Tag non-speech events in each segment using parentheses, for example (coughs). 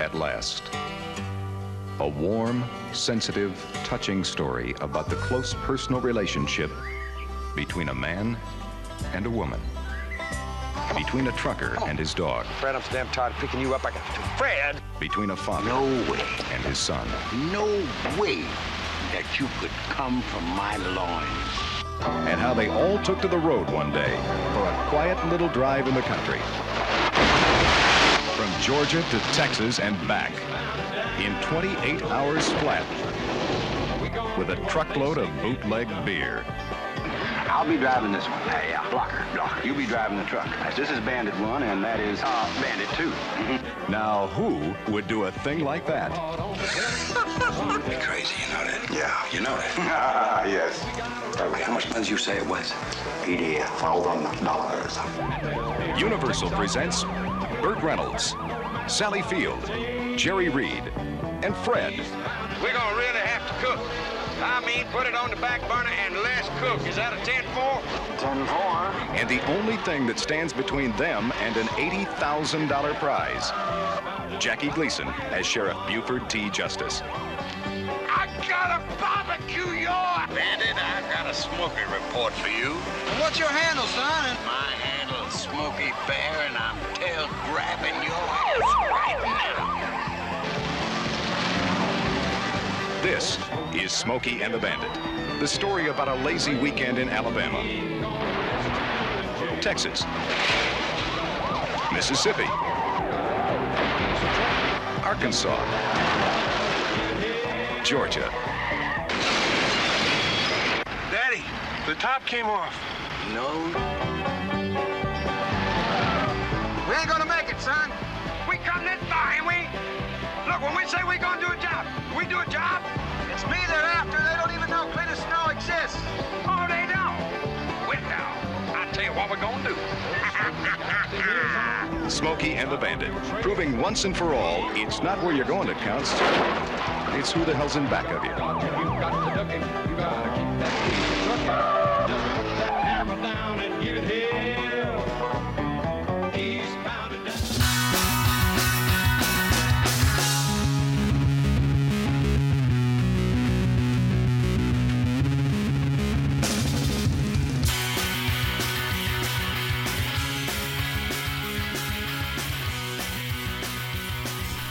at last. A warm, sensitive, touching story about the close personal relationship between a man and a woman. Between a trucker and his dog. Fred, I'm so damn tired of picking you up. I got Fred! Between a father No way, and his son. no way that you could come from my loins. And how they all took to the road one day for a quiet little drive in the country. From Georgia to Texas and back in 28 hours flat with a truckload of bootleg beer. I'll be driving this one. Hey, uh, Blocker, Blocker, you'll be driving the truck. This is Bandit 1, and that is uh, Bandit 2. (laughs) Now, who would do a thing like that? You're crazy, you know that? Yeah, you know that. (laughs) yes. How much money did you say it was? Eighty thousand dollars. Universal presents Burt Reynolds, Sally Field, Jerry Reed, and Fred. We're gonna really have to cook. I mean, put it on the back burner and let's cook. Is that a 10-4? Ten four. And the only thing that stands between them and an $80,000 prize Jackie Gleason as Sheriff Buford T. Justice. I gotta barbecue your... Bandit, I've got a smoky report for you. What's your handle, son? My handle is Smoky Bear, and I'm tail grabbing your ass right now. This is Smokey and the Bandit, the story about a lazy weekend in Alabama, Texas, Mississippi, Arkansas, Georgia, Daddy, the top came off. No, We ain't gonna make it, son. We come this far, ain't we? Look, when we say we're gonna do a job, we do a job. It's me they're after. They don't even know Cledus Snow exists. Oh, they don't. Well, I tell you what we're gonna do. (laughs) Smokey and the Bandit, proving once and for all it's not where you're going that counts, it's who the hell's in back of you.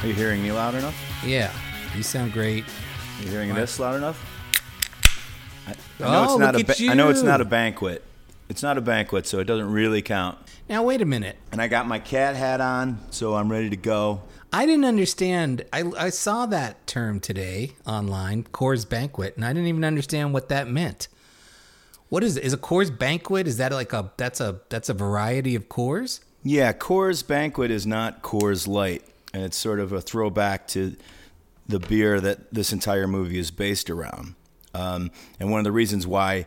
You hearing me loud enough? Yeah, you sound great. You hearing this loud enough? I, I Oh, know it's oh, not look a at ba- I know it's not a banquet. It's not a banquet, so it doesn't really count. Now wait a minute. And I got my cat hat on, so I'm ready to go. I didn't understand. I, I saw that term today online, Coors Banquet, and I didn't even understand what that meant. What is it? Is a Coors Banquet? Is that like a that's a that's a variety of Coors? Yeah, Coors Banquet is not Coors Light, and it's sort of a throwback to the beer that this entire movie is based around. Um, and one of the reasons why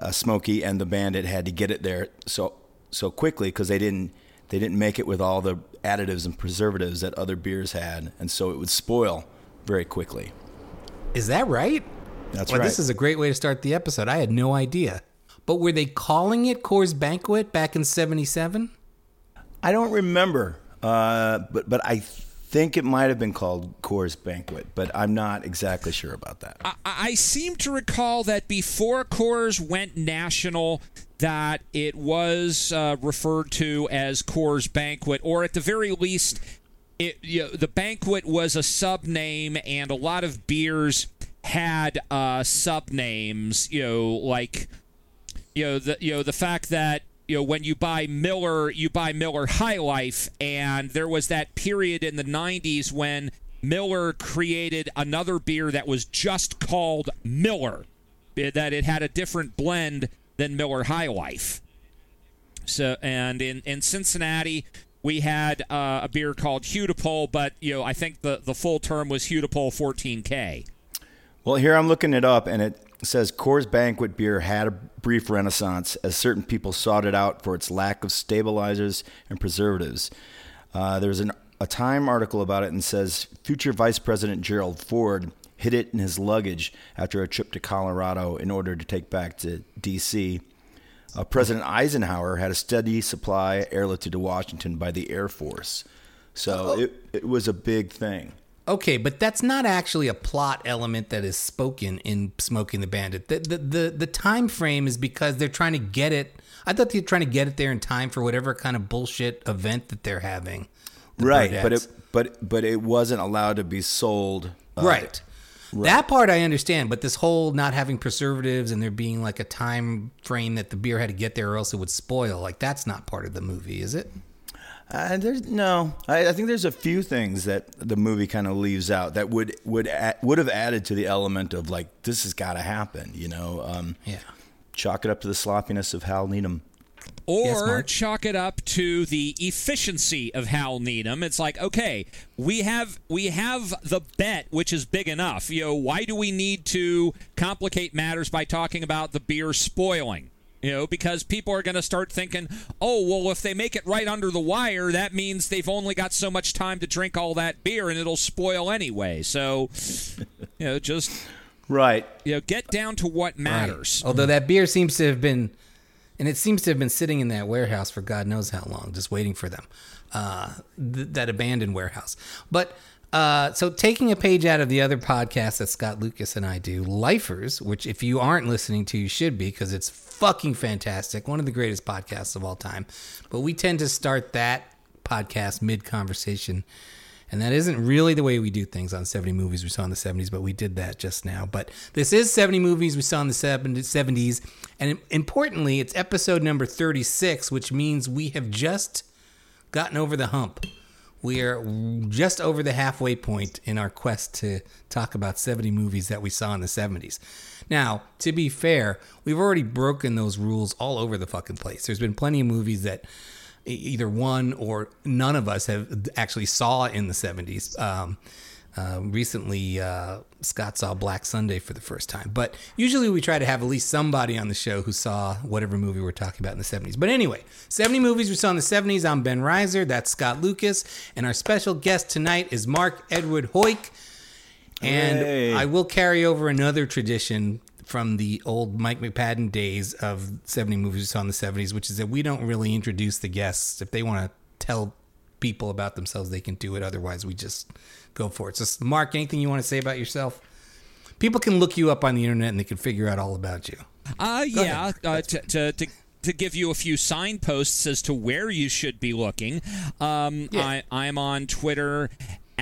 uh, Smokey and the Bandit had to get it there so so quickly because they didn't they didn't make it with all the additives and preservatives that other beers had, and so it would spoil very quickly. Is that right? That's well, right. this is a great way to start the episode. I had no idea. But were they calling it Coors Banquet back in '77? I don't remember, uh, but but I think it might have been called Coors Banquet, but I'm not exactly sure about that. I, I seem to recall that before Coors went national, that it was uh, referred to as Coors Banquet, or at the very least, it you know, the banquet was a sub name, and a lot of beers had uh, sub names. You know, like you know the you know the fact that you know when you buy Miller, you buy Miller High Life, and there was that period in the '90s when Miller created another beer that was just called Miller, eh, that it had a different blend than Miller High Life. So, and in in Cincinnati. We had uh, a beer called Hudepohl, but you know I think the, the full term was Hudepohl 14K. Well, here I'm looking it up, and it says Coors Banquet beer had a brief renaissance as certain people sought it out for its lack of stabilizers and preservatives. Uh, there's an, a Time article about it and says future Vice President Gerald Ford hid it in his luggage after a trip to Colorado in order to take back to D.C. Uh, President Eisenhower had a steady supply airlifted to Washington by the Air Force. So it, it was a big thing. Okay, but that's not actually a plot element that is spoken in Smokey and the Bandit. The, the the the time frame is because they're trying to get it. I thought they were trying to get it there in time for whatever kind of bullshit event that they're having. the right, but it but but it wasn't allowed to be sold. uh, right. That part I understand, but this whole not having preservatives and there being like a time frame that the beer had to get there or else it would spoil, like that's not part of the movie, is it? Uh, there's no. I, I think there's a few things that the movie kind of leaves out that would would a, would have added to the element of like this has got to happen. You know, um, Yeah. chalk it up to the sloppiness of Hal Needham. Or Mark? chalk it up to the efficiency of Hal Needham. It's like, okay, we have we have the bet, which is big enough. You know, why do we need to complicate matters by talking about the beer spoiling? You know, because people are going to start thinking, oh, well, if they make it right under the wire, that means they've only got so much time to drink all that beer and it'll spoil anyway. So, (laughs) you know, just Right. you know, get down to what matters. Although that beer seems to have been, and it seems to have been sitting in that warehouse for God knows how long, just waiting for them, uh, th- that abandoned warehouse. But uh, so taking a page out of the other podcast that Scott Lucas and I do, Lifers, which if you aren't listening to, you should be because it's fucking fantastic, one of the greatest podcasts of all time. But we tend to start that podcast mid conversation. And that isn't really the way we do things on 70 movies we saw in the 70s, but we did that just now. But this is 70 movies we saw in the 70s. And importantly, it's episode number 36, which means we have just gotten over the hump. We are just over the halfway point in our quest to talk about 70 movies that we saw in the 70s. Now, to be fair, we've already broken those rules all over the fucking place. There's been plenty of movies that either one or none of us have actually saw in the 70s. Um, uh, recently, uh, Scott saw Black Sunday for the first time. But usually we try to have at least somebody on the show who saw whatever movie we're talking about in the 70s. But anyway, 70 movies we saw in the 70s. I'm Ben Reiser. That's Scott Lucas. And our special guest tonight is Mark Edward Heuck. And Hooray. I will carry over another tradition from the old Mike McPadden days of 70 movies we saw in the 70s, which is that we don't really introduce the guests. If they want to tell people about themselves, they can do it. Otherwise, we just go for it. So, Mark, anything you want to say about yourself? People can look you up on the internet and they can figure out all about you. Uh, yeah, uh, to, to, to, to give you a few signposts as to where you should be looking, um, Yeah. I, I'm on Twitter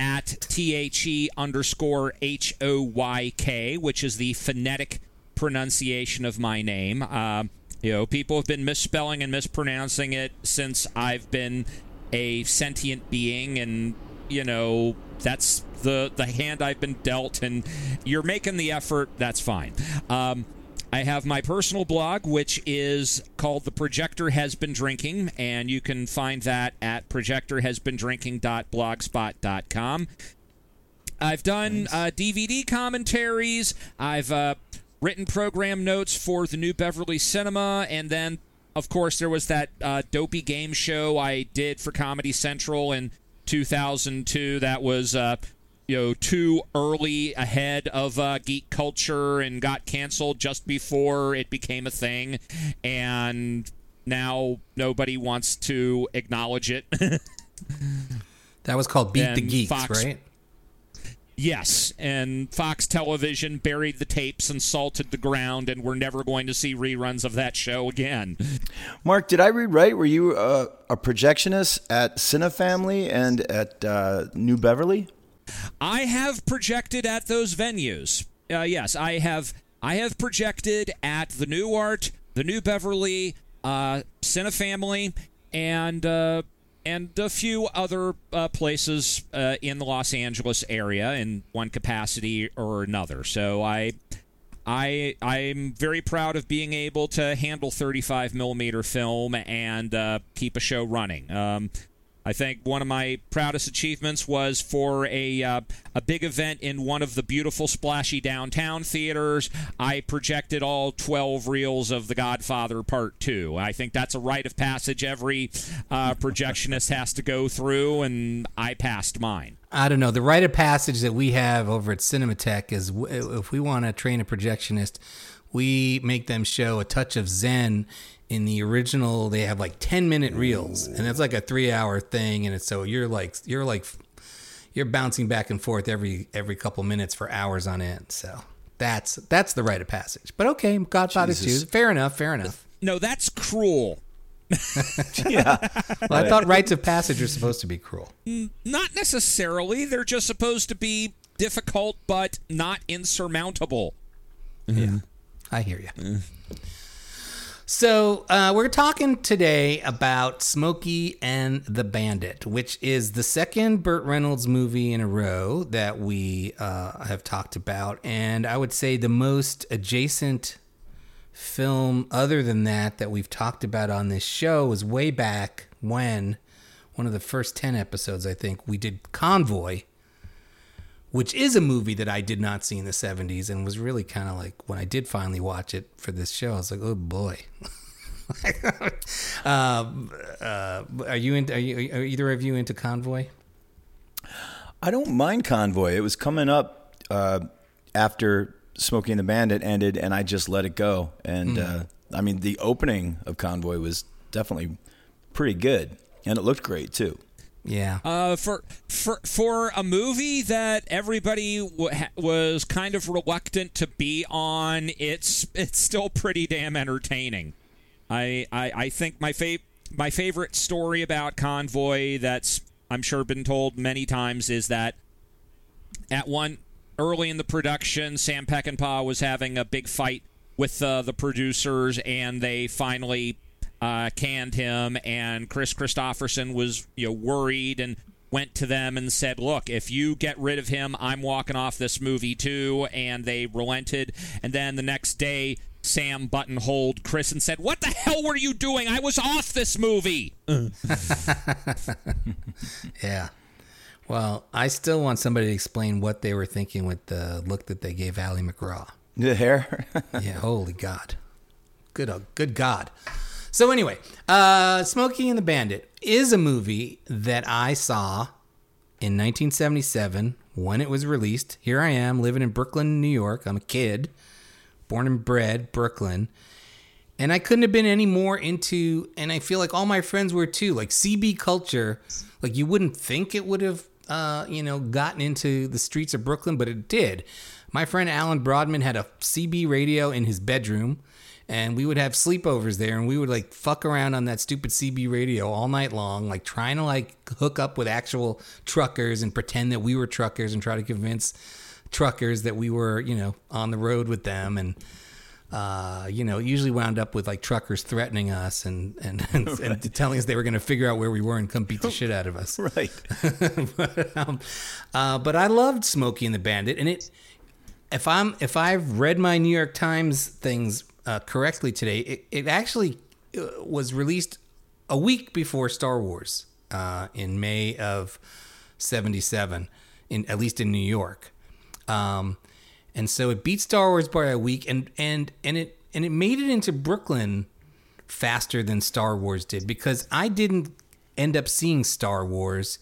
at the underscore h o y k, which is the phonetic pronunciation of my name. Um, you know, people have been misspelling and mispronouncing it since I've been a sentient being, and you know that's the the hand I've been dealt. And you're making the effort. That's fine. Um, I have my personal blog, which is called The Projector Has Been Drinking, and you can find that at projectorhasbeendrinking.blogspot.com. I've done uh, DVD commentaries. I've uh, written program notes for the New Beverly Cinema, and then, of course, there was that uh, dopey game show I did for Comedy Central in 2002. That was, uh, you know, too early ahead of uh, geek culture and got canceled just before it became a thing, and now nobody wants to acknowledge it. (laughs) That was called Beat the Geeks, Fox- right? Yes, and Fox Television buried the tapes and salted the ground, and we're never going to see reruns of that show again. Mark, did I read right? Were you uh, a projectionist at Cinefamily and at uh, New Beverly? I have projected at those venues. Uh, yes, I have. I have projected at the New Art, the New Beverly, uh, Cinefamily, and uh, and a few other uh, places uh, in the Los Angeles area in one capacity or another. So I. I I'm very proud of being able to handle 35 millimeter film and uh, keep a show running. Um, I think one of my proudest achievements was for a uh, a big event in one of the beautiful splashy downtown theaters. I projected all 12 reels of The Godfather Part 2. I think that's a rite of passage every uh, projectionist has to go through, and I passed mine. I don't know. The rite of passage that we have over at Cinematheque is w- if we want to train a projectionist, we make them show a touch of Zen in the original they have like 10 minute reels and it's like a three hour thing and it's so you're like you're like you're bouncing back and forth every every couple minutes for hours on end so that's that's the rite of passage but okay godfather Jesus. 2 fair enough fair enough No, that's cruel. (laughs) yeah. well, i thought rites of passage are supposed to be cruel Not necessarily. They're just supposed to be difficult, but not insurmountable. Mm-hmm. Yeah, I hear you. So uh, we're talking today about Smokey and the Bandit, which is the second Burt Reynolds movie in a row that we uh, have talked about, and I would say the most adjacent film other than that that we've talked about on this show was way back when one of the first 10 episodes i think we did convoy which is a movie that I did not see in the 70s and was really kind of like when I did finally watch it for this show, I was like, oh boy. (laughs) um, uh, are you into, are, you, are either of you into Convoy? I don't mind Convoy. It was coming up uh, after Smokey and the Bandit ended, and I just let it go. And uh, I mean, the opening of Convoy was definitely pretty good, and it looked great too. Yeah. Uh, for for for a movie that everybody w- was kind of reluctant to be on, it's it's still pretty damn entertaining. I I, I think my fav- my favorite story about Convoy that's I'm sure been told many times is that at one early in the production, Sam Peckinpah was having a big fight with uh, the producers, and they finally uh, canned him. And Kris Kristofferson was you know worried and went to them and said, "Look, if you get rid of him, I'm walking off this movie too." And they relented. And then the next day. Sam buttonholed Chris and said, "What the hell were you doing? I was off this movie." (laughs) Yeah. Well, I still want somebody to explain what they were thinking with the look that they gave Ali MacGraw. The hair. (laughs) yeah, holy God. Good uh, good God. So anyway, uh Smokey and the Bandit is a movie that I saw in 1977 when it was released. Here I am living in Brooklyn, New York. I'm a kid, born and bred Brooklyn. And I couldn't have been any more into and I feel like all my friends were too. Like CB culture, like you wouldn't think it would have uh, you know, gotten into the streets of Brooklyn, but it did. My friend Alan Broadman had a CB radio in his bedroom, and we would have sleepovers there, and we would like fuck around on that stupid CB radio all night long, like trying to like hook up with actual truckers and pretend that we were truckers and try to convince truckers that we were, you know, on the road with them and uh, you know, it usually wound up with like truckers threatening us and and, (laughs) and, and telling us they were going to figure out where we were and come beat the shit out of us. (laughs) right. (laughs) but, um, uh, but I loved Smokey and the Bandit, and it. If I'm if I've read my New York Times things uh, correctly today, it, it actually uh, was released a week before Star Wars uh, in May of '77, in at least in New York. Um, and so it beat Star Wars by a week, and and and it and it made it into Brooklyn faster than Star Wars did because I didn't end up seeing Star Wars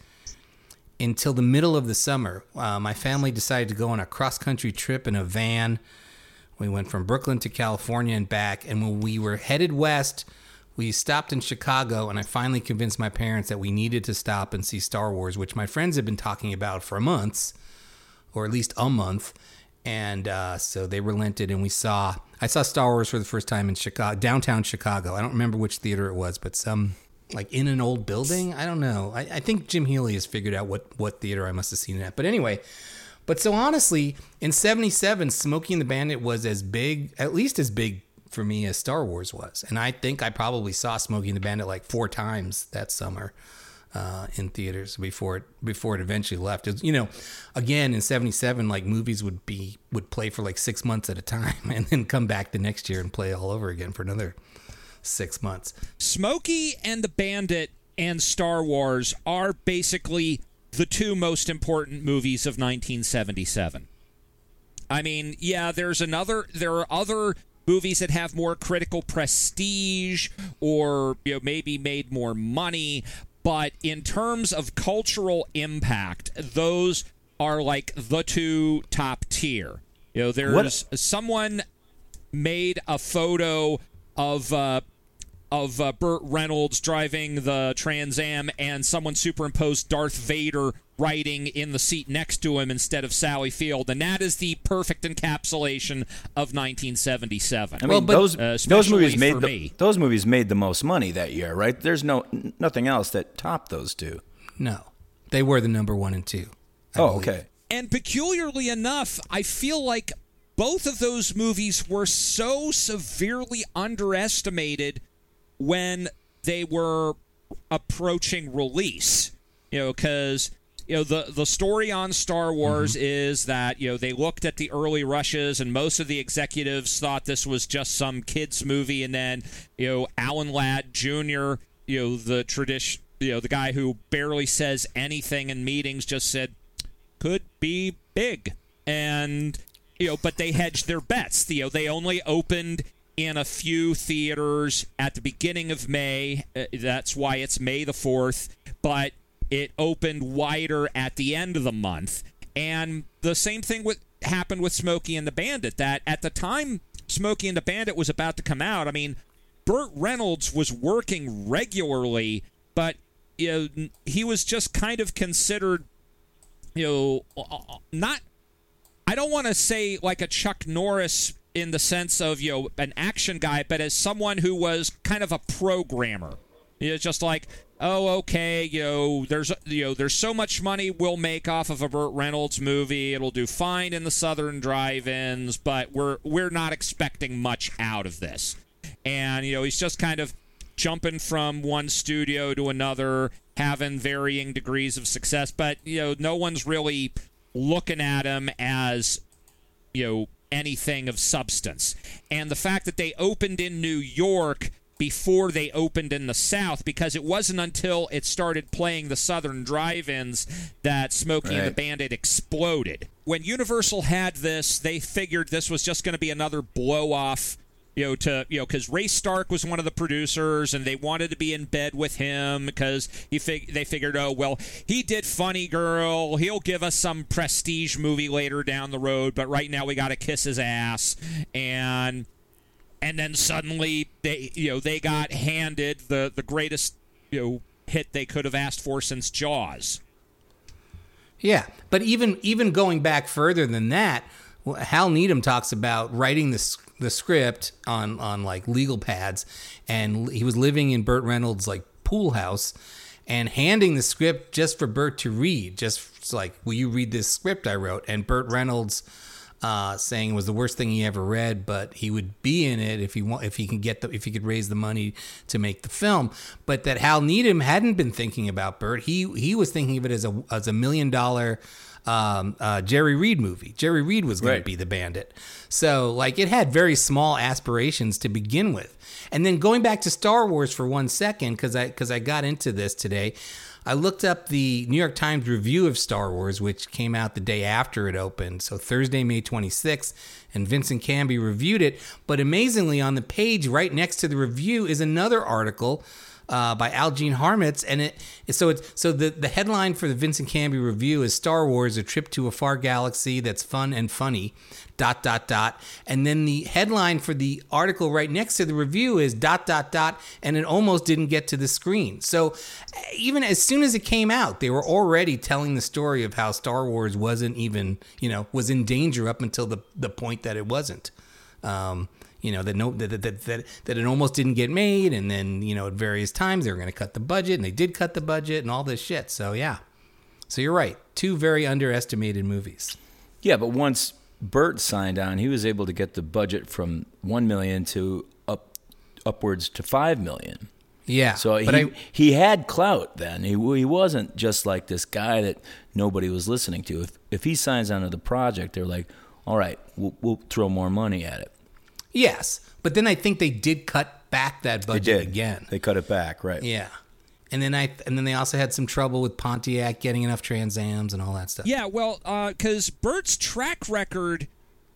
until the middle of the summer. Uh, my family decided to go on a cross country trip in a van. We went from Brooklyn to California and back, and when we were headed west, we stopped in Chicago, and I finally convinced my parents that we needed to stop and see Star Wars, which my friends had been talking about for months, or at least a month and uh, so they relented and we saw i saw star wars for the first time in chicago downtown chicago. I don't remember which theater it was but some like in an old building? I don't know. I, I think jim healy has figured out what, what theater i must have seen it at. But anyway but so honestly in 77 smokey and the bandit was as big at least as big for me as star wars was and i think i probably saw smokey and the bandit like four times that summer uh, in theaters before it before it eventually left. It you know, again in '77, like movies would be would play for like six months at a time, (laughs) and then come back the next year and play all over again for another six months. Smokey and the Bandit and Star Wars are basically the two most important movies of 1977. I mean, yeah, there's another there are other movies that have more critical prestige or you know maybe made more money, but in terms of cultural impact, those are like the two top tier. You know, there's What- someone made a photo of uh, of uh, Burt Reynolds driving the Trans Am and someone superimposed Darth Vader riding in the seat next to him instead of Sally Field, and that is the perfect encapsulation of 1977. I mean, Well, but- those Uh, those movies made the, me. those movies made the most money that year, right? There's no nothing else that topped those two. No, they were the number one and two. I oh, believe. okay. And peculiarly enough, I feel like both of those movies were so severely underestimated when they were approaching release. You know, because you know the the story on Star Wars mm-hmm. is that you know they looked at the early rushes and most of the executives thought this was just some kids movie, and then you know Alan Ladd Jr. You know the tradition. You know the guy who barely says anything in meetings just said could be big. And you know, but they hedged their bets. You know, they only opened in a few theaters at the beginning of May. Uh, that's why it's May the 4th, but it opened wider at the end of the month. And the same thing with happened with Smokey and the Bandit that at the time Smokey and the Bandit was about to come out, I mean, Burt Reynolds was working regularly, but you know, he was just kind of considered you know, not. I don't want to say like a Chuck Norris in the sense of you know an action guy, but as someone who was kind of a programmer. You know, just like, oh, okay, you know, there's you know, there's so much money we'll make off of a Burt Reynolds movie. It'll do fine in the southern drive-ins, but we're we're not expecting much out of this. And you know, he's just kind of jumping from one studio to another, having varying degrees of success, but you know, no one's really looking at him as you know anything of substance. And the fact that they opened in New York before they opened in the South, because it wasn't until it started playing the Southern drive-ins that Smokey and the Bandit exploded. When Universal had this, they figured this was just going to be another blow-off you know, to you know, because Ray Stark was one of the producers, and they wanted to be in bed with him because he fig- they figured, oh well, he did Funny Girl, he'll give us some prestige movie later down the road, but right now we got to kiss his ass, and and then suddenly they you know they got handed the the greatest you know hit they could have asked for since Jaws. Yeah, but even even going back further than that, Hal Needham talks about writing the the script on on like legal pads, and he was living in Burt Reynolds' like pool house, and handing the script just for Burt to read, just like, "Will you read this script I wrote?" And Burt Reynolds. Uh, saying it was the worst thing he ever read, but he would be in it if he want, if he can get the if he could raise the money to make the film. But that Hal Needham hadn't been thinking about Burt. He he was thinking of it as a as a million dollar um, uh, Jerry Reed movie. Jerry Reed was going Right. to be the bandit. So like it had very small aspirations to begin with. And then going back to Star Wars for one second, because I because I got into this today. I looked up the New York Times review of Star Wars, which came out the day after it opened, so Thursday, May 26th, and Vincent Canby reviewed it. But amazingly, on the page right next to the review is another article uh, by Aljean Harmetz, and it so it's so the the headline for the Vincent Canby review is Star Wars: A Trip to a Far Galaxy That's Fun and Funny. Dot dot dot, and then the headline for the article right next to the review is dot dot dot, and it almost didn't get to the screen. So even as soon as it came out, they were already telling the story of how Star Wars wasn't even you know was in danger up until the the point that it wasn't um, you know that no that, that, that, that it almost didn't get made and then you know at various times they were going to cut the budget and they did cut the budget and all this shit so yeah so you're right two very underestimated movies Yeah, but once Burt signed on, he was able to get the budget from one million to up upwards to five million. yeah So he, I, he had clout then. He, he wasn't just like this guy that nobody was listening to. If, if he signs onto the project, they're like, all right, we'll, we'll throw more money at it. Yes but then i think they did cut back that budget They budget did. again They cut it back, right. yeah and then i and then they also had some trouble with pontiac getting enough Trans Ams and all that stuff Yeah, well, because Burt's track record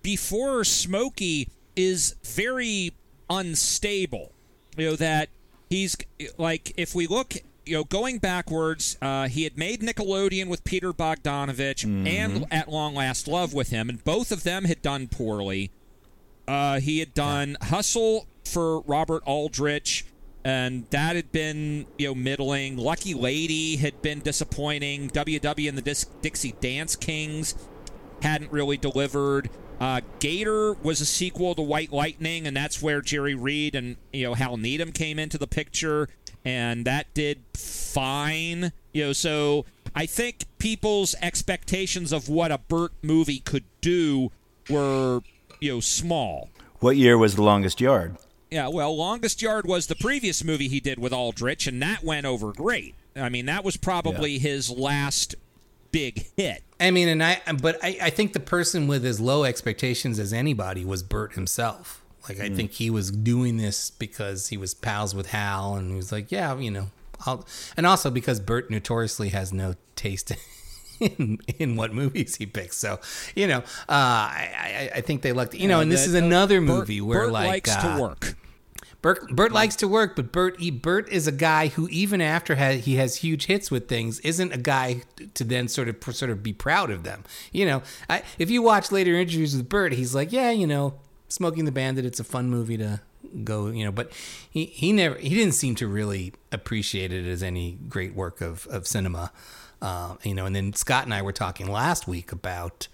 before Smokey is very unstable. You know that he's like if we look, you know, going backwards, uh, he had made Nickelodeon with Peter Bogdanovich and At Long Last Love with him, and both of them had done poorly. Uh, he had done Hustle for Robert Aldrich. and that had been you know middling. Lucky Lady had been disappointing. WW and the Dis- Dixie Dance Kings hadn't really delivered. Uh, Gator was a sequel to White Lightning, and that's where Jerry Reed and you know Hal Needham came into the picture, and that did fine. You know, so I think people's expectations of what a Burt movie could do were you know small. What year was The Longest Yard? Yeah, well, Longest Yard was the previous movie he did with Aldrich, and that went over great. I mean, that was probably his last big hit. I mean, and I, but I, I think the person with as low expectations as anybody was Burt himself. Like, I hmm. think he was doing this because he was pals with Hal, and he was like, yeah, you know, I'll, and also because Burt notoriously has no taste in, in what movies he picks. So, you know, uh, I, I, I think they lucked, you know, and this is another Burt- movie where Burt like likes uh, to work. Burt, Burt likes to work, but Burt Burt is a guy who even after ha- he has huge hits with things, isn't a guy to then sort of sort of be proud of them. You know, I, if you watch later interviews with Burt, he's like, yeah, you know, Smokey and the Bandit, it's a fun movie to go, you know, but he, he never he didn't seem to really appreciate it as any great work of of cinema. Uh, you know, and then Scott and I were talking last week about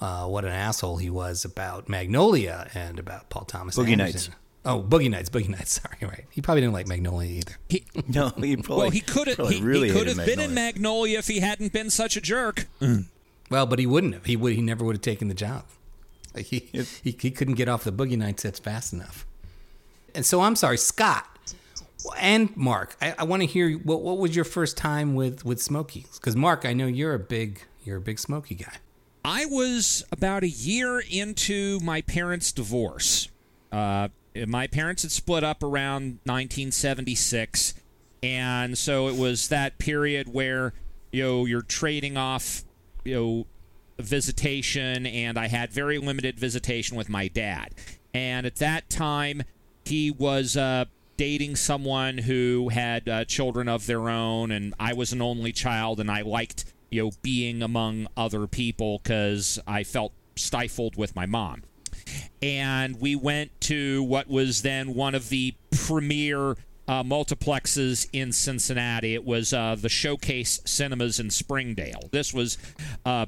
uh, what an asshole he was about Magnolia and about Paul Thomas Boogie Anderson. Nights. Oh, Boogie Nights, Boogie Nights. (laughs) Sorry, right. He probably didn't like Magnolia either. He, No, he (laughs) probably, well, he could have he, really he could have been in Magnolia. If he hadn't been such a jerk. Well, but he wouldn't have. He would. He never would have taken the job. Like he, he he couldn't get off the Boogie Nights sets fast enough. And so I'm sorry, Scott and Mark. I, I want to hear what what was your first time with with Smokey? Because Mark, I know you're a big you're a big Smokey guy. I was about a year into my parents' divorce. Uh, my parents had split up around 1976, and so it was that period where you know you're trading off you know visitation, and I had very limited visitation with my dad. And at that time, he was uh, dating someone who had uh, children of their own, and I was an only child, and I liked you know being among other people because I felt stifled with my mom. And we went to what was then one of the premier uh, multiplexes in Cincinnati. It was uh, the Showcase Cinemas in Springdale. This was uh,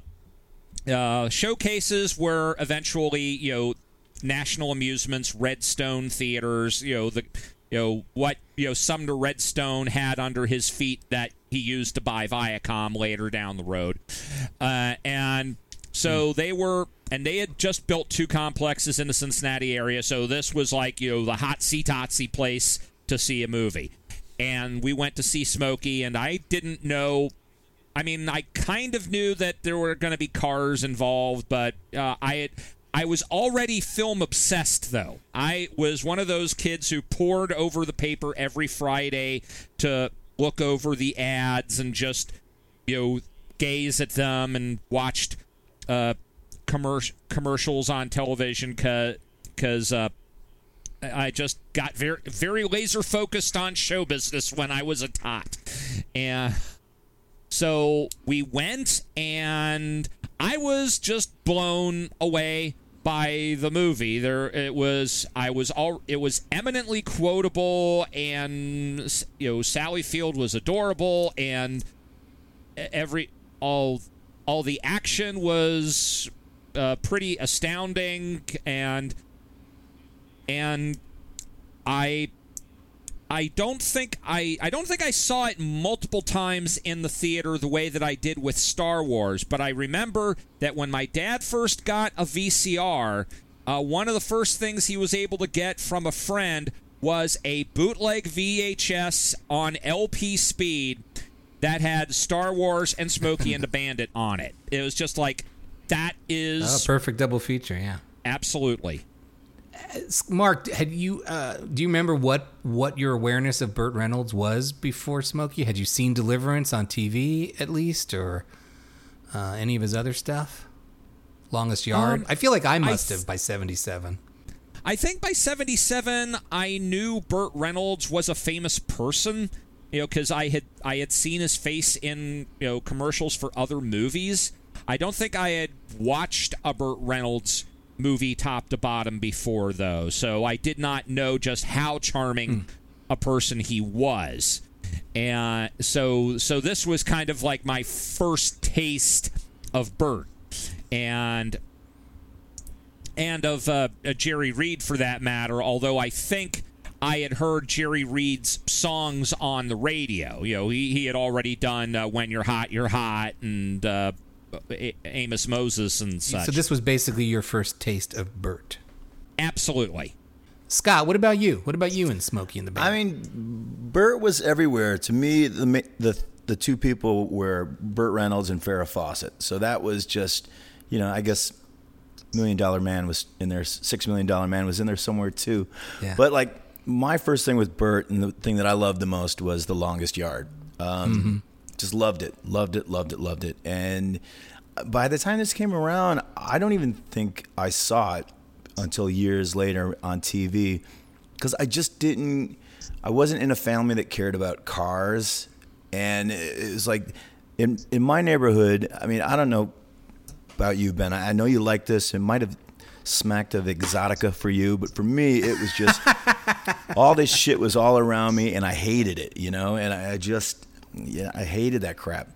uh, showcases were eventually, you know, National Amusements, Redstone theaters, you know, the you know what you know Sumner Redstone had under his feet that he used to buy Viacom later down the road, uh, and so they were, and they had just built two complexes in the Cincinnati area. So this was like you know the hot totsy place to see a movie, and we went to see Smokey, and I didn't know I mean, I kind of knew that there were going to be cars involved, but uh, I had. I was already film obsessed, though. I was one of those kids who pored over the paper every Friday to look over the ads and just, you know, gaze at them and watched uh, commer- commercials on television because uh, I just got very, very laser focused on show business when I was a tot. And so we went, and I was just blown away by the movie. There, it was. I was all. It was eminently quotable, and you know, Sally Field was adorable, and every all all the action was uh, pretty astounding, and and I I don't think I I don't think I saw it multiple times in the theater the way that I did with Star Wars, but I remember that when my dad first got a VCR, uh, one of the first things he was able to get from a friend was a bootleg VHS on LP speed that had Star Wars and Smokey and the (laughs) Bandit on it. It was just like that is Oh, perfect double feature. Yeah. absolutely. Mark, had you uh, do you remember what what your awareness of Burt Reynolds was before Smokey? Had you seen Deliverance on TV at least, or uh, any of his other stuff? Longest Yard. Um, I feel like I must th- have by seventy seven. I think by 77 I knew Burt Reynolds was a famous person, you know, cuz I had I had seen his face in, you know, commercials for other movies. I don't think I had watched a Burt Reynolds movie top to bottom before though. So I did not know just how charming a person he was. And so so this was kind of like my first taste of Burt. And and of uh, uh, Jerry Reed for that matter, although I think I had heard Jerry Reed's songs on the radio. You know, he, he had already done uh, When You're Hot, You're Hot and uh, Amos Moses and such. So this was basically your first taste of Burt. Absolutely. Scott, what about you? What about you and Smokey and the Band? I mean, Burt was everywhere. To me, the the the two people were Burt Reynolds and Farrah Fawcett. So that was just, you know, I guess Million Dollar Man was in there. Six Million Dollar Man was in there somewhere too. Yeah. But like my first thing with Burt and the thing that I loved the most was The Longest Yard. Um, Just loved it, loved it, loved it, loved it. And by the time this came around, I don't even think I saw it until years later on TV because I just didn't. I wasn't in a family that cared about cars, and it was like in in my neighborhood. I mean, I don't know about you, Ben. I know you like this. It might have smacked of exotica for you, but for me, it was just (laughs) all this shit was all around me, and I hated it. You know, and I I just yeah, I hated that crap.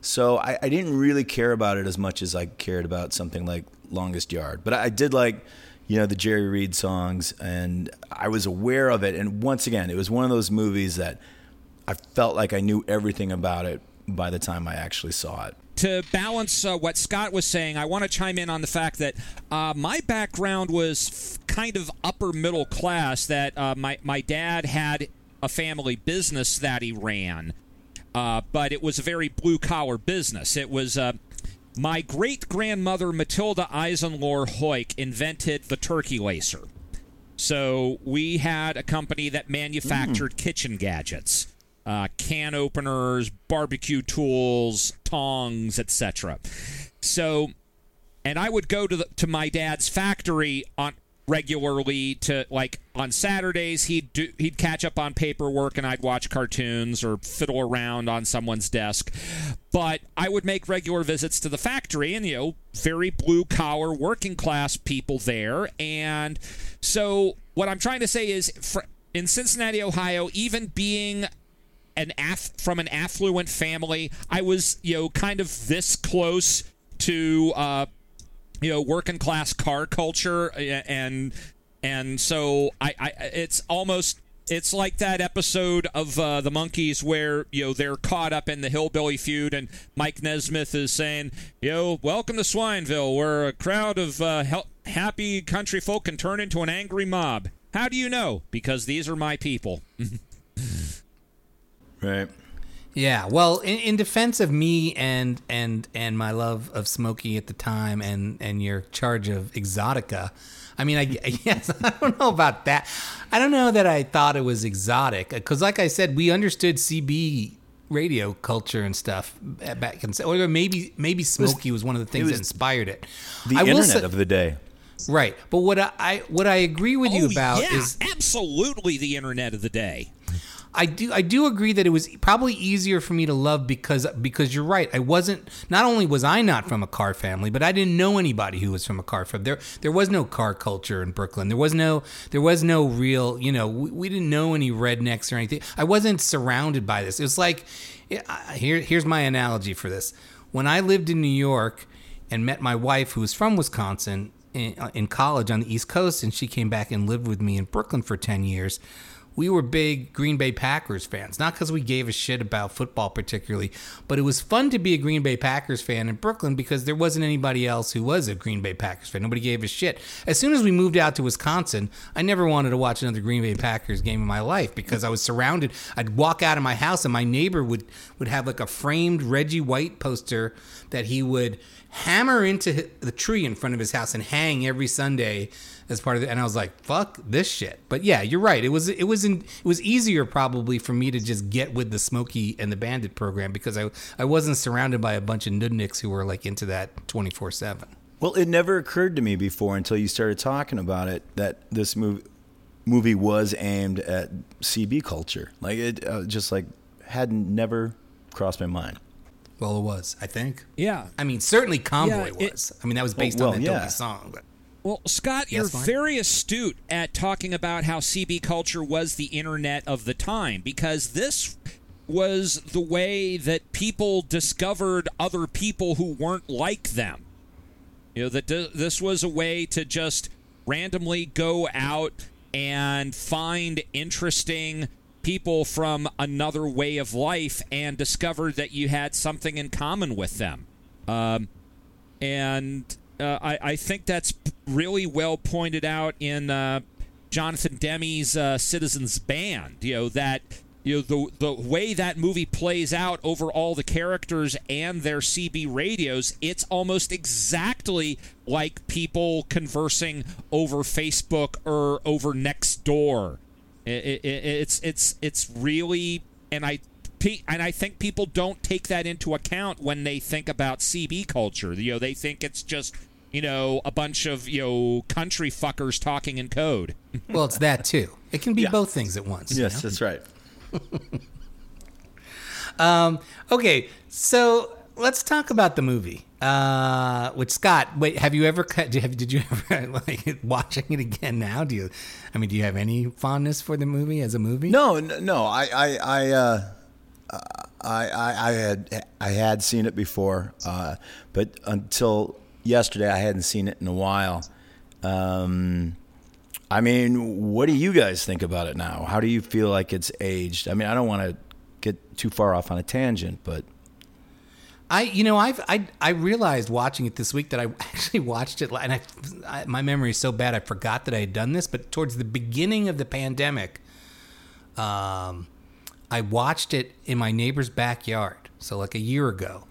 So I, I didn't really care about it as much as I cared about something like Longest Yard. But I did like, you know, the Jerry Reed songs, and I was aware of it. And once again, it was one of those movies that I felt like I knew everything about it by the time I actually saw it. to balance uh, what Scott was saying, I want to chime in on the fact that uh, my background was f- kind of upper middle class. That uh, my my dad had a family business that he ran, uh, but it was a very blue collar business. It was. Uh, my great grandmother Matilda Eisenlohr Heuck invented the turkey lacer. So we had a company that manufactured kitchen gadgets, uh, can openers, barbecue tools, tongs, etc. So, and I would go to the, to my dad's factory on regularly to like on Saturdays he'd do he'd catch up on paperwork and I'd watch cartoons or fiddle around on someone's desk. But I would make regular visits to the factory and you know very blue collar working class people there and so what I'm trying to say is for, in Cincinnati Ohio even being an aff- from an affluent family. I was, you know, kind of this close to, uh, you know, working class car culture, and and so I, I it's almost. It's like that episode of uh, the Monkees where you know they're caught up in the hillbilly feud, and Mike Nesmith is saying, "You know, welcome to Swineville, where a crowd of uh, hel- happy country folk can turn into an angry mob." How do you know? Because these are my people. (laughs) Right. Yeah, well, in, in defense of me and and and my love of Smokey at the time, and and your charge of exotica, I mean, I (laughs) yes, I don't know about that. I don't know that I thought it was exotic because, like I said, we understood CB radio culture and stuff back in, or maybe maybe Smokey was, one of the things that inspired it. The I internet say- of the day. right, but what I, I what I agree with you Oh, about yeah, is absolutely the internet of the day. I do I do agree that it was probably easier for me to love because because you're right. I wasn't not only was I not from a car family, but I didn't know anybody who was from a car family. There there was no car culture in Brooklyn. There was no there was no real, you know, we, we didn't know any rednecks or anything. I wasn't surrounded by this. It was like here here's my analogy for this. When I lived in New York and met my wife who was from Wisconsin in, uh, in college on the East Coast and she came back and lived with me in Brooklyn for 10 years we were big Green Bay Packers fans. Not because we gave a shit about football particularly, but it was fun to be a Green Bay Packers fan in Brooklyn because there wasn't anybody else who was a Green Bay Packers fan. Nobody gave a shit. As soon as we moved out to Wisconsin, I never wanted to watch another Green Bay Packers game in my life because I was surrounded. I'd walk out of my house and my neighbor would would have like a framed Reggie White poster that he would hammer into the tree in front of his house and hang every Sunday as part of it. And I was like, "Fuck this shit." But yeah, you're right. It was it was in, it was easier probably for me to just get with the Smokey and the Bandit program because I I wasn't surrounded by a bunch of nudniks who were like into that 24 seven. Well, it never occurred to me before until you started talking about it that this movie movie was aimed at CB culture. Like it uh, just like had never crossed my mind. Well, it was. I think. Yeah. I mean, certainly Convoy Yeah, it- was. I mean, that was based well, on that yeah. dopey song. But Well, Scott, you're very astute at talking about how CB culture was the internet of the time because this was the way that people discovered other people who weren't like them. You know, that this was a way to just randomly go out and find interesting people from another way of life and discover that you had something in common with them. Um, and uh, I, I think that's really well pointed out in uh, Jonathan Demme's uh, Citizens Band. You know that you know the the way that movie plays out over all the characters and their CB radios. It's almost exactly like people conversing over Facebook or over Nextdoor. It, it, it's it's it's really and I pe- and I think people don't take that into account when they think about CB culture. You know, they think it's just you know a bunch of you know country fuckers talking in code. (laughs) Well, it's that too. It can be Yeah. both things at once. you Yes, know? that's right. (laughs) Um, okay, so let's talk about the movie. Uh, which Scott, wait, have you ever cut? Did, have, did you ever (laughs) like watching it again? Now, do you? I mean, do you have any fondness for the movie as a movie? No, no. I, I, I, uh, I, I, I had, I had seen it before, uh, but until yesterday, I hadn't seen it in a while. Um, I mean, what do you guys think about it now? How do you feel like it's aged? I mean, I don't want to get too far off on a tangent, but I, you know, I've, I, I realized watching it this week that I (laughs) actually watched it, and I, I, my memory is so bad I forgot that I had done this. But towards the beginning of the pandemic, um, I watched it in my neighbor's backyard. So like a year ago,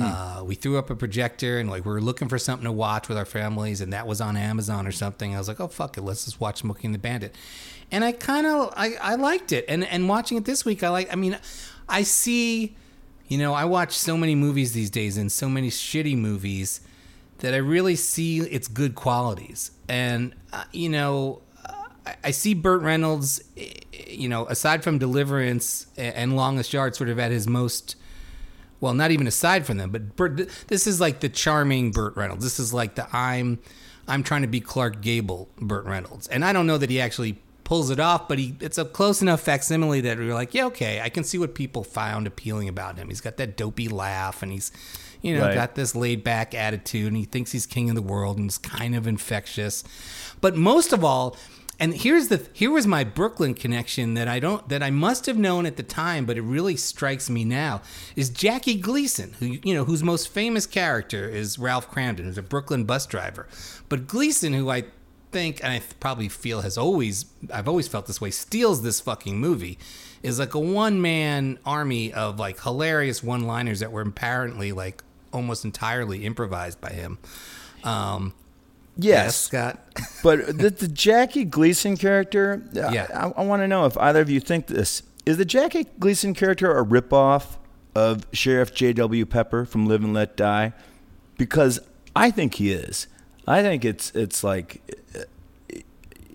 uh, we threw up a projector and like we were looking for something to watch with our families, and that was on Amazon or something. I was like, oh fuck it, let's just watch Smokey and the Bandit. And I kind of, I, I liked it. And and watching it this week, I like. I mean, I see. You know, I watch so many movies these days and so many shitty movies that I really see its good qualities. And, uh, you know, I- see Burt Reynolds, eh, you know, aside from Deliverance and Longest Yard, sort of at his most, well, not even aside from them, but Burt, this is like the charming Burt Reynolds. This is like the I'm, I'm trying to be Clark Gable Burt Reynolds. And I don't know that he actually pulls it off, but he it's a close enough facsimile that we're like, yeah, okay, I can see what people found appealing about him. He's got that dopey laugh, and he's, you know, Right. got this laid back attitude, and he thinks he's king of the world, and he's kind of infectious. But most of all, and here's the here was my Brooklyn connection that I don't that I must have known at the time, but it really strikes me now is Jackie Gleason, who you know whose most famous character is Ralph Kramden, who's a Brooklyn bus driver. But Gleason, who I think and I probably feel has always I've always felt this way steals this fucking movie is like a one man army of like hilarious one liners that were apparently like almost entirely improvised by him. Um, yes, Scott. (laughs) but the, the Jackie Gleason character, uh, Yeah. I, I want to know if either of you think this is the Jackie Gleason character a ripoff of Sheriff J.W. Pepper from Live and Let Die, because I think he is. I think it's it's like. uh,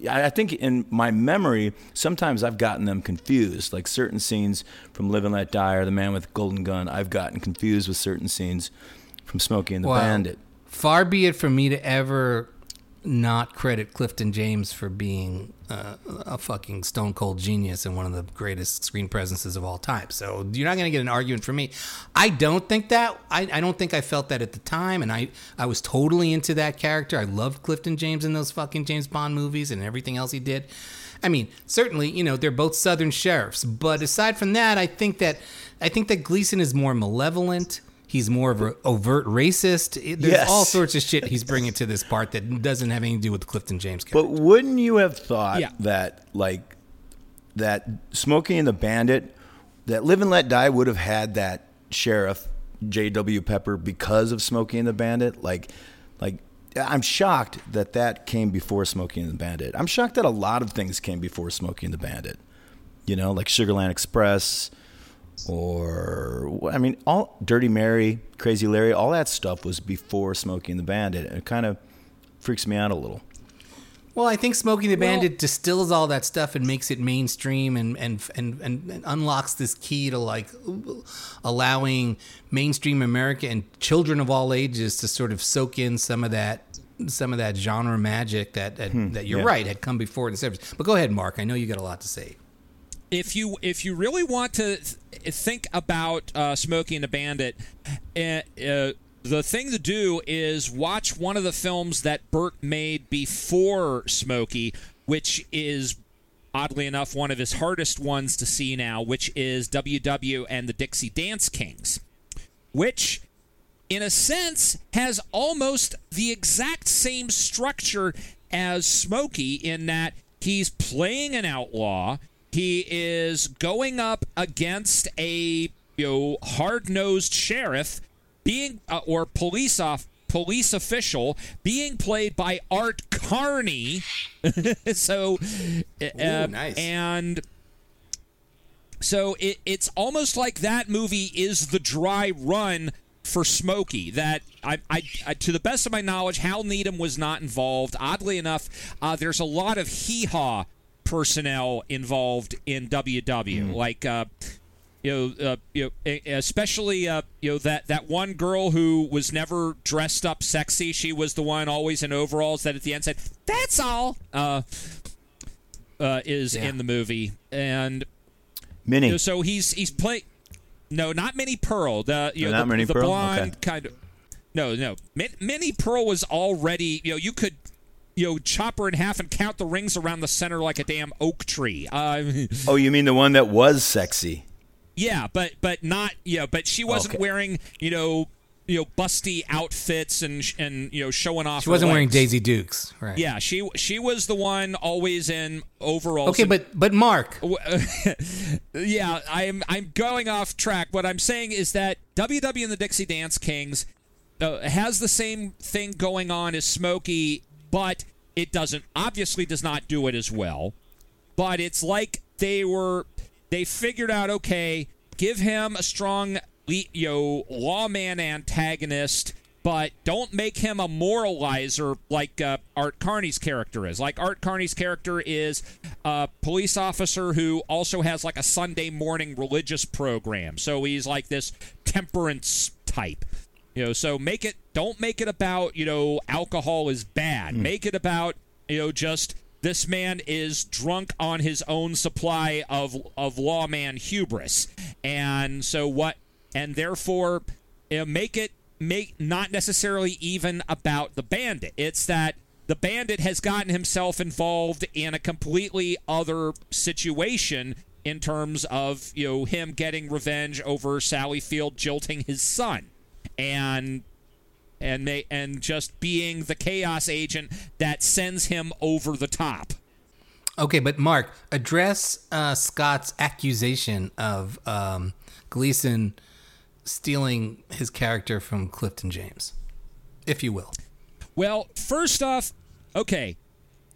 I I think in my memory, sometimes I've gotten them confused. Like certain scenes from Live and Let Die or The Man with the Golden Gun, I've gotten confused with certain scenes from Smokey and the Well, Bandit. Far be it from me to ever not credit Clifton James for being uh, a fucking stone cold genius and one of the greatest screen presences of all time. So you're not going to get an argument from me. I don't think that. I, I don't think I felt that at the time, and I I was totally into that character. I loved Clifton James in those fucking James Bond movies and everything else he did. I mean, certainly, you know, they're both Southern sheriffs, but aside from that, I think that I think that Gleason is more malevolent. He's more of an overt racist. There's Yes. all sorts of shit he's (laughs) bringing to this part that doesn't have anything to do with Clifton James character. But wouldn't you have thought Yeah. that like that Smokey and the Bandit, that Live and Let Die would have had that sheriff J.W. Pepper because of Smokey and the Bandit? Like, like I'm shocked that that came before Smokey and the Bandit. I'm shocked that a lot of things came before Smokey and the Bandit. You know, like Sugarland Express, or I mean, all Dirty Mary, Crazy Larry, all that stuff was before Smokey and the Bandit. And it kind of freaks me out a little. Well, I think Smokey and the Bandit distills all that stuff and makes it mainstream and and, and and and unlocks this key to like allowing mainstream America and children of all ages to sort of soak in some of that some of that genre magic that that, hmm, that you're yeah. right had come before the series. But go ahead, Mark. I know you got a lot to say. If you if you really want to th- think about uh, Smokey and the Bandit, uh, the thing to do is watch one of the films that Burt made before Smokey, which is oddly enough one of his hardest ones to see now, which is WW and the Dixie Dance Kings, which in a sense, has almost the exact same structure as Smokey in that he's playing an outlaw. He is going up against a you know hard-nosed sheriff, being uh, or police off police official being played by Art Carney. (laughs) so, uh, nice. and so it, it's almost like that movie is the dry run for Smokey. That I, I, I, to the best of my knowledge, Hal Needham was not involved. Oddly enough, uh, there's a lot of hee haw personnel involved in WW, like. Uh, you know, uh, you know, especially uh, you know that that one girl who was never dressed up sexy. She was the one always in overalls that at the end said, "That's all." Uh, uh, is Yeah. in the movie, and Minnie. you know, so he's he's play. No, not Minnie Pearl. The you know not the, Minnie the Pearl? blonde Okay. kind of. No, no. Min, Minnie Pearl was already. You know, you could. You know, chop her in half and count the rings around the center like a damn oak tree. Uh, oh, you mean the one that was sexy? yeah, but but not. Yeah, but she wasn't Okay. wearing. You know, you know, busty outfits and and you know showing off. She wasn't wearing. Daisy Dukes, right? Yeah, she she was the one always in overalls. Okay, and- but but Mark, (laughs) yeah, I'm I'm going off track. What I'm saying is that WW and the Dixie Dance Kings uh, has the same thing going on as Smokey, but it doesn't obviously does not do it as well. But it's like they were they figured out okay, give him a strong you know lawman antagonist. But don't make him a moralizer like uh, Art Carney's character is. Like Art Carney's character is a police officer who also has like a Sunday morning religious program. So he's like this temperance type. You know, so make it don't make it about, you know, alcohol is bad. Hmm. Make it about, you know, just this man is drunk on his own supply of of lawman hubris. And so what and therefore you know, make it make not necessarily even about the bandit. It's that the bandit has gotten himself involved in a completely other situation in terms of you know him getting revenge over Sally Field jilting his son, and and they and just being the chaos agent that sends him over the top. okay, but Mark, address uh, Scott's accusation of um, Gleason stealing his character from Clifton James, if you will. Well, first off, okay,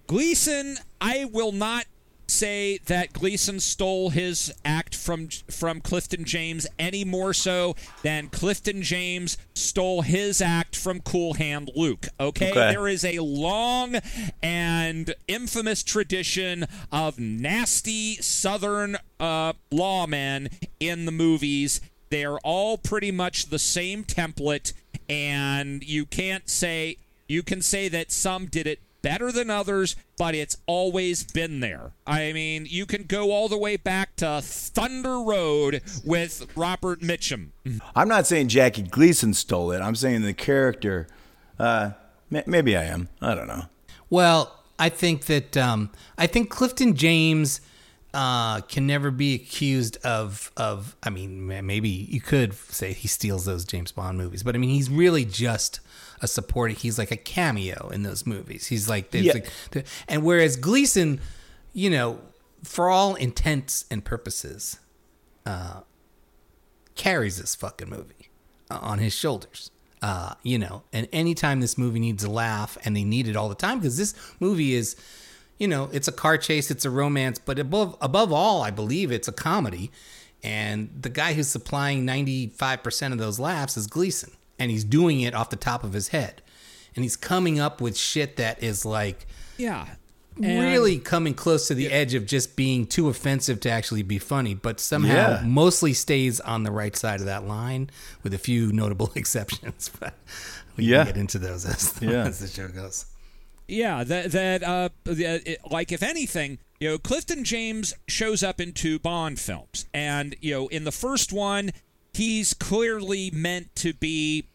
Gleason. I will not say that Gleason stole his act from from Clifton James any more so than Clifton James stole his act from Cool Hand Luke. Okay, Okay. there is a long and infamous tradition of nasty Southern uh, lawmen in the movies. They're all pretty much the same template, and you can't say you can say that some did it better than others, but it's always been there. I mean, you can go all the way back to Thunder Road with Robert Mitchum. I'm not saying Jackie Gleason stole it. I'm saying the character. Uh, ma- maybe I am. I don't know. Well, I think that um, I think Clifton James uh, can never be accused of of. I mean, maybe you could say he steals those James Bond movies, but I mean, he's really just a supporting. He's like a cameo in those movies. He's like, there's Yeah. like and whereas Gleason, you know, for all intents and purposes, uh, carries this fucking movie uh, on his shoulders. Uh, you know, and anytime this movie needs a laugh, and they need it all the time because this movie is, you know, it's a car chase, it's a romance, but above above all, I believe it's a comedy. And the guy who's supplying ninety five percent of those laughs is Gleason, and he's doing it off the top of his head, and he's coming up with shit that is like, Yeah. And- really coming close to the edge of just being too offensive to actually be funny, but somehow Yeah. mostly stays on the right side of that line, with a few notable (laughs) exceptions. But we Yeah. can get into those as, Yeah. as the show goes. Yeah, that that uh, the- it, like if anything, you know, Clifton James shows up in two Bond films, and you know, in the first one, he's clearly meant to be,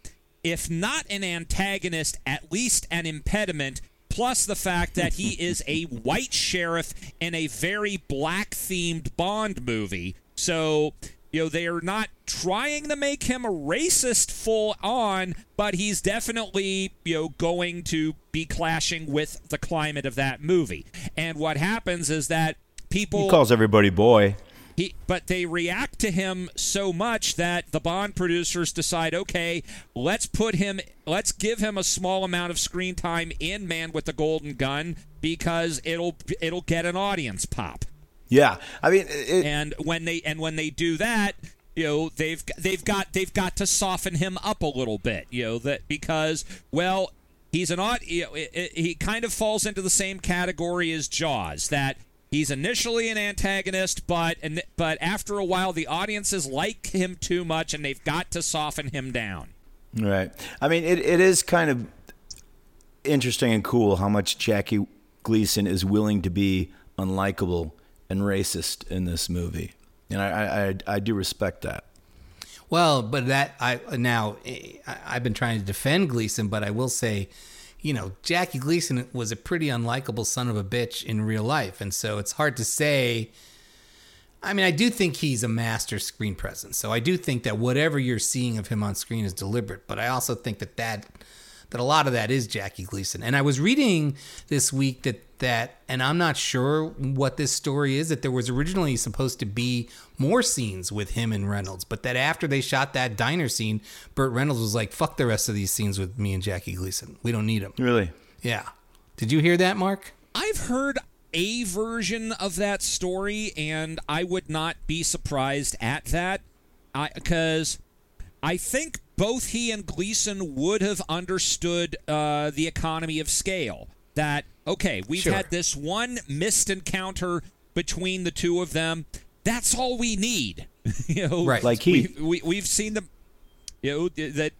if not an antagonist, at least an impediment. Plus the fact that he (laughs) is a white sheriff in a very black themed Bond movie. So, you know, they are not trying to make him a racist full on, but he's definitely, you know, going to be clashing with the climate of that movie. And what happens is that people He calls everybody boy. He, but they react to him so much that the Bond producers decide, okay, let's put him, let's give him a small amount of screen time in Man with the Golden Gun because it'll it'll get an audience pop. Yeah, I mean, it, And when they and when they do that, you know, they've they've got they've got to soften him up a little bit, you know, that because well, he's an odd, you know, he kind of falls into the same category as Jaws that. He's initially an antagonist, but and but after a while, the audiences like him too much, and they've got to soften him down. Right. I mean, it, it is kind of interesting and cool how much Jackie Gleason is willing to be unlikable and racist in this movie, and I I, I, I do respect that. Well, but that I now I, I've been trying to defend Gleason, but I will say, you know, Jackie Gleason was a pretty unlikable son of a bitch in real life, and so it's hard to say. I mean, I do think he's a master screen presence, so I do think that whatever you're seeing of him on screen is deliberate. But I also think that that that a lot of that is Jackie Gleason. And I was reading this week that that, and I'm not sure what this story is. That there was originally supposed to be more scenes with him and Reynolds, but that after they shot that diner scene, Burt Reynolds was like, "Fuck the rest of these scenes with me and Jackie Gleason. We don't need them." Really. Yeah. Did you hear that, Mark? I've heard a version of that story, and I would not be surprised at that, because I think both he and Gleason would have understood uh, the economy of scale. That okay, we've Sure. had this one missed encounter between the two of them. That's all we need. (laughs) you know, Right. Like he. We, we we've seen them. You know that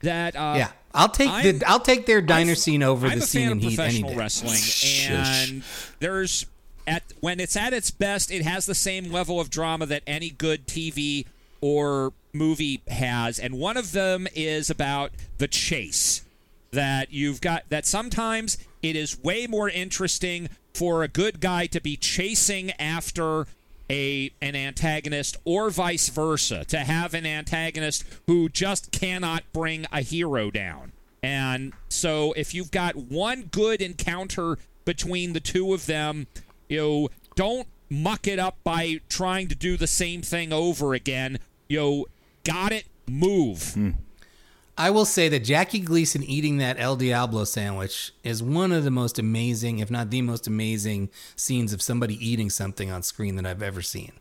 that uh, yeah. I'll take I'm- the I'll take their diner I'm- scene over I'm the a scene fan in of Heat any professional day. wrestling, and there's at when it's at its best, it has the same level of drama that any good TV or movie has, and one of them is about the chase. That you've got that sometimes it is way more interesting for a good guy to be chasing after a an antagonist or vice versa to have an antagonist who just cannot bring a hero down. And so if you've got one good encounter between the two of them, you know, don't muck it up by trying to do the same thing over again. You know, got it, move. Hmm. I will say that Jackie Gleason eating that El Diablo sandwich is one of the most amazing, if not the most amazing, scenes of somebody eating something on screen that I've ever seen.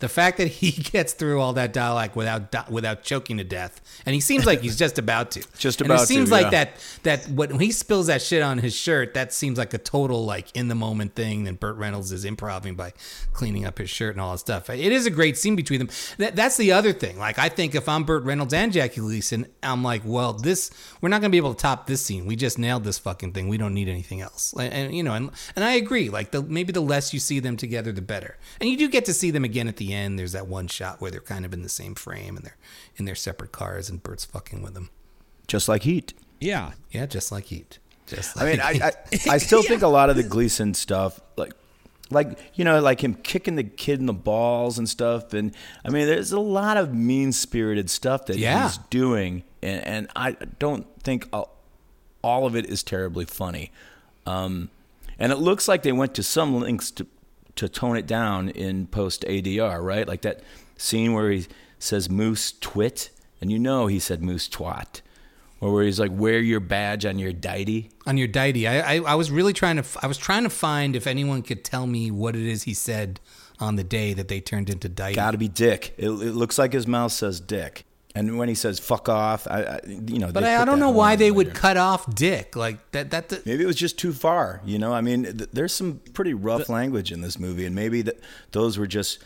The fact that he (laughs) gets through all that dialogue without without choking to death, and he seems like he's just about to. (laughs) Just about. And it seems to, like yeah. that that when he spills that shit on his shirt, that seems like a total like in the moment thing. And Burt Reynolds is improvising by cleaning up his shirt and all that stuff. It is a great scene between them. That, that's the other thing. Like I think if I'm Burt Reynolds and Jackie Gleason, I'm like, well, this we're not gonna be able to top this scene. We just nailed this fucking thing. We don't need anything else. And, and, you know, and and I agree. Like the maybe the less you see them together, the better. And you do get to see them again at the end. There's that one shot where they're kind of in the same frame and they're in their separate cars, and Burt's fucking with them. Just like Heat. Yeah. Yeah, just like Heat. Just I mean, I I, I still (laughs) think a lot of the Gleason stuff, like like you know, like him kicking the kid in the balls and stuff, and I mean, there's a lot of mean spirited stuff that Yeah. he's doing, and, and I don't think all, all of it is terribly funny. Um, and it looks like they went to some lengths to to tone it down in post ADR, right? Like that scene where he says "moose twit," and you know he said "moose twat," or where he's like, "Wear your badge on your diety." on your deity. I, I I was really trying to I was trying to find if anyone could tell me what it is he said on the day that they turned into deity. Got to be Dick. It, it looks like his mouth says Dick. And when he says "fuck off," I, I you know. But I, I don't know why they in would cut off Dick like that. That, that Maybe it was just too far. You know, I mean, th- there's some pretty rough language in this movie, and maybe that those were just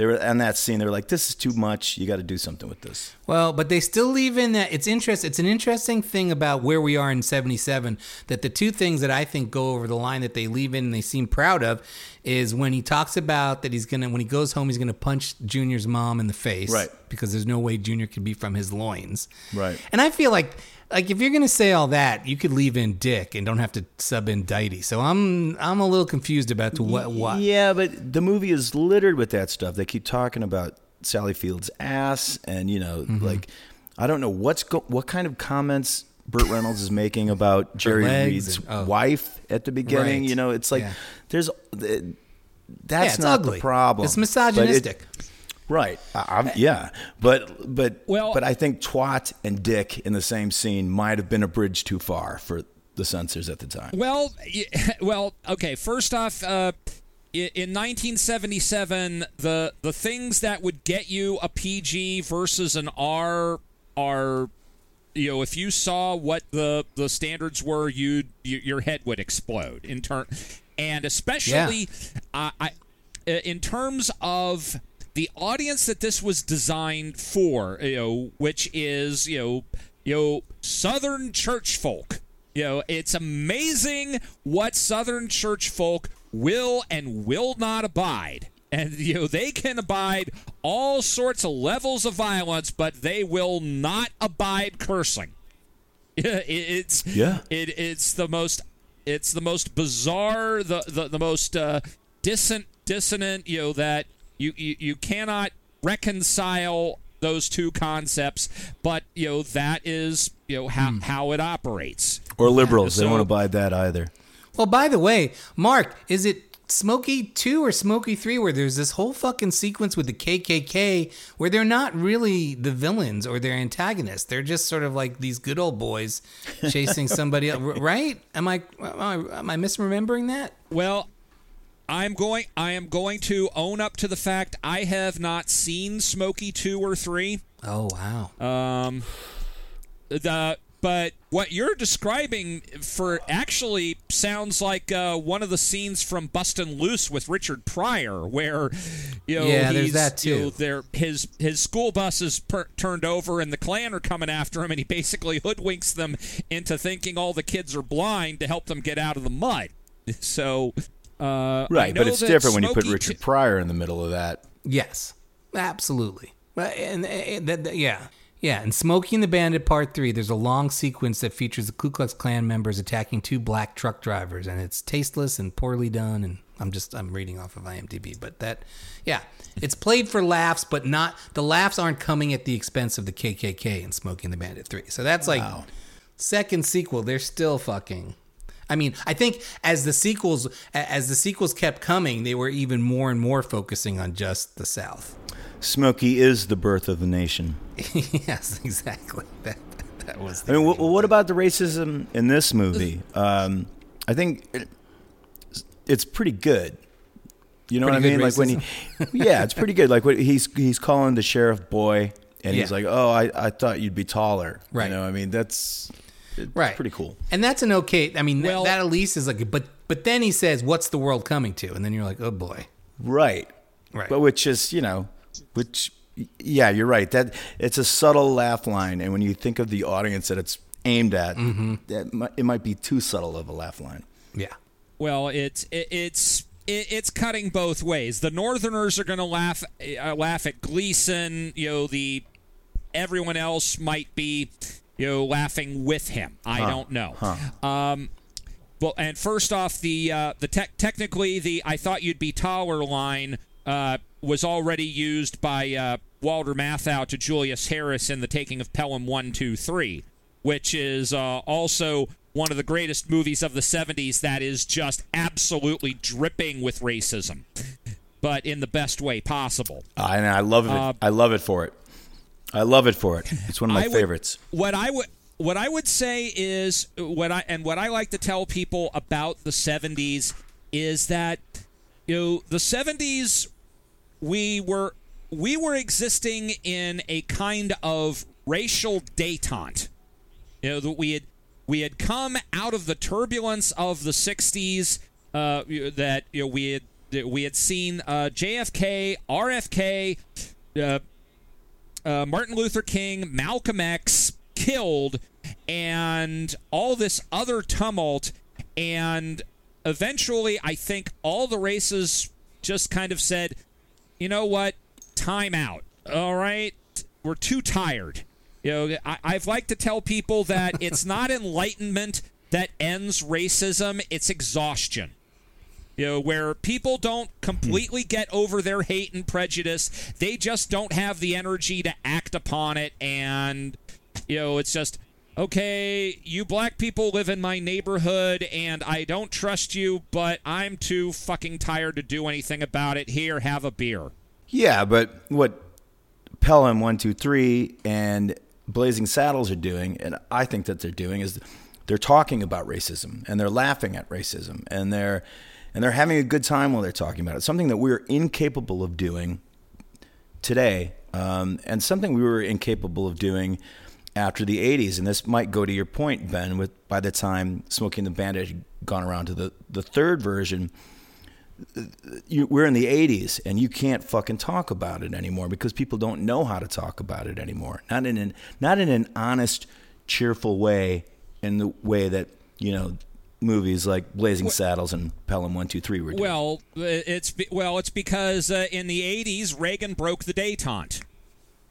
they were on that scene. They were like, "This is too much. You got to do something with this." Well, but they still leave in that it's interest. It's an interesting thing about where we are in '77 that the two things that I think go over the line that they leave in and they seem proud of is when he talks about that he's gonna when he goes home he's gonna punch Junior's mom in the face, Right. Because there's no way Junior could be from his loins, Right. And I feel like like if you're gonna say all that, you could leave in Dick and don't have to sub in Dighty. So I'm I'm a little confused about to what what. Yeah, but the movie is littered with that stuff. They keep talking about Sally Field's ass, and you know, Mm-hmm. like I don't know what's go- what kind of comments Burt Reynolds is making about Jerry Reed's and- oh. wife at the beginning. Right. You know, it's like Yeah. there's Yeah, that's it's not ugly. the problem. It's But it- misogynistic. Right. I, I'm, yeah. But but Well- but I think twat and dick in the same scene might have been a bridge too far for the censors at the time. Well, (laughs) well, okay. First off, uh, in 1977, the the things that would get you a PG versus an R are, you know, if you saw what the the standards were, you'd y- your head would explode in turn, and especially, uh, I, in terms of the audience that this was designed for, you know, which is you know, you know, Southern church folk. You know, it's amazing what Southern church folk will and will not abide. And you know, they can abide all sorts of levels of violence, but they will not abide cursing. (laughs) It- it's Yeah. It, it's the most it's the most bizarre, the the, the most uh, dissonant dissonant. You know that you, you you cannot reconcile those two concepts, but you know that is you know how hmm. how it operates. Or liberals, they So- won't abide that either. Well, by the way, Mark, is it Smokey 2 or Smokey 3 where there's this whole fucking sequence with the KKK where they're not really the villains or their antagonists. They're just sort of like these good old boys chasing somebody else, (laughs) right? Am I am I, am I misremembering that? Well, I'm going. I am going to own up to the fact I have not seen Smokey two or three. Oh, wow. Um, the but what you're describing for actually sounds like uh, one of the scenes from Bustin' Loose with Richard Pryor, where you know Yeah, there's he's, that you know, there his his school bus is per- turned over and the Klan are coming after him, and he basically hoodwinks them into thinking all the kids are blind to help them get out of the mud. (laughs) So. Uh, Right, but it's different when you put Richard Pryor in the middle of that. Yes, absolutely. But and, and that, that- yeah, yeah. And Smokey and the Bandit Part Three. There's a long sequence that features the Ku Klux Klan members attacking two black truck drivers, and it's tasteless and poorly done. And I'm just I'm reading off of IMDb, but that, yeah, it's played for laughs, but not the laughs aren't coming at the expense of the KKK in Smokey and the Bandit Three. So that's like second sequel. They're still fucking. I mean, I think as the sequels as the sequels kept coming, they were even more and more focusing on just the South. Smokey is the birth of the nation. (laughs) yes, exactly. (laughs) That, that was. I mean, wh- what about the racism in this movie? (laughs) Um, I think it, it's pretty good. You know Pretty what I mean? Like when he, yeah, it's pretty good. Like what he's he's calling the sheriff boy, and he's like, "Oh, I, I thought you'd be taller." Right. You know, I mean, that's it's right. pretty cool. And that's an okay. I mean, Well- that at least is like. But but then he says, "What's the world coming to?" And then you're like, "Oh boy." Right. Right. But which is, you know, which yeah, you're right. That it's a subtle laugh line, and when you think of the audience that it's aimed at, Mm-hmm. that might, it might be too subtle of a laugh line. Yeah. Well, it's it, it's it's cutting both ways. The Northerners are going to laugh uh, laugh at Gleason. You know, the everyone else might be you know laughing with him. I don't know. Um, well, and first off, the uh, the tech technically the "I thought you'd be taller" line uh, was already used by uh, Walter Matthau to Julius Harris in the Taking of Pelham One, Two, Three, which is uh, also one of the greatest movies of the '70s. That is just absolutely dripping with racism, but in the best way possible. I, and I love it. Uh, I love it for it. I love it for it. It's one of my would- favorites. What I would what I would say is what I and what I like to tell people about the 70s is that you know the 70s we were we were existing in a kind of racial detente. You know that we had we had come out of the turbulence of the '60s. Uh, that you know we had we had seen uh, JFK, RFK, uh, uh, Martin Luther King, Malcolm X killed, and all this other tumult, and eventually, I think all the races just kind of said, you know what, time out. All right, we're too tired. You know, I, I've liked to tell people that it's not (laughs) enlightenment that ends racism; it's exhaustion. You know, where people don't completely get over their hate and prejudice, they just don't have the energy to act upon it, and you know, it's just okay, you black people live in my neighborhood and I don't trust you, but I'm too fucking tired to do anything about it. Here, have a beer. Yeah, but what Pelham 123 and Blazing Saddles are doing, and I think that they're doing, is they're talking about racism and they're laughing at racism and they're and they're having a good time while they're talking about it. Something that we're incapable of doing today, um, and something we were incapable of doing after the 80s. And this might go to your point, Ben, with by the time Smokey and the Bandit had gone around to the, the third version, you, we're in the 80s and you can't fucking talk about it anymore because people don't know how to talk about it anymore. Not in an, not in an honest, cheerful way, in the way that, you know, movies like Blazing Saddles and Pelham 123 were doing. Well, it's well, it's because uh, in the '80s Reagan broke the détente.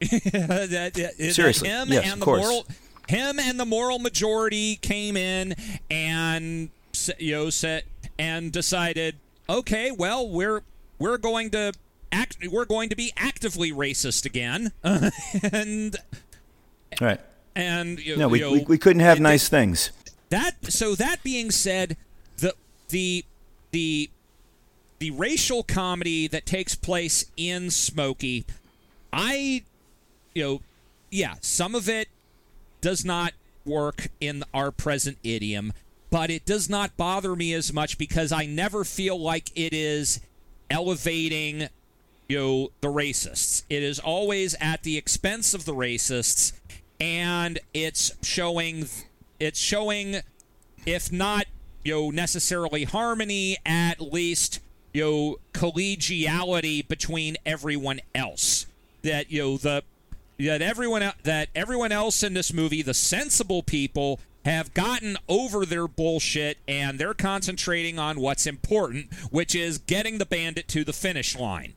(laughs) that, that, Seriously, him yes, and of the course. moral, him and the moral majority came in and you know said and decided, okay, well we're we're going to act, we're going to be actively racist again, (laughs) and right. and you, No, we, you know, we, we couldn't have nice things. That so that being said, the the the the racial comedy that takes place in Smokey, I you know, yeah, some of it does not work in our present idiom, but it does not bother me as much because I never feel like it is elevating you know the racists. It is always at the expense of the racists and it's showing it's showing if not you know necessarily harmony at least you know collegiality between everyone else that you know the that everyone that everyone else in this movie the sensible people have gotten over their bullshit and they're concentrating on what's important which is getting the bandit to the finish line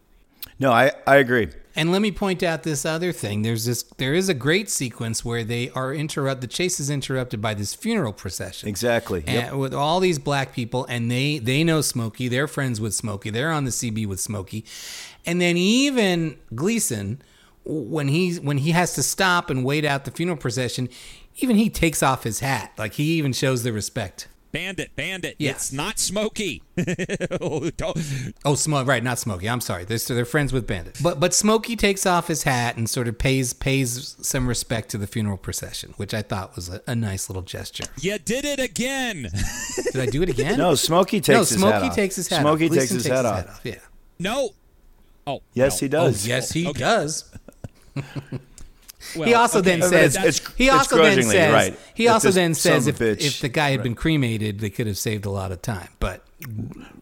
No, I, I agree. And let me point out this other thing. There's this. There is a great sequence where they are interrupt. The chase is interrupted by this funeral procession. Exactly. Yep. With all these black people, and they they know Smokey. They're friends with Smokey. They're on the CB with Smokey, and then even Gleason, when he when he has to stop and wait out the funeral procession, even he takes off his hat. Like he even shows the respect. Bandit bandit Yeah. it's not smoky (laughs) Oh, don't- Oh, Smoke, right? Not Smokey. I'm sorry. They're, they're friends with Bandit. But but Smokey takes off his hat and sort of pays pays some respect to the funeral procession, which I thought was a, a nice little gesture. you did it again (laughs) Did I do it again? No, Smokey takes no, his Smokey hat off. takes his hat Smokey off. takes Gleason his hat off. Yeah. no oh Yes, no. he does. Oh, yes, oh, he Okay. does. (laughs) Well, he also okay, then says that's- it's- he also then says right. he If also then says if, bitch- if the guy had right. been cremated, they could have saved a lot of time. But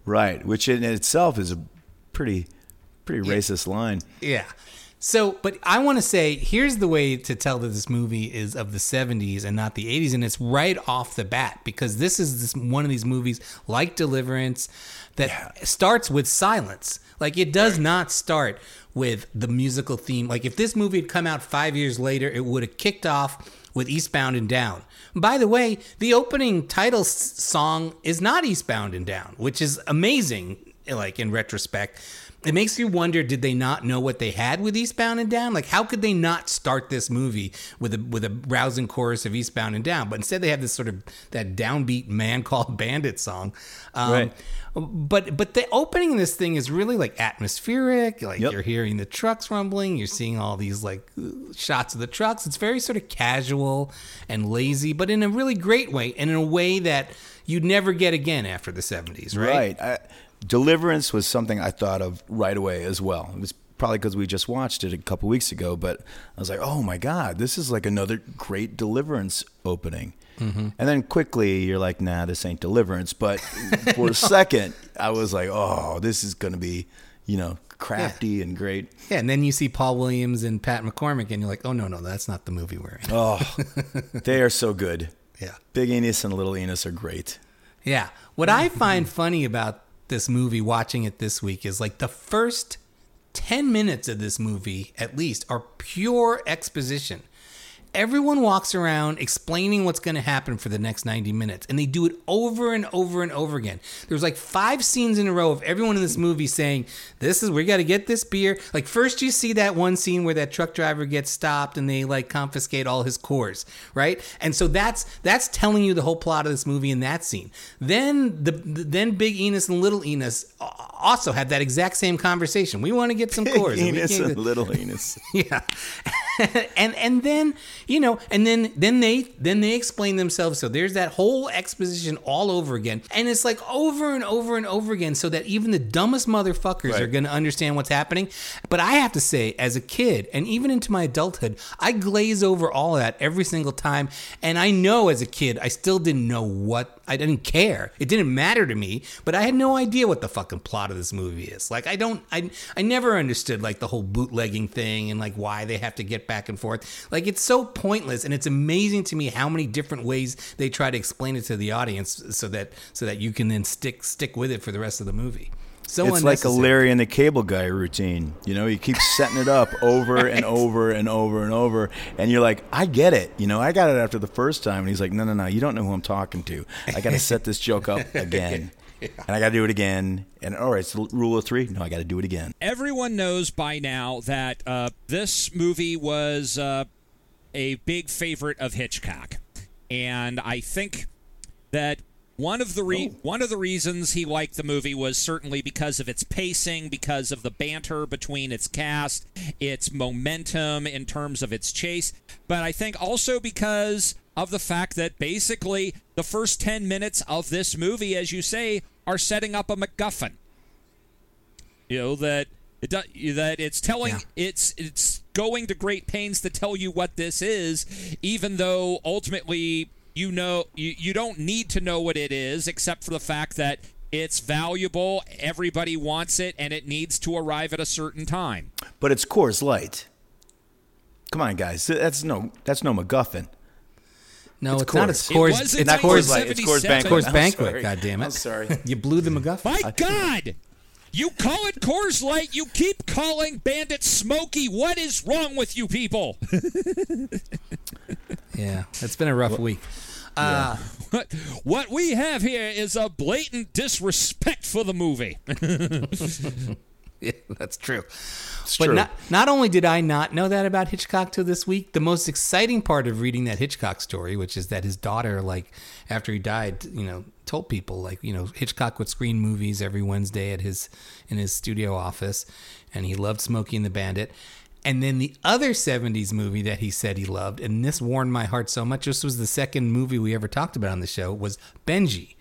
Right, which in itself is a pretty pretty racist line. Yeah. So, but I want to say here's the way to tell that this movie is of the 70s and not the 80s, and it's right off the bat because this is this one of these movies like Deliverance that starts with silence. Like it does not start with the musical theme. Like if this movie had come out five years later, it would have kicked off with Eastbound and Down. By the way, the opening title s- song is not Eastbound and Down, which is amazing. Like in retrospect, it makes you wonder: Did they not know what they had with Eastbound and Down? Like, how could they not start this movie with a with a rousing chorus of Eastbound and Down? But instead, they have this sort of that downbeat man (laughs) called Bandit song. Um, Right. But but the opening of this thing is really like atmospheric. Like Yep. you're hearing the trucks rumbling. You're seeing all these like shots of the trucks. It's very sort of casual and lazy, but in a really great way, and in a way that you'd never get again after the 70s, right? Right. I, Deliverance was something I thought of right away as well. It was probably because we just watched it a couple weeks ago. But I was like, oh my god, this is like another great Deliverance opening. Mm-hmm. And then quickly you're like, nah, this ain't Deliverance. But (laughs) for a second, I was like, oh, this is gonna be, you know, crafty and great. Yeah, and then you see Paul Williams and Pat McCormick, and you're like, oh no, no, that's not the movie we're in. Oh, (laughs) they are so good. Yeah. Big Enos and Little Enos are great. Yeah. What I find funny about this movie, watching it this week, is like the first 10 minutes of this movie, at least, are pure exposition. Everyone walks around explaining what's going to happen for the next 90 minutes, and they do it over and over and over again. There's like five scenes in a row of everyone in this movie saying, This is, we got to get this beer. Like, first, you see that one scene where that truck driver gets stopped and they like confiscate all his Coors, right? And so that's that's telling you the whole plot of this movie in that scene. Then the then Big Enos and Little Enos also have that exact same conversation. We want to get some Coors. Enos can't and Little (laughs) Enos. yeah (laughs) and and then you know and then then they then they explain themselves. So there's that whole exposition all over again. And it's like over and over and over again so that even the dumbest motherfuckers Right. are going to understand what's happening. But i have to say as a kid and even into my adulthood i glaze over all that every single time. And i know as a kid i still didn't know what i didn't care. It didn't matter to me but i had no idea what the fucking plot of this movie is. Like i don't i i never understood like the whole bootlegging thing and like why they have to get back and forth. Like it's so pointless and it's amazing to me how many different ways they try to explain it to the audience so that so that you can then stick stick with it for the rest of the movie so it's like a. Larry and the Cable Guy routine. You know, you keep setting it up (laughs) over and over and over and over, and you're like, I get it. You know, I got it after the first time, and he's like, No, no, no, you don't know who I'm talking to. I got to (laughs) set this joke up again, (laughs) and I got to do it again. And all right, it's the rule of three. No, I got to do it again. everyone knows by now that uh, this movie was uh, a big favorite of Hitchcock, and I think that one of the re- oh. one of the reasons he liked the movie was certainly because of its pacing, because of the banter between its cast, its momentum in terms of its chase, but I think also because of the fact that basically the first 10 minutes of this movie as you say are setting up a MacGuffin. You know that it do, that it's telling Yeah. it's it's going to great pains to tell you what this is even though ultimately you know you, you don't need to know what it is except for the fact that it's valuable everybody wants it and it needs to arrive at a certain time But it's Coors Light. Come on, guys. That's no, that's no MacGuffin. no it's it's, not Coors. it's Coors was it's not Coors Light. It's Coors 77. Banquet. Coors Banquet god damn it I'm sorry. you blew the MacGuffin my god you call it Coors Light. You keep calling Bandit Smokey. What is wrong with you people? (laughs) yeah it's been a rough week uh What, what we have here is a blatant disrespect for the movie. (laughs) Yeah, that's true. It's but true. not not only did I not know that about Hitchcock till this week, the most exciting part of reading that Hitchcock story, which is that his daughter, like after he died, you know, told people like you know Hitchcock would screen movies every Wednesday at his in his studio office, and he loved Smokey and the Bandit. And then the other 70s movie that he said he loved, and this warmed my heart so much. This was the second movie we ever talked about on the show, was Benji.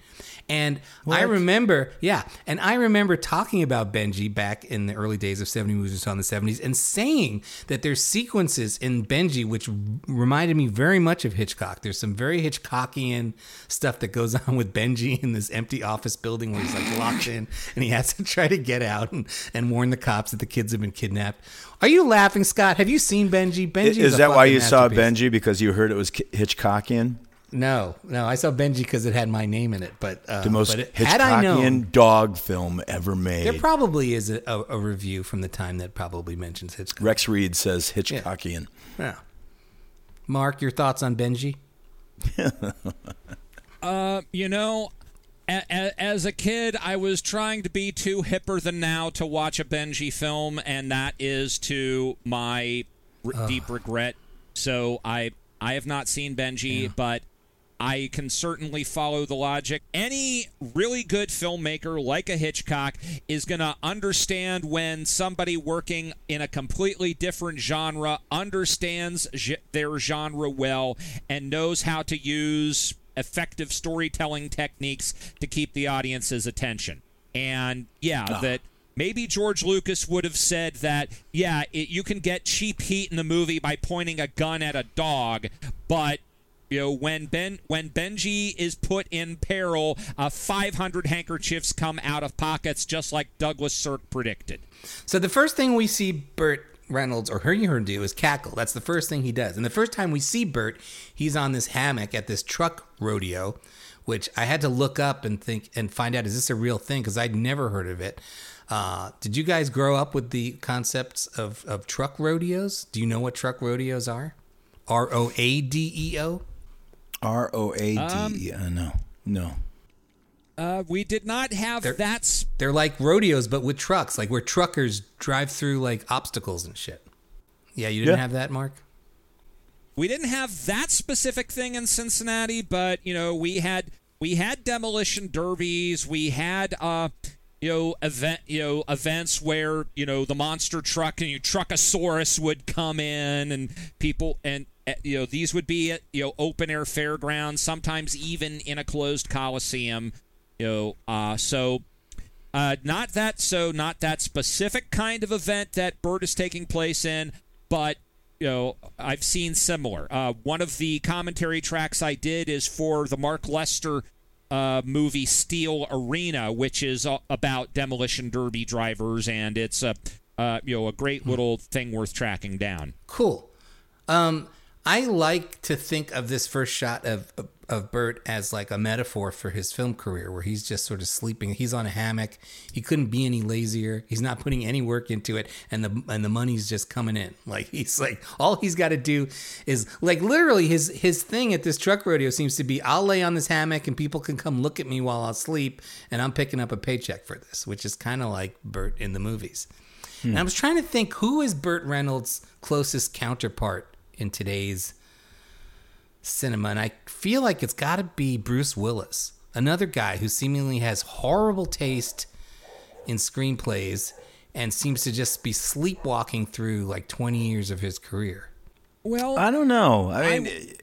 And I remember, yeah, and I remember talking about Benji back in the early days of 70 movies on the 70s and saying that there's sequences in Benji which reminded me very much of Hitchcock. There's some very Hitchcockian stuff that goes (laughs) on with Benji in this empty office building where he's like locked in and he has to try to get out and, and warn the cops that the kids have been kidnapped. Are you laughing, Scott? Have you seen Benji? Benji Is a that why you saw. Benji because you heard it was Hitchcockian? No, no, I saw Benji because it had my name in it. But uh, The most but it- had I known, Hitchcockian dog film ever made. There probably is a, a, a review from the time that probably mentions Hitchcock. Rex Reed says Hitchcockian. Yeah. Mark, your thoughts on Benji? (laughs) you know, a, a, as a kid, I was trying to be too hipper than now to watch a Benji film, and that is to my r- deep regret. So I I have not seen Benji, but I can certainly follow the logic. Any really good filmmaker like a Hitchcock is going to understand when somebody working in a completely different genre understands their genre well and knows how to use effective storytelling techniques to keep the audience's attention. And yeah, ah. that maybe George Lucas would have said that, yeah, it, you can get cheap heat in the movie by pointing a gun at a dog, but you know when Ben when Benji is put in peril, uh, 500 handkerchiefs come out of pockets, just like Douglas Sirk predicted. So the first thing we see Burt Reynolds or her her do is cackle. That's the first thing he does. And the first time we see Burt, he's on this hammock at this truck rodeo, which I had to look up and think and find out is this a real thing because I'd never heard of it. Uh, did you guys grow up with the concepts of, of truck rodeos? Do you know what truck rodeos are? R O A D E O? R O A Um, Uh, no, no. Uh, we did not have They're- that. s- They're like rodeos, but with trucks, like where truckers drive through like obstacles and shit. Yeah, you didn't Yeah. have that, Mark? We didn't have that specific thing in Cincinnati, but you know we had we had demolition derbies. We had uh, you know event you know events where you know the monster truck and you truckasaurus would come in and people and you know these would be at you know open air fairgrounds, sometimes even in a closed coliseum. You know, uh, so uh, not that so not that specific kind of event that Burt is taking place in, but you know I've seen similar. Uh, one of the commentary tracks I did is for the Mark Lester uh, movie Steel Arena, which is about demolition derby drivers, and it's a uh, you know a great little thing worth tracking down. Cool. Um, I like to think of this first shot of of, Burt as like a metaphor for his film career, where he's just sort of sleeping. He's on a hammock. He couldn't be any lazier. He's not putting any work into it, and the and the money's just coming in. (laughs) Like he's like all he's got to do is like literally his his thing at this truck rodeo seems to be I'll lay on this hammock and people can come look at me while I sleep, and I'm picking up a paycheck for this, which is kind of like Burt in the movies. And I hmm. was trying to think who is Burt Reynolds' closest counterpart in today's cinema, and I feel like it's got to be Bruce Willis, another guy who seemingly has horrible taste in screenplays and seems to just be sleepwalking through like 20 years of his career. Well, I don't know. I mean,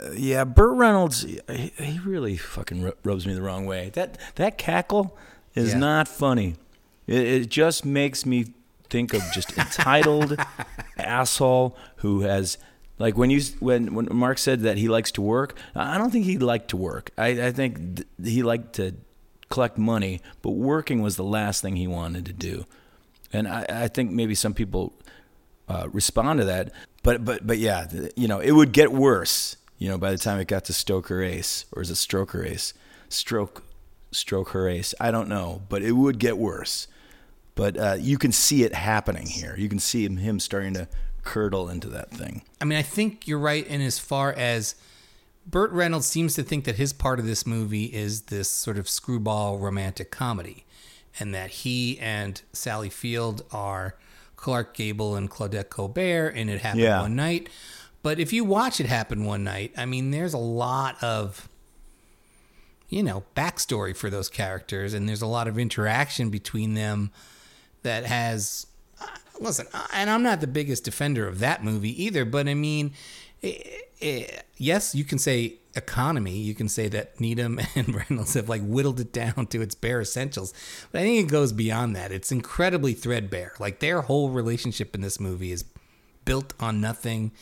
uh, yeah, Burt Reynolds, he, he really fucking rubs me the wrong way. That that cackle is Yeah. not funny. It, it just makes me think of just entitled (laughs) asshole who has like when you when when Mark said that he likes to work. I don't think he liked to work. I, I think th- he liked to collect money, but working was the last thing he wanted to do. And I, I think maybe some people uh, respond to that. But but but yeah, you know, it would get worse. You know, by the time it got to Stoker Ace, or is it Stroker Ace? Stroke, stroke her ace. I don't know, but it would get worse. But uh, you can see it happening here. You can see him, him starting to curdle into that thing. I mean, I think you're right in as far as Burt Reynolds seems to think that his part of this movie is this sort of screwball romantic comedy, and that he and Sally Field are Clark Gable and Claudette Colbert, and it happened Yeah. one night. But if you watch it happen one night, I mean, there's a lot of you know backstory for those characters, and there's a lot of interaction between them that has listen, and I'm not the biggest defender of that movie either, but I mean, eh, eh, yes, you can say economy. You can say that Needham (laughs) and Reynolds have like whittled it down to its bare essentials, but I think it goes beyond that. It's incredibly threadbare. Like their whole relationship in this movie is built on nothing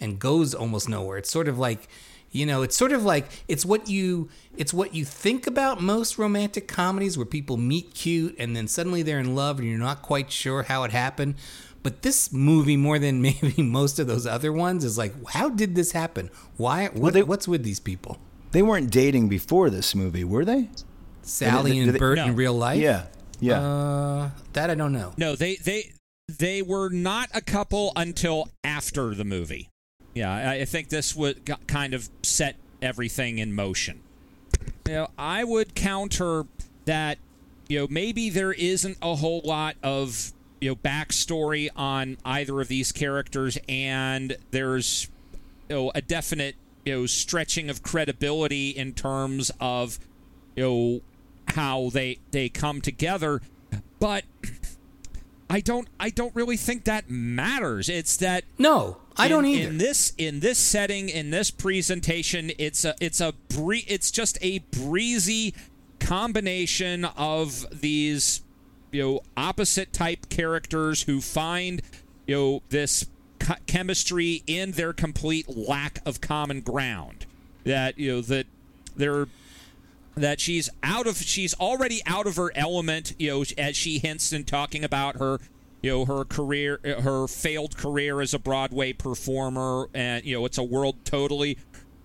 and goes almost nowhere. It's sort of like you know, it's sort of like it's what you it's what you think about most romantic comedies where people meet cute and then suddenly they're in love and you're not quite sure how it happened. But this movie, more than (laughs) maybe most of those other ones, is like, how did this happen? Why? What, they- what's with these people? They weren't dating before this movie, were they? Sally did and they- Burt No. in real life? Yeah, yeah. Uh, that I don't know. No, they they they were not a couple until after the movie. Yeah, I, think this would kind of set everything in motion. You know, I would counter that. You know, maybe there isn't a whole lot of you know backstory on either of these characters, and there's you know a definite you know stretching of credibility in terms of you know how they they come together, but I don't I don't really think that matters. It's that No, I in- don't either. In this in this setting in this presentation, it's a it's a bree- it's just a breezy combination of these you know opposite type characters who find you know this co- chemistry in their complete lack of common ground. That you know that they're that she's out of she's already out of her element you know as she hints in talking about her you know her career uh, her failed career as a broadway performer and you know it's a world totally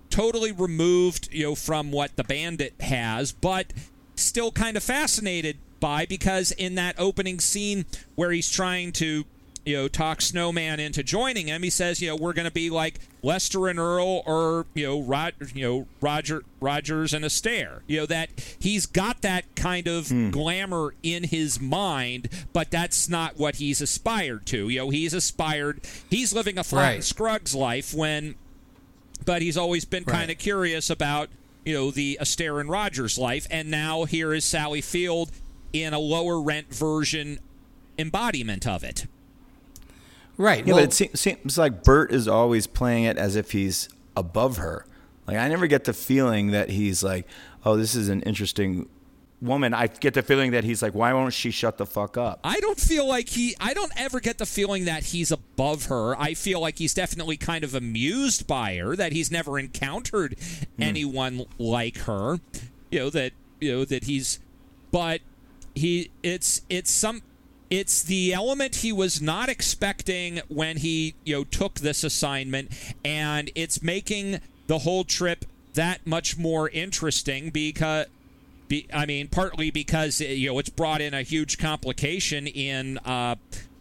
totally removed you know from what the bandit has but still kind of fascinated by because in that opening scene where he's trying to you know, talk Snowman into joining him. He says, you know, we're going to be like Lester and Earl, or you know, Rod, you know, Roger, Rogers and Astaire. You know that he's got that kind of hmm. glamour in his mind, but that's not what he's aspired to. You know, he's aspired. He's living a Flatt Right. Scruggs life when, but he's always been kind of curious about you know the Astaire and Rogers life, and now here is Sally Field in a lower rent version embodiment of it. Right. Yeah, well, but it seems, seems like Burt is always playing it as if he's above her. Like I never get the feeling that he's like, "Oh, this is an interesting woman." I get the feeling that he's like, "Why won't she shut the fuck up?" I don't feel like he. I don't ever get the feeling that he's above her. I feel like he's definitely kind of amused by her. That he's never encountered hmm. anyone like her. You know that. You know that he's. But he. It's. It's some. It's the element he was not expecting when he you know took this assignment, and it's making the whole trip that much more interesting because be, I mean, partly because uh, you know it's brought in a huge complication in uh,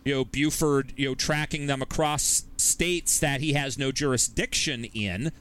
you know Buford, you know, tracking them across states that he has no jurisdiction in.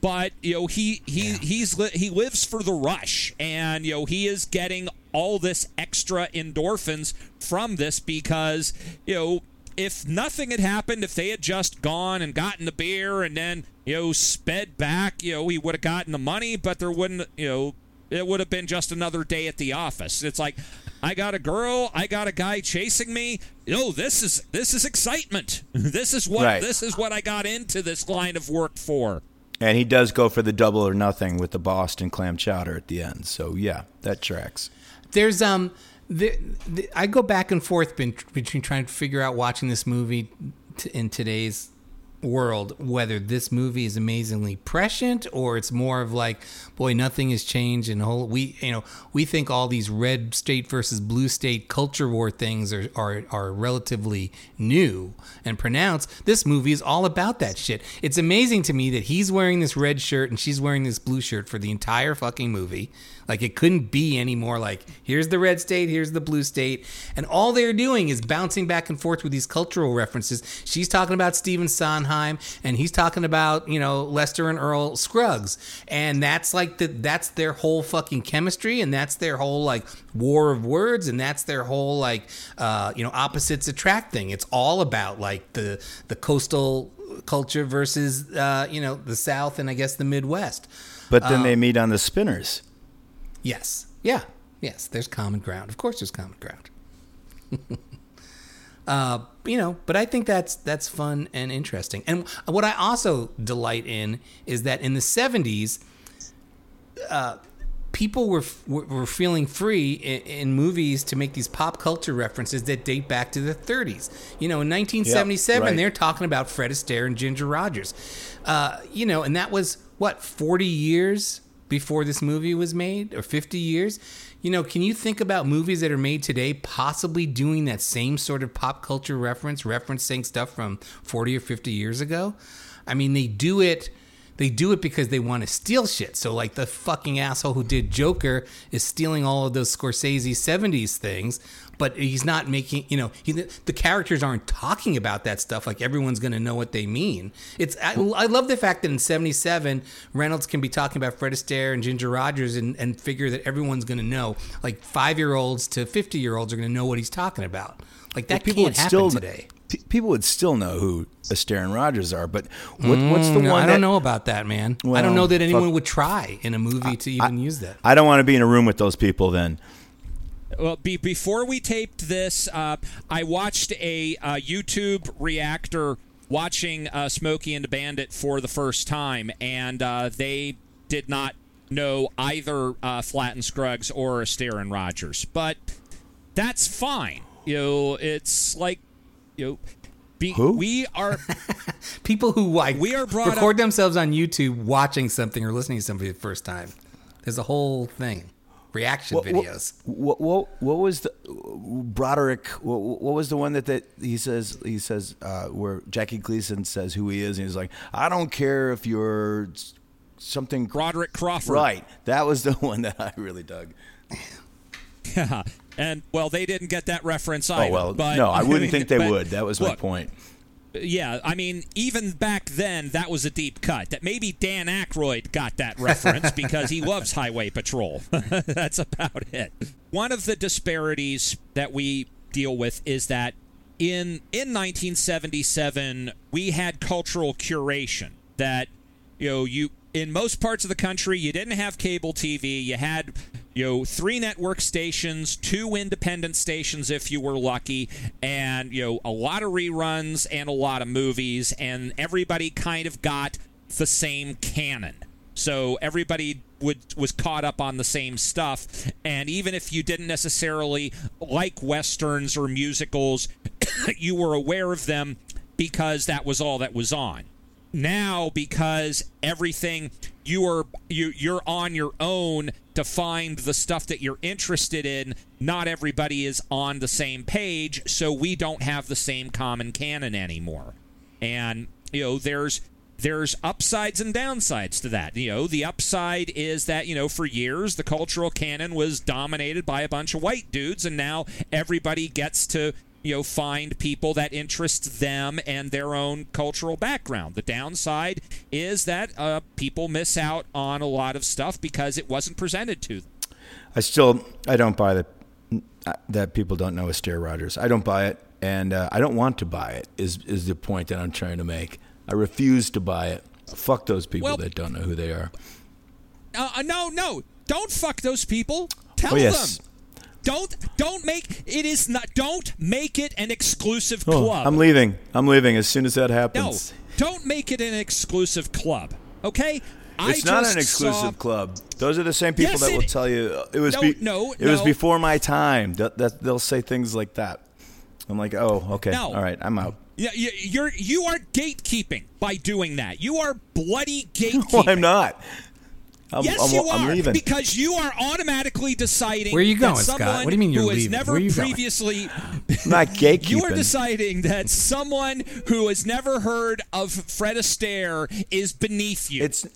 But you know he he he's li- he lives for the rush, and you know he is getting all this extra endorphins from this because you know if nothing had happened, if they had just gone and gotten the beer and then you know sped back, you know he would have gotten the money, but there wouldn't you know it would have been just another day at the office. It's like I got a girl, I got a guy chasing me. No, this is this is excitement. (laughs) This is what Right. this is what I got into this line of work for. And he does go for the double or nothing with the Boston clam chowder at the end. So yeah, that tracks. there's um the, the, I go back and forth between trying to figure out watching this movie t- in today's world whether this movie is amazingly prescient or it's more of like boy nothing has changed and whole we you know we think all these red state versus blue state culture war things are are, are relatively new and pronounced. This movie is all about that shit. It's amazing to me that he's wearing this red shirt and she's wearing this blue shirt for the entire fucking movie like it couldn't be any more like here's the red state, here's the blue state, and all they're doing is bouncing back and forth with these cultural references. She's talking about Stephen Sondheim, and he's talking about you know Lester and Earl Scruggs, and that's like the that's their whole fucking chemistry, and that's their whole like war of words, and that's their whole like uh, you know opposites attract thing. It's all about like the the coastal culture versus uh, you know the South and I guess the Midwest. But then they meet on the spinners. Yes. Yeah. Yes. There's common ground. Of course, there's common ground. (laughs) uh, you know, but I think that's that's fun and interesting. And what I also delight in is that in the '70s, uh, people were, were were feeling free in, in movies to make these pop culture references that date back to the 30s. You know, in 1977, right. they're talking about Fred Astaire and Ginger Rogers. Uh, you know, and that was what 40 years before this movie was made, or 50 years. You know, can you think about movies that are made today possibly doing that same sort of pop culture reference, referencing stuff from 40 or 50 years ago? I mean, they do it they do it because they want to steal shit. So like the fucking asshole who did Joker is stealing all of those Scorsese 70s things, but he's not making, you know, he, the characters aren't talking about that stuff like everyone's going to know what they mean. It's I, I love the fact that in 77 Reynolds can be talking about Fred Astaire and Ginger Rogers and, and figure that everyone's going to know, like 5-year-olds to 50-year-olds are going to know what he's talking about. Like that people can't would happen still today. people would still know who Astaire and Rogers are. But what, what's the Mm, one? I that- don't know about that, man. I don't know that anyone fuck- would try in a movie to even use that. I don't want to be in a room with those people. Then Well, be, before we taped this, uh, I watched a uh, YouTube reactor watching uh, Smokey and the Bandit for the first time, and uh, they did not know either uh, Flatt and Scruggs or Astaire and Rogers. But that's fine. You know, it's like you know, be, Who? we are (laughs) People who like We are brought record up- themselves on YouTube watching something or listening to somebody for the first time. There's a whole thing. Reaction What- what- videos. What, what what was the Broderick? What, what was the one that, that he says he says uh, where Jackie Gleason says who he is and he's like I don't care if you're something Broderick Crawford. right. That was the (laughs) one that I really dug. Yeah. (laughs) And well, they didn't get that reference Oh either. well, but, no, I wouldn't mean, think (laughs) they but would. That was my point. Yeah, I mean, even back then, that was a deep cut. That maybe Dan Aykroyd got that reference (laughs) because he loves Highway Patrol. (laughs) That's about it. One of the disparities that we deal with is that in in 1977 we had cultural curation that you know you in most parts of the country you didn't have cable TV you had you know three network stations two independent stations if you were lucky and you know a lot of reruns and a lot of movies and everybody kind of got the same canon. So everybody would was caught up on the same stuff and even if you didn't necessarily like westerns or musicals (coughs) you were aware of them because that was all that was on. Now because everything you are you you're on your own to find the stuff that you're interested in not everybody is on the same page so we don't have the same common canon anymore and you know there's there's upsides and downsides to that. You know, the upside is that, you know, for years the cultural canon was dominated by a bunch of white dudes and now everybody gets to, you know, find people that interest them and their own cultural background. The downside is that uh, people miss out on a lot of stuff because it wasn't presented to them. I still I don't buy that that people don't know Astaire Rogers. I don't buy it, and uh, I don't want to buy it. Is is the point that I'm trying to make? I refuse to buy it. Fuck those people Well- that don't know who they are. Uh, uh, no, no, don't fuck those people. Tell Oh yes. them. Don't don't make it is not. Don't make it an exclusive Oh, club. I'm leaving. I'm leaving as soon as that happens. No, don't make it an exclusive club. Okay? It's I not an exclusive saw- club. Those are the same people Yes, that will tell you it was. No, be- no, it was before my time. That, that they'll say things like that. I'm like, oh, okay, No. all right, I'm out. Yeah, you- you're you are gatekeeping by doing that. You are bloody gatekeeping. (laughs) No, I'm not. I'm, Yes, I'm, you I'm are leaving. because you are automatically deciding. Where are you that going, Scott? someone What do you mean you're who has never Where are you previously not gatekeeping. You are deciding that someone who has never heard of Fred Astaire is beneath you. It's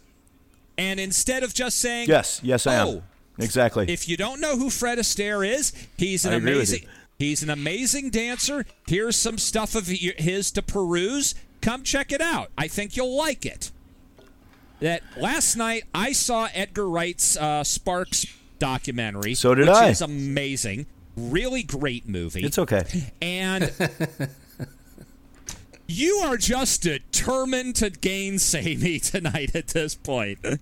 and instead of just saying, yes, yes, I am. Oh, Exactly. If you don't know who Fred Astaire is, he's an I agree with amazing you. he's an amazing dancer. Here's some stuff of his to peruse. Come check it out. I think you'll like it. That last night I saw Edgar Wright's uh, Sparks documentary. So did which I. is amazing. Really great movie. it's okay. And (laughs) you are just determined to gainsay me tonight at this point. (laughs) but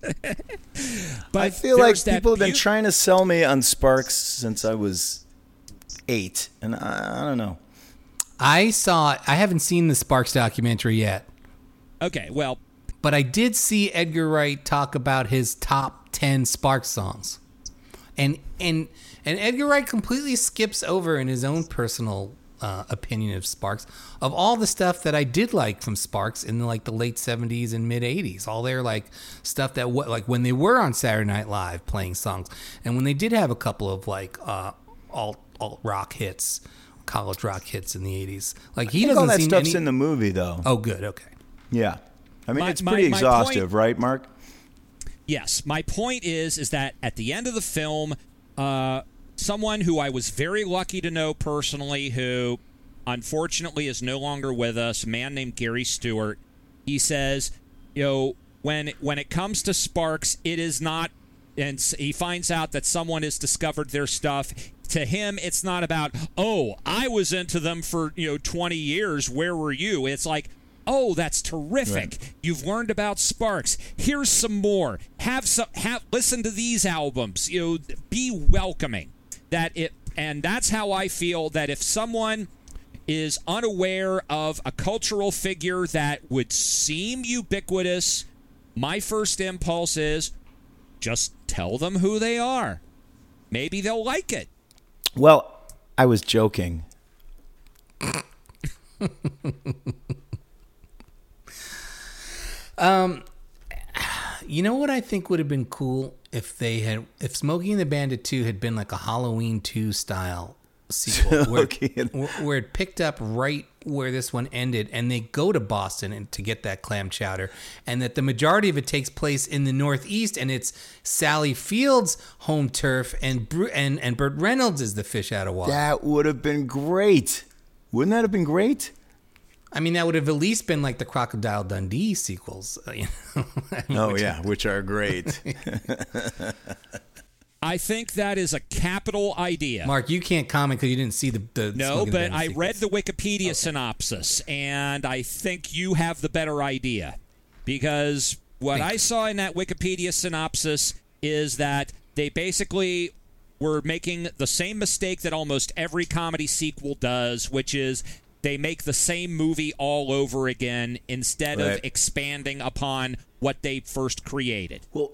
I feel like there's that people have been beau- trying to sell me on Sparks since I was eight, and I, I don't know. I saw. I haven't seen the Sparks documentary yet, Okay, well, but I did see Edgar Wright talk about his top ten Sparks songs, and and and Edgar Wright completely skips over in his own personal uh, opinion of Sparks of all the stuff that I did like from Sparks in like the late '70s and mid '80s. All their like stuff that what like when they were on Saturday Night Live playing songs, and when they did have a couple of like uh, alt alt rock hits. College rock hits in the '80s, like he doesn't all that seem stuff's any- in the movie, though. Oh, good. Okay. Yeah, I mean My- it's pretty my exhaustive, point- right, Mark? yes, my point is is that at the end of the film, uh, someone who I was very lucky to know personally, who unfortunately is no longer with us, a man named Gary Stewart, he says, you know, when when it comes to Sparks, it is not and he finds out that someone has discovered their stuff. To him it's not about oh i was into them for you know 20 years. Where were you? It's like oh that's terrific. You've learned about sparks. Here's some more. Have some have listen to these albums. You know be welcoming. That it and that's how i feel that if someone is unaware of a cultural figure that would seem ubiquitous my first impulse is just tell them who they are. Maybe they'll like it. Well, I was joking. (laughs) Um, you know what I think would have been cool if they had if Smokey and the Bandit 2 had been like a Halloween 2 style sequel (laughs) where, where, where it picked up right where this one ended and they go to Boston and to get that clam chowder and that the majority of it takes place in the Northeast and it's Sally Fields' home turf and and and Burt Reynolds is the fish out of water. That would have been great. Wouldn't that have been great? I mean that would have at least been like the Crocodile Dundee sequels, uh, you know. (laughs) I mean, Oh which- yeah, which are great. (laughs) I think that is a capital idea. Mark, you can't comment because you didn't see the, the No, but Bandit I sequels. read the Wikipedia synopsis, and I think you have the better idea. Because what I saw in that Wikipedia synopsis is that they basically were making the same mistake that almost every comedy sequel does, which is they make the same movie all over again instead of expanding upon what they first created. Well,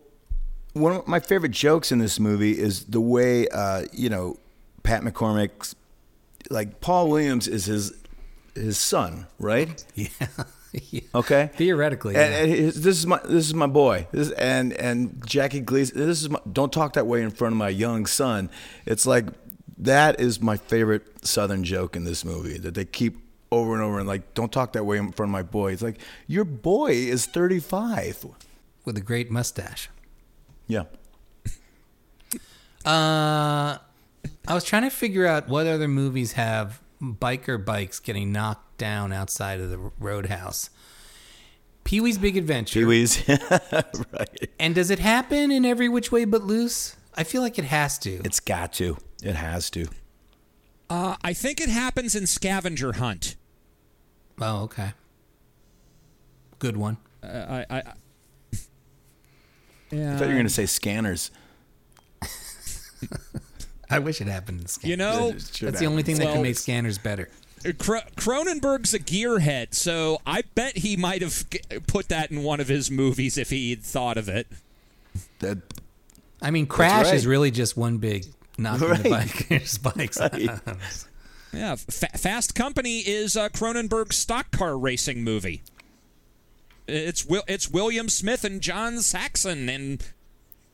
one of my favorite jokes in this movie is the way uh, you know Pat McCormick's like Paul Williams is his his son, right? (laughs) Yeah. yeah. Okay, Theoretically, And, yeah. and his- this is my this is my boy. This and and Jackie Gleason. This is my, don't talk that way in front of my young son. It's like that is my favorite Southern joke in this movie that they keep over and over and like don't talk that way in front of my boy. It's like your boy is thirty five. with a great mustache. Yeah. (laughs) Uh, I was trying to figure out what other movies have biker bikes getting knocked down outside of the roadhouse. Pee Wee's Big Adventure. Pee Wee's. (laughs) right. And does it happen in every which way but loose? I feel like it has to. It's got to. It has to. Uh, I think it happens in Scavenger Hunt. oh, okay. Good one. Uh, I, I, I thought you were going to say scanners. (laughs) I wish it happened in Scanners. you know, It should That's the only happen. thing that Well, can make Scanners better. Cro- Cronenberg's a gearhead, so I bet he might have put that in one of his movies if he had thought of it. That, I mean, Crash right. is really just one big knocking the (laughs) Right. bikers' bikes. Right. Yeah, Fa Fast Company is uh, Cronenberg's stock car racing movie. It's Will it's William Smith and John Saxon and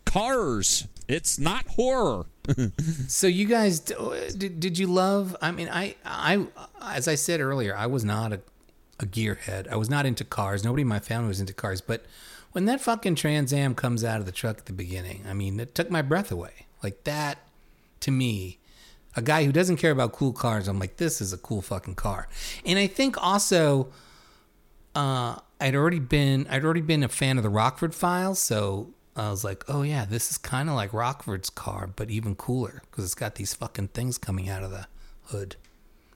cars. It's not horror. (laughs) So you guys, did, did you love? I mean, I, I, as I said earlier, I was not a, a gearhead. I was not into cars. Nobody in my family was into cars. But when that fucking Trans Am comes out of the truck at the beginning, I mean, it took my breath away. Like that, to me, a guy who doesn't care about cool cars, I'm like, this is a cool fucking car. And I think also, uh, I'd already been I'd already been a fan of the Rockford Files, so I was like, oh yeah, this is kind of like Rockford's car, but even cooler because it's got these fucking things coming out of the hood,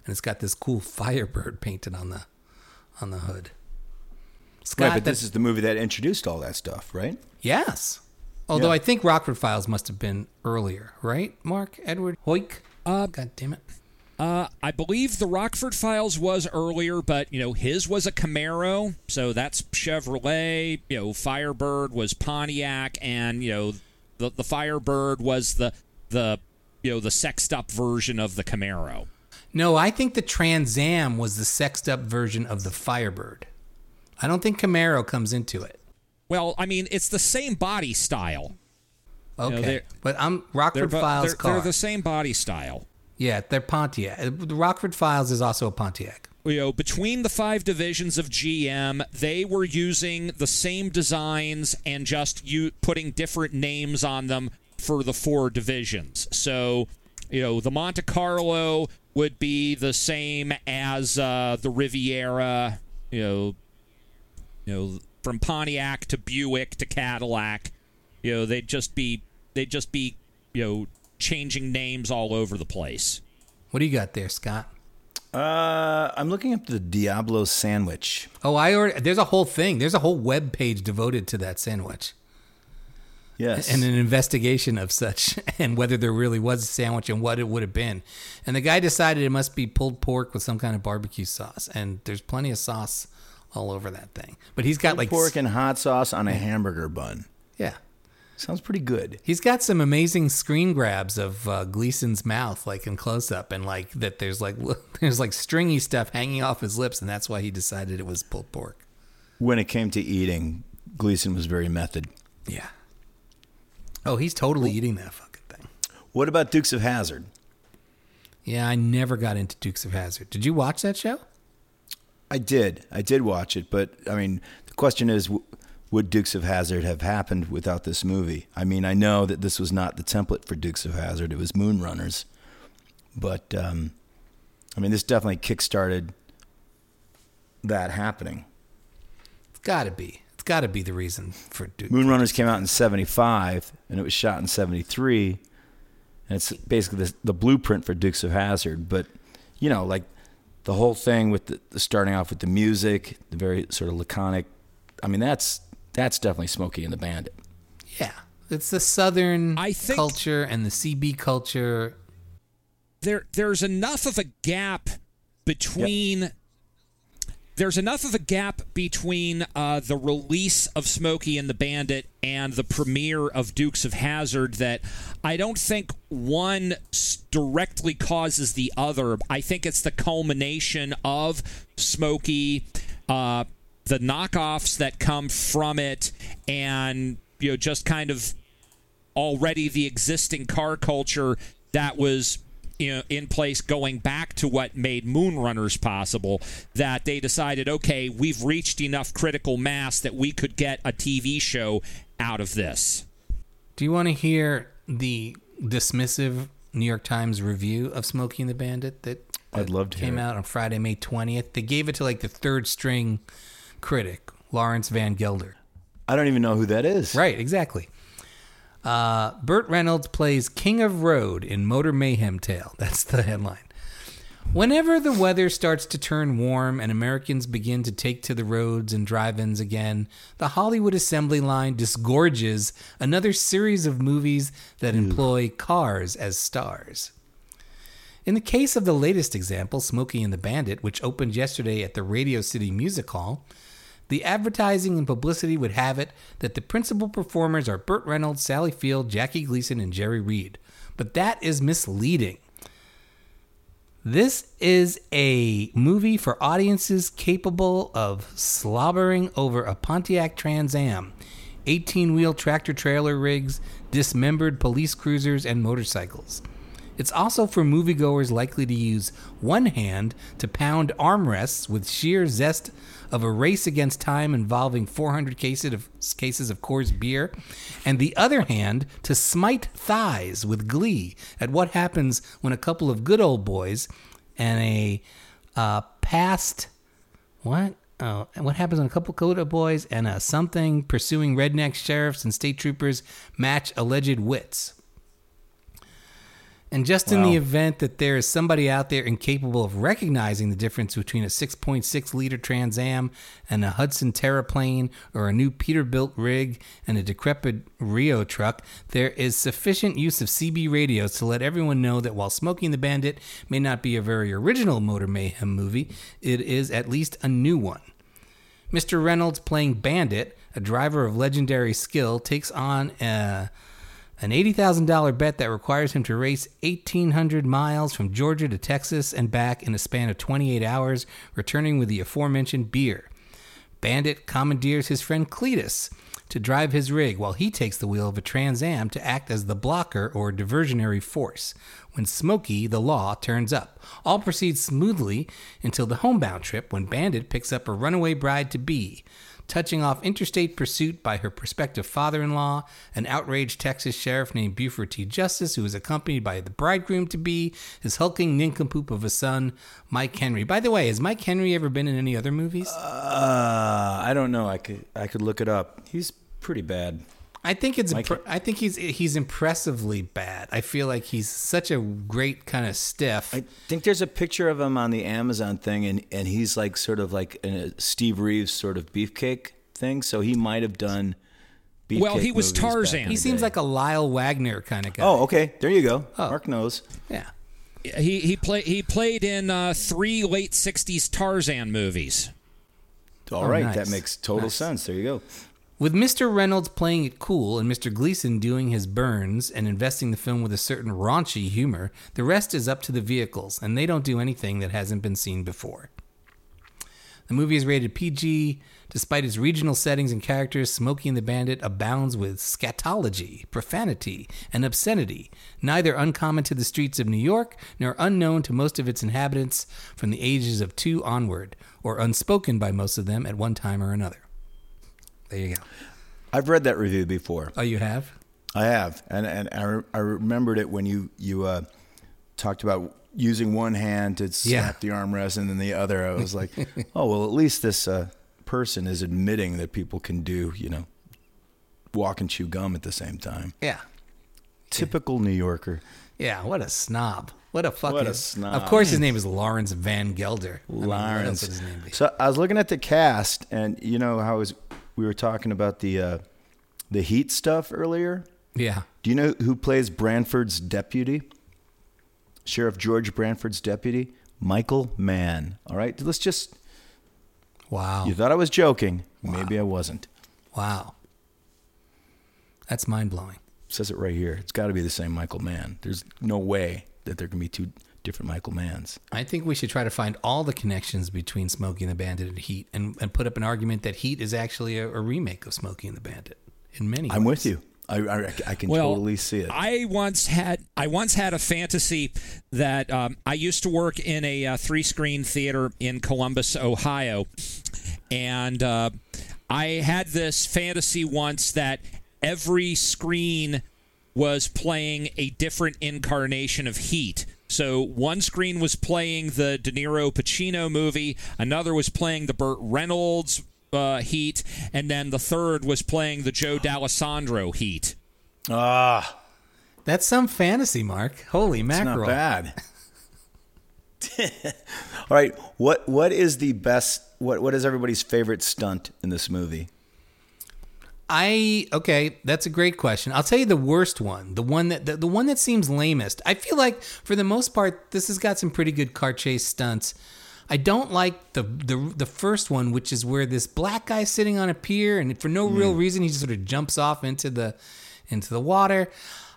and it's got this cool Firebird painted on the on the hood. Scott, right, but this is the movie that introduced all that stuff, right? yes. Although Yeah. I think Rockford Files must have been earlier, right? Mark Edward Heuck. Uh, God damn it. Uh, I believe the Rockford Files was earlier, but you know his was a Camaro, so that's Chevrolet. You know, Firebird was Pontiac, and you know the the Firebird was the the you know the sexed up version of the Camaro. No, I think the Trans Am was the sexed up version of the Firebird. I don't think Camaro comes into it. Well, I mean it's the same body style. Okay, they're- but I'm They're, Rockford Files they're, car. they're the same body style. yeah, they're Pontiac. The Rockford Files is also a Pontiac. you know, between the five divisions of GM, they were using the same designs and just you putting different names on them for the four divisions. So, you know, the Monte Carlo would be the same as uh, the Riviera. You know, you know, from Pontiac to Buick to Cadillac. You know, they'd just be they'd just be you know changing names all over the place. What do you got there, Scott? Uh, I'm looking up the Diablo sandwich. Oh, I already. There's a whole thing. There's a whole web page devoted to that sandwich Yes. and an investigation of such (laughs) and whether there really was a sandwich and what it would have been. And the guy decided it must be pulled pork with some kind of barbecue sauce. And there's plenty of sauce all over that thing. But he's got like pork and hot sauce on a hamburger bun. yeah. Sounds pretty good. He's got some amazing screen grabs of uh, Gleason's mouth, like in close up, and like that. There's like (laughs) there's like stringy stuff hanging off his lips, and that's why he decided it was pulled pork. When it came to eating, Gleason was very method. Yeah. Oh, he's totally eating that fucking thing. What about Dukes of Hazzard? Yeah, I never got into Dukes of Hazzard. Did you watch that show? I did. I did watch it, but I mean, the question is, would Dukes of Hazzard have happened without this movie? I mean, I know that this was not the template for Dukes of Hazzard; it was Moonrunners, but um, I mean, this definitely kickstarted that happening. It's got to be. It's got to be the reason for Duke. Moonrunners came out in '75, and it was shot in '73, and it's basically the, the blueprint for Dukes of Hazzard. But you know, like the whole thing with the, the starting off with the music, the very sort of laconic. I mean, that's that's definitely Smokey and the Bandit. Yeah, it's the Southern I think- culture and the CB culture. there there's enough of a gap between there's enough of a gap between uh, the release of Smokey and the Bandit and the premiere of Dukes of Hazzard that I don't think one directly causes the other. I think it's the culmination of Smokey, uh, the knockoffs that come from it, and you know just kind of already the existing car culture that was you know, in place going back to what made Moonrunners possible that they decided, okay, we've reached enough critical mass that we could get a TV show out of this. Do you want to hear the dismissive New York Times review of Smokey and the Bandit that, I'd love to came hear it. out on Friday, May 20th? They gave it to like the third string critic, Lawrence Van Gelder. I don't even know who that is. Right, exactly. Uh, Burt Reynolds plays King of Road in Motor Mayhem Tale. (laughs) That's the headline. Whenever the weather starts to turn warm and Americans begin to take to the roads and drive ins again, the Hollywood assembly line disgorges another series of movies that employ cars as stars. In the case of the latest example, Smokey and the Bandit, which opened yesterday at the Radio City Music Hall, the advertising and publicity would have it that the principal performers are Burt Reynolds, Sally Field, Jackie Gleason, and Jerry Reed. But that is misleading. This is a movie for audiences capable of slobbering over a Pontiac Trans Am, 18 wheel tractor trailer rigs, dismembered police cruisers, and motorcycles. It's also for moviegoers likely to use one hand to pound armrests with sheer zest of a race against time involving 400 cases of, cases of Coors beer, and the other hand to smite thighs with glee at what happens when a couple of good old boys and a uh, past what? Oh, and what happens when a couple Coda boys and a something pursuing redneck sheriffs and state troopers match alleged wits? And just in the event that there is somebody out there incapable of recognizing the difference between a 6.6 liter Trans Am and a Hudson Terraplane or a new Peterbilt rig and a decrepit Reo truck, there is sufficient use of CB radios to let everyone know that while Smokey and the Bandit may not be a very original Motor Mayhem movie, it is at least a new one. Mr. Reynolds playing Bandit, a driver of legendary skill, takes on a, an $80,000 bet that requires him to race 1,800 miles from Georgia to Texas and back in a span of 28 hours, returning with the aforementioned beer. Bandit commandeers his friend Cledus to drive his rig while he takes the wheel of a Trans Am to act as the blocker or diversionary force. When Smokey, the law, turns up, all proceeds smoothly until the homebound trip when Bandit picks up a runaway bride to be. Touching off interstate pursuit by her prospective father in law, an outraged Texas sheriff named Buford T. Justice, who is accompanied by the bridegroom to be, his hulking nincompoop of a son, Mike Henry. By the way, has Mike Henry ever been in any other movies? Uh, I don't know. I could I could look it up. He's pretty bad. I think it's. Mike- impre- I think he's he's impressively bad. I feel like he's such a great kind of stiff. I think there's a picture of him on the Amazon thing, and, and he's like sort of like a Steve Reeves sort of beefcake thing. So he might have done. Beefcake Well, he was Tarzan. he seems like a Lyle Waggoner kind of guy. Oh, okay. There you go. Mark knows. yeah. He he played he played in uh, three late '60s Tarzan movies. All Oh, right, nice. that makes total Nice. sense. There you go. With Mr. Reynolds playing it cool and Mr. Gleason doing his burns and investing the film with a certain raunchy humor, the rest is up to the vehicles, and they don't do anything that hasn't been seen before. The movie is rated PG. Despite its regional settings and characters, Smokey and the Bandit abounds with scatology, profanity, and obscenity, neither uncommon to the streets of New York nor unknown to most of its inhabitants from the ages of two onward, or unspoken by most of them at one time or another. There you go. I've read that review before. Oh, you have? I have, and and I, re- I remembered it when you you uh, talked about using one hand to slap Yeah. the armrest and then the other. I was like, (laughs) oh well, at least this uh, person is admitting that people can do you know walk and chew gum at the same time. Yeah. Typical New Yorker. Yeah, what a snob. What a fucking What a snob. Of course his name is Lawrence Van Gelder. I mean, Lawrence. his name? So I was looking at the cast, and you know how I was, we were talking about the uh, the heat stuff earlier. Yeah. Do you know who plays Branford's deputy? Sheriff George Branford's deputy, Michael Mann. All right, let's just. Wow. You thought I was joking. Maybe I wasn't. Wow. That's mind blowing. says it right here. It's got to be the same Michael Mann. There's no way that there can be two different Michael Manns. I think we should try to find all the connections between Smokey and the Bandit and Heat and, and put up an argument that Heat is actually a, a remake of Smokey and the Bandit in many I'm ways. with you. I, I, I can Well, totally see it. I once had I once had a fantasy that um, I used to work in a uh, three screen theater in Columbus, Ohio, and uh, I had this fantasy once that every screen was playing a different incarnation of Heat. So one screen was playing the De Niro Pacino movie, another was playing the Burt Reynolds uh, Heat, and then the third was playing the Joe Dallesandro Heat. Ah, That's some fantasy, Mark. Holy it's mackerel. not bad. (laughs) All right, what what is the best? What what is everybody's favorite stunt in this movie? I okay, that's a great question. I'll tell you the worst one, the one that the, the one that seems lamest. I feel like for the most part, this has got some pretty good car chase stunts. I don't like the the the first one, which is where this black guy sitting on a pier, and for no real hmm. reason, he just sort of jumps off into the into the water.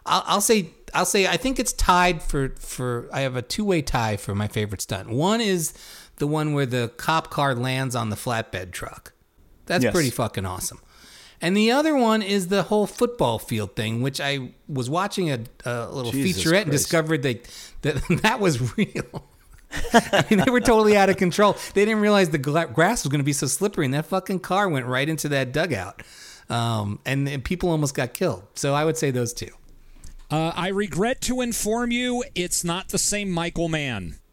I'll, I'll say I'll say I think it's tied for for I have a two way tie for my favorite stunt. One is the one where the cop car lands on the flatbed truck. That's Yes. pretty fucking awesome. And the other one is the whole football field thing, which I was watching a, a little Jesus featurette and discovered that that (laughs) that was real. (laughs) I mean, they were totally out of control. They didn't realize the gla- grass was going to be so slippery, and that fucking car went right into that dugout, um, and, and people almost got killed. So I would say those two. Uh, I regret to inform you, it's not the same Michael Mann. (laughs)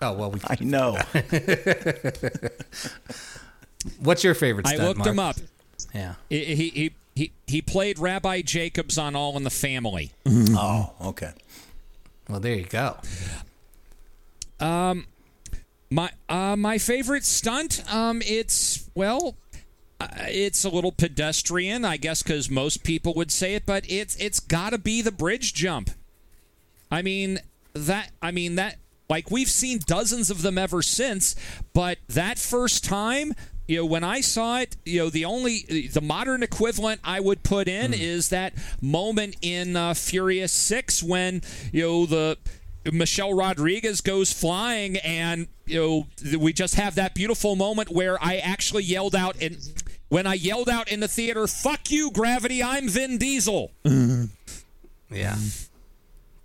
Oh well, we, I know. what's your favorite? I looked Mark? him up. Yeah. He, he, he, he, he played Rabbi Jacobs on All in the Family. oh, okay. Well, there you go. Um, My uh, my favorite stunt, um, it's well, uh, it's a little pedestrian, I guess, because most people would say it, but it's it's got to be the bridge jump. I mean that. I mean that. Like we've seen dozens of them ever since, but that first time, you know, when I saw it, you know, the only the modern equivalent I would put in is that moment in uh, Furious Six when you know the Michelle Rodriguez goes flying, and you know we just have that beautiful moment where I actually yelled out and when I yelled out in the theater, "Fuck you, gravity! I'm Vin Diesel." (laughs) Yeah.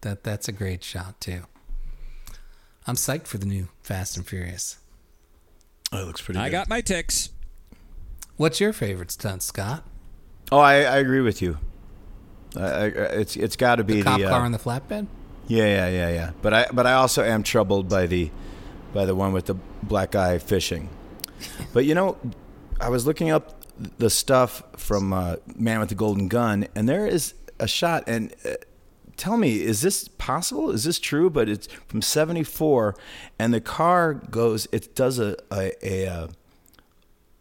That that's a great shot too. I'm psyched for the new Fast and Furious. Oh, it looks pretty. I good. got my ticks. What's your favorite stunt, Scott? Oh, I, I agree with you. I, I, it's it's got to be The cop the, uh, car on the flatbed? Yeah, yeah, yeah, yeah. But I but I also am troubled by the by the one with the black guy fishing. But you know, I was looking up the stuff from uh, Man with the Golden Gun, and there is a shot. And uh, tell me, is this possible? Is this true? But it's from '74, and the car goes. It does a a a,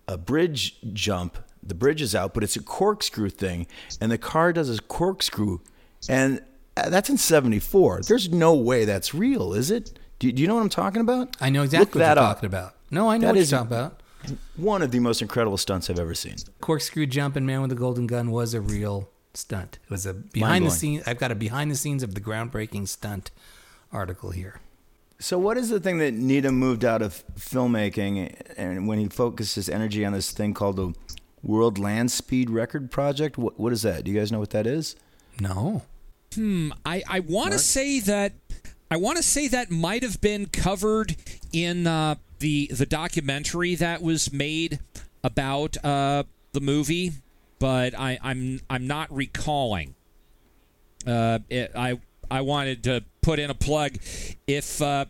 a bridge jump. The bridge is out, but it's a corkscrew thing, and the car does a corkscrew, and uh, that's in '74. There's no way that's real, is it? Do, do you know what I'm talking about? I know exactly Look what that you're up. talking about. No, I know That what you're talking about. one of the most incredible stunts I've ever seen. Corkscrew jumping man with the golden gun was a real stunt. It was a behind the scenes. I've got a behind the scenes of the groundbreaking stunt article here. So, what is the thing that Needham moved out of filmmaking, and when he focused his energy on this thing called the World Land Speed Record Project? What, what is that? Do you guys know what that is? No, Hmm. I, I want to say that I want to say that might have been covered in uh, the the documentary that was made about uh, the movie, but I, I'm I'm not recalling. Uh, it, I I wanted to put in a plug if uh,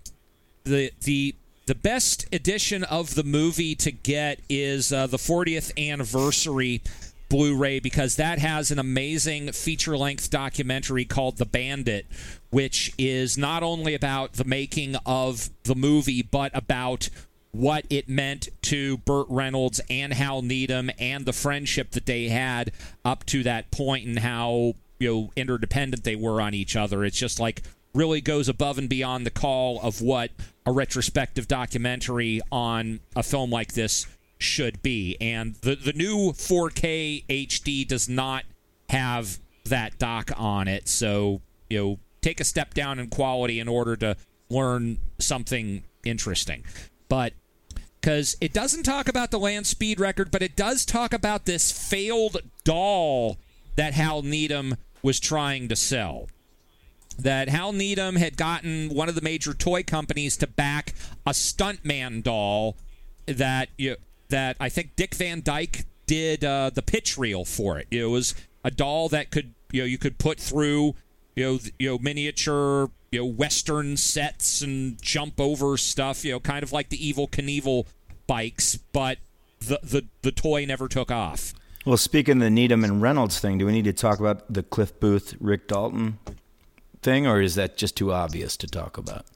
the the the best edition of the movie to get is uh, the 40th anniversary Blu-ray because that has an amazing feature-length documentary called The Bandit, which is not only about the making of the movie but about what it meant to Burt Reynolds and Hal Needham and the friendship that they had up to that point and how you know interdependent they were on each other. It's just like really goes above and beyond the call of what a retrospective documentary on a film like this should be. And the the new 4K HD does not have that doc on it, so you know take a step down in quality in order to learn something interesting. But because it doesn't talk about the land speed record, but it does talk about this failed doll that Hal Needham was trying to sell. That Hal Needham had gotten one of the major toy companies to back a stuntman doll that you that I think Dick Van Dyke did uh, the pitch reel for it. It was a doll that could you know you could put through you know you know miniature you know western sets and jump over stuff. You know, kind of like the Evel Knievel bikes, but the the the toy never took off. Well, speaking of the Needham and Reynolds thing, do we need to talk about the Cliff Booth, Rick Dalton thing, or is that just too obvious to talk about?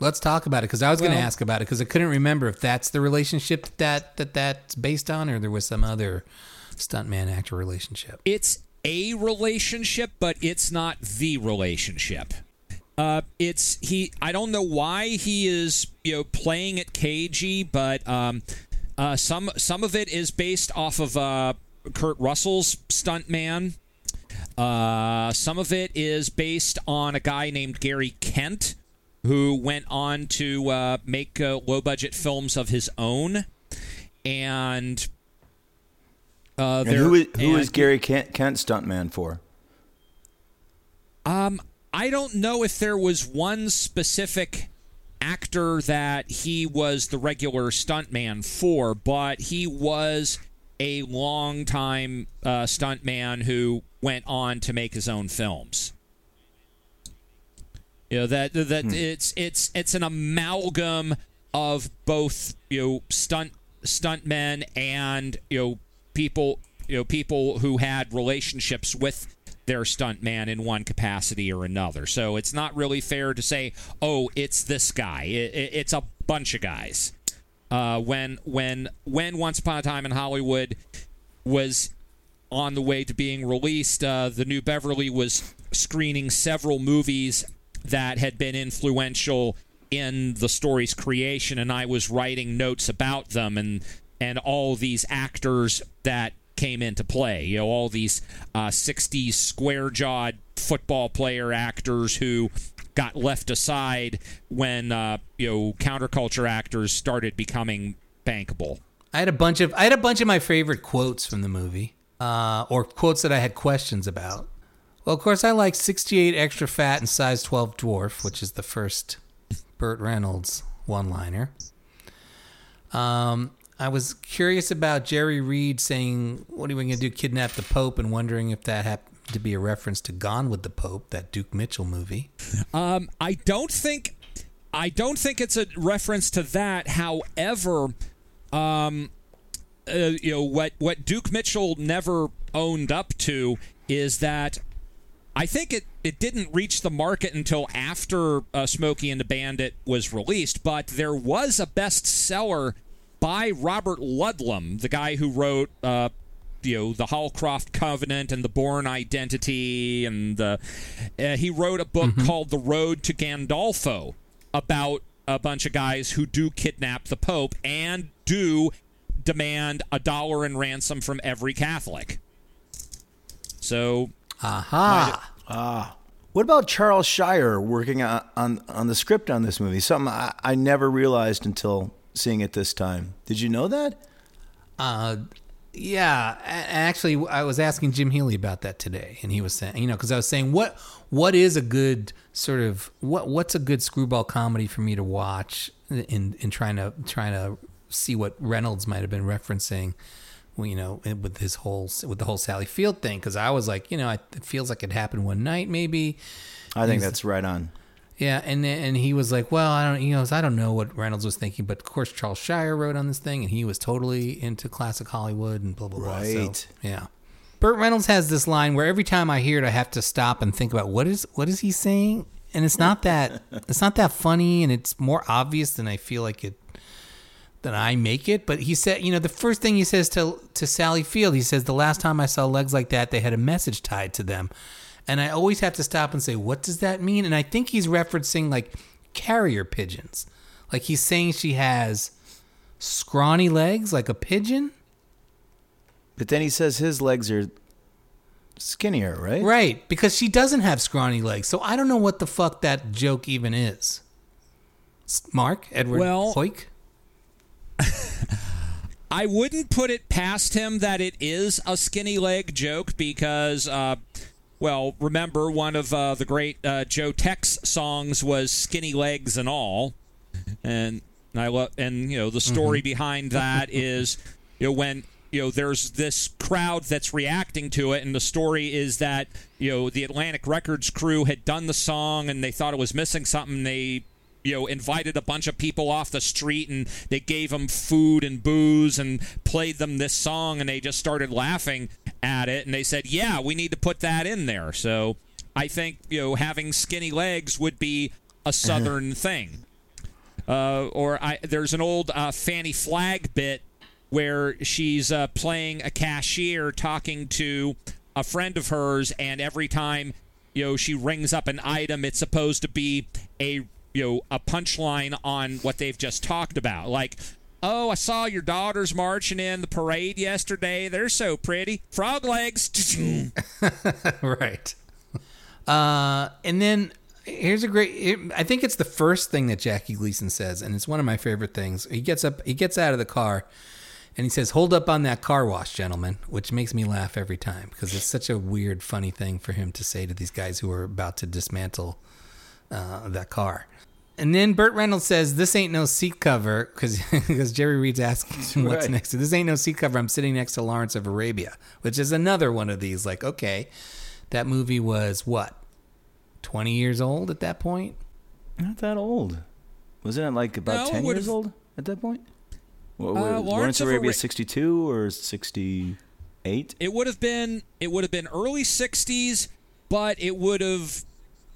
let's talk about it because I was going to ask about it because I couldn't remember if that's the relationship that that that's based on or there was some other stuntman actor relationship. it's a relationship, but it's not the relationship. Uh, it's he. I don't know why he is you know playing it cagey, but um, uh, some some of it is based off of uh, Kurt Russell's stuntman. Uh, some of it is based on a guy named Gary Kent, who went on to uh, make uh, low budget films of his own, and. Uh, And who is, who is and- Gary Kent, Kent stuntman for? Um, I don't know if there was one specific actor that he was the regular stuntman for, but he was a long-time uh, stuntman who went on to make his own films. You know that that it's it's it's an amalgam of both you know stunt stuntmen and you know people you know people who had relationships with their stuntman in one capacity or another. So it's not really fair to say, oh, it's this guy. It, it, it's a bunch of guys. Uh, when when when Once Upon a Time in Hollywood was on the way to being released, uh, the New Beverly was screening several movies that had been influential in the story's creation, and I was writing notes about them and and all these actors that came into play. You know, all these uh, '60s square-jawed football player actors who got left aside when uh, you know counterculture actors started becoming bankable. I had a bunch of I had a bunch of my favorite quotes from the movie, uh, or quotes that I had questions about. Well, of course, I like 68 extra fat and size 12 dwarf, which is the first Burt Reynolds one-liner. Um, I was curious about Jerry Reed saying, "What are we going to do? Kidnap the Pope?" and wondering if that happened to be a reference to Gone with the Pope, that Duke Mitchell movie. (laughs) Um, I don't think, I don't think it's a reference to that. However, um, uh, you know what what Duke Mitchell never owned up to is that I think it, it didn't reach the market until after uh, Smokey and the Bandit was released, but there was a bestseller by Robert Ludlum, the guy who wrote uh, you know the Holcroft Covenant and the Bourne Identity, and the uh, he wrote a book called The Road to Gandolfo about a bunch of guys who do kidnap the Pope and do demand a dollar in ransom from every Catholic. So Aha. What about Charles Shyer working on, on, on the script on this movie? Something I, I never realized until seeing it this time. Did you know that? Uh, yeah. Actually, I was asking Jim Healy about that today, and he was saying, you know, because I was saying, what what is a good sort of what what's a good screwball comedy for me to watch in in trying to trying to see what Reynolds might have been referencing. You know, with his whole with the whole Sally Field thing, because I was like, you know, it feels like it happened one night, maybe. I think that's right on. Yeah, and and he was like, "Well, I don't, you know, I don't know what Reynolds was thinking, but of course Charles Shyer wrote on this thing, and he was totally into classic Hollywood and blah blah blah." So, Right. yeah. Burt Reynolds has this line where every time I hear it, I have to stop and think about what is what is he saying, and it's not that (laughs) it's not that funny, and it's more obvious than I feel like it than I make it. But he said, you know, the first thing he says to to Sally Field, he says, "The last time I saw legs like that, they had a message tied to them." And I always have to stop and say, "What does that mean?" And I think he's referencing like carrier pigeons. Like he's saying she has scrawny legs like a pigeon. But then he says his legs are skinnier, right? Right, because she doesn't have scrawny legs. So I don't know what the fuck that joke even is. Mark Edward Well- Heuck. (laughs) I wouldn't put it past him that it is a skinny leg joke because, uh, well, remember one of uh, the great uh, Joe Tex songs was "Skinny Legs and All," and I love, and you know the story behind that (laughs) is, you know, when you know there's this crowd that's reacting to it, and the story is that you know the Atlantic Records crew had done the song and they thought it was missing something. They you know, invited a bunch of people off the street and they gave them food and booze and played them this song and they just started laughing at it and they said, "Yeah, we need to put that in there." So, I think, you know, having skinny legs would be a southern thing. Uh, or I, there's an old uh, Fannie Flagg bit where she's uh, playing a cashier talking to a friend of hers, and every time you know she rings up an item, it's supposed to be a you know a punchline on what they've just talked about, like. Oh, I saw your daughters marching in the parade yesterday. They're so pretty. Frog legs. (laughs) (laughs) right. Uh, and then here's a great. It, I think it's the first thing that Jackie Gleason says, and it's one of my favorite things. He gets up, he gets out of the car, and he says, "Hold up on that car wash, gentlemen," which makes me laugh every time because it's such a weird, funny thing for him to say to these guys who are about to dismantle uh, that car. And then Burt Reynolds says, "This ain't no seat cover," because because (laughs) Jerry Reed's asking him what's Right. next. to This ain't no seat cover. I'm sitting next to Lawrence of Arabia, which is another one of these. Like, okay, that movie was what, twenty years old at that point. Not that old. Wasn't it like about No, 10 would've- years old at that point? What, Uh, Lawrence Lawrence of Arabia Ara- 62 or 68? it would have been it would have been early 60s but it would have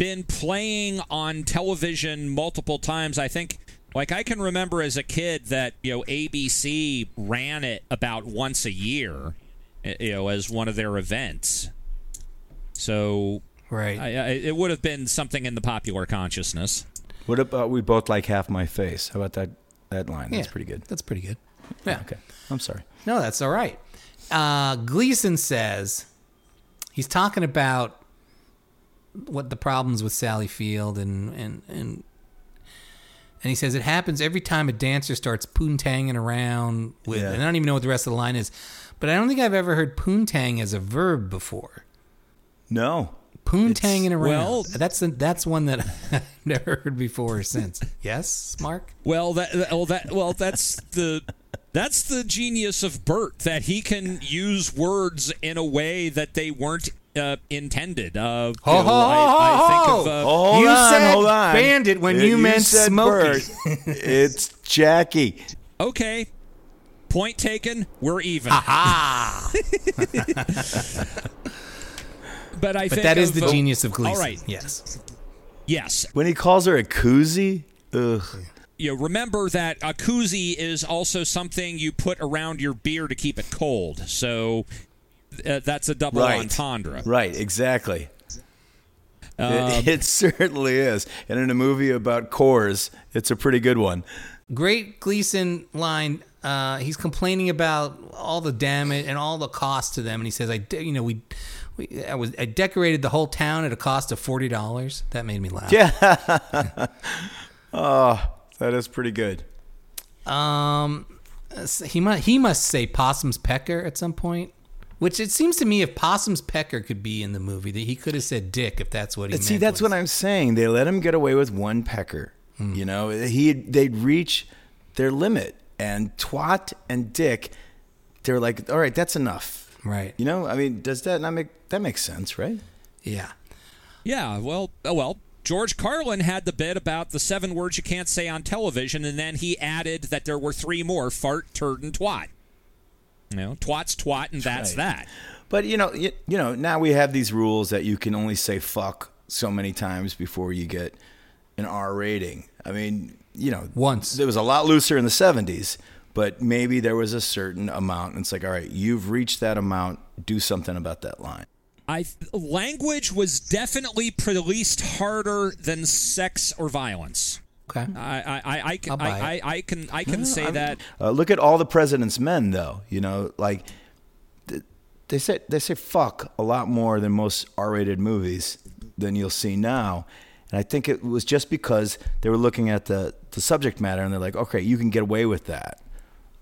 been playing on television multiple times i think like i can remember as a kid that you know abc ran it about once a year eh, you know as one of their events so Right. I, I, it would have been something in the popular consciousness What about we both like half my face? How about that that line? That's pretty good. That's pretty good. Yeah. Okay. I'm sorry. No, that's all right. Uh, Gleason says he's talking about what the problems with Sally Field and and and and he says it happens every time a dancer starts poontanging around with. Yeah. And I don't even know what the rest of the line is, but I don't think I've ever heard poontang as a verb before. No. Poontanging around. Well- that's a, that's one that (laughs) I've never heard before or since. Yes, Mark. Well, that well that well that's the that's the genius of Burt that he can use words in a way that they weren't uh, intended. Uh, Ho, you know, ho, I, ho, I ho, think of uh, Hold You on, said hold on. bandit when you meant said Smokey. (laughs) It's Jackie. okay, point taken. We're even. Ah. (laughs) but I But think that is of, the uh, genius of Gleason. All right, Yes. yes. When he calls her a koozie, ugh. You know, remember that a koozie is also something you put around your beer to keep it cold. So uh, that's a double Right. entendre. Right, exactly. Um, it, it certainly is. And in a movie about Coors, it's a pretty good one. Great Gleason line. uh, he's complaining about all the damage and all the cost to them, and he says, "I, de- you know, we, we, I was, I decorated the whole town at a cost of forty dollars." That made me laugh. Yeah. (laughs) oh, that is pretty good. Um, he must, he must say Possum's Pecker at some point. Which it seems to me, if Possum's Pecker could be in the movie, that he could have said Dick if that's what he But meant. see, that's was- what I'm saying. They let him get away with one pecker. Hmm. You know, he they'd reach their limit, and twat and dick, they're like, all right, that's enough. Right. You know, I mean, does that not make that makes sense, right? Yeah. Yeah, well, oh, well, George Carlin had the bit about the seven words you can't say on television, and then he added that there were three more: fart, turd, and twat. You know, twat's twat, and that's right. that. But you know, you, you know, now we have these rules that you can only say fuck so many times before you get an R rating. I mean, you know, Once. it was a lot looser in the '70s, but maybe there was a certain amount, and it's like, all right, you've reached that amount. Do something about that line. I language was definitely policed harder than sex or violence. Okay. I I I, I, can, I'll I. I, I can I can say that. Uh, look at all the president's men, though. You know, like they say they say fuck a lot more than most R-rated movies than you'll see now. And I think it was just because they were looking at the, the subject matter and they're like, okay, you can get away with that.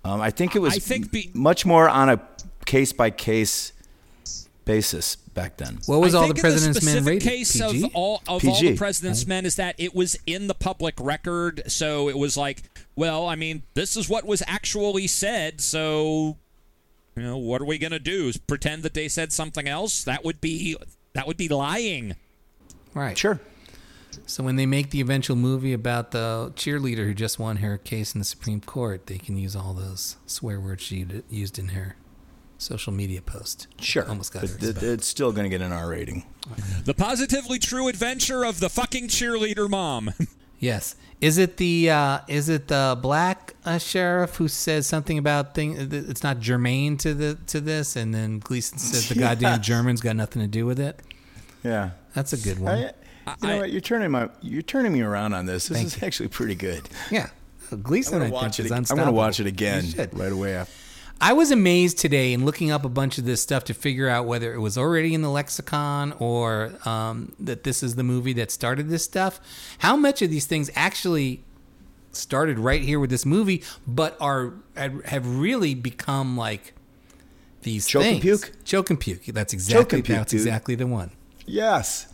Um, I think it was I think be- much more on a case by case basis back then. What was I all think the President's Men specific rated? case PG? of all of all the President's Men is that it was in the public record, so it was like, well, I mean, this is what was actually said, so you know, what are we gonna do? Pretend that they said something else? That would be that would be lying. right. Sure. So when they make the eventual movie about the cheerleader who just won her case in the Supreme Court, they can use all those swear words she used in her social media post. Sure. Almost got But it- expelled. it's still going to get an R rating. The positively true adventure of the fucking cheerleader mom. (laughs) Yes. Is it the uh, is it the black uh, sheriff who says something about thing? It's not germane to the to this, and then Gleason says the (laughs) goddamn Yes. Germans got nothing to do with it. Yeah. That's a good one. I, you know I- what? You're turning my you're turning me around on this. This is you. actually pretty good. yeah, Gleason. I'm I gonna watch think, it. is ag- I'm gonna watch it again right away. After. I was amazed today in looking up a bunch of this stuff to figure out whether it was already in the lexicon or um, that this is the movie that started this stuff. How much of these things actually started right here with this movie, but are have really become like these Choke and puke? Choke and puke. That's exactly puke, that's dude. exactly the one. Yes.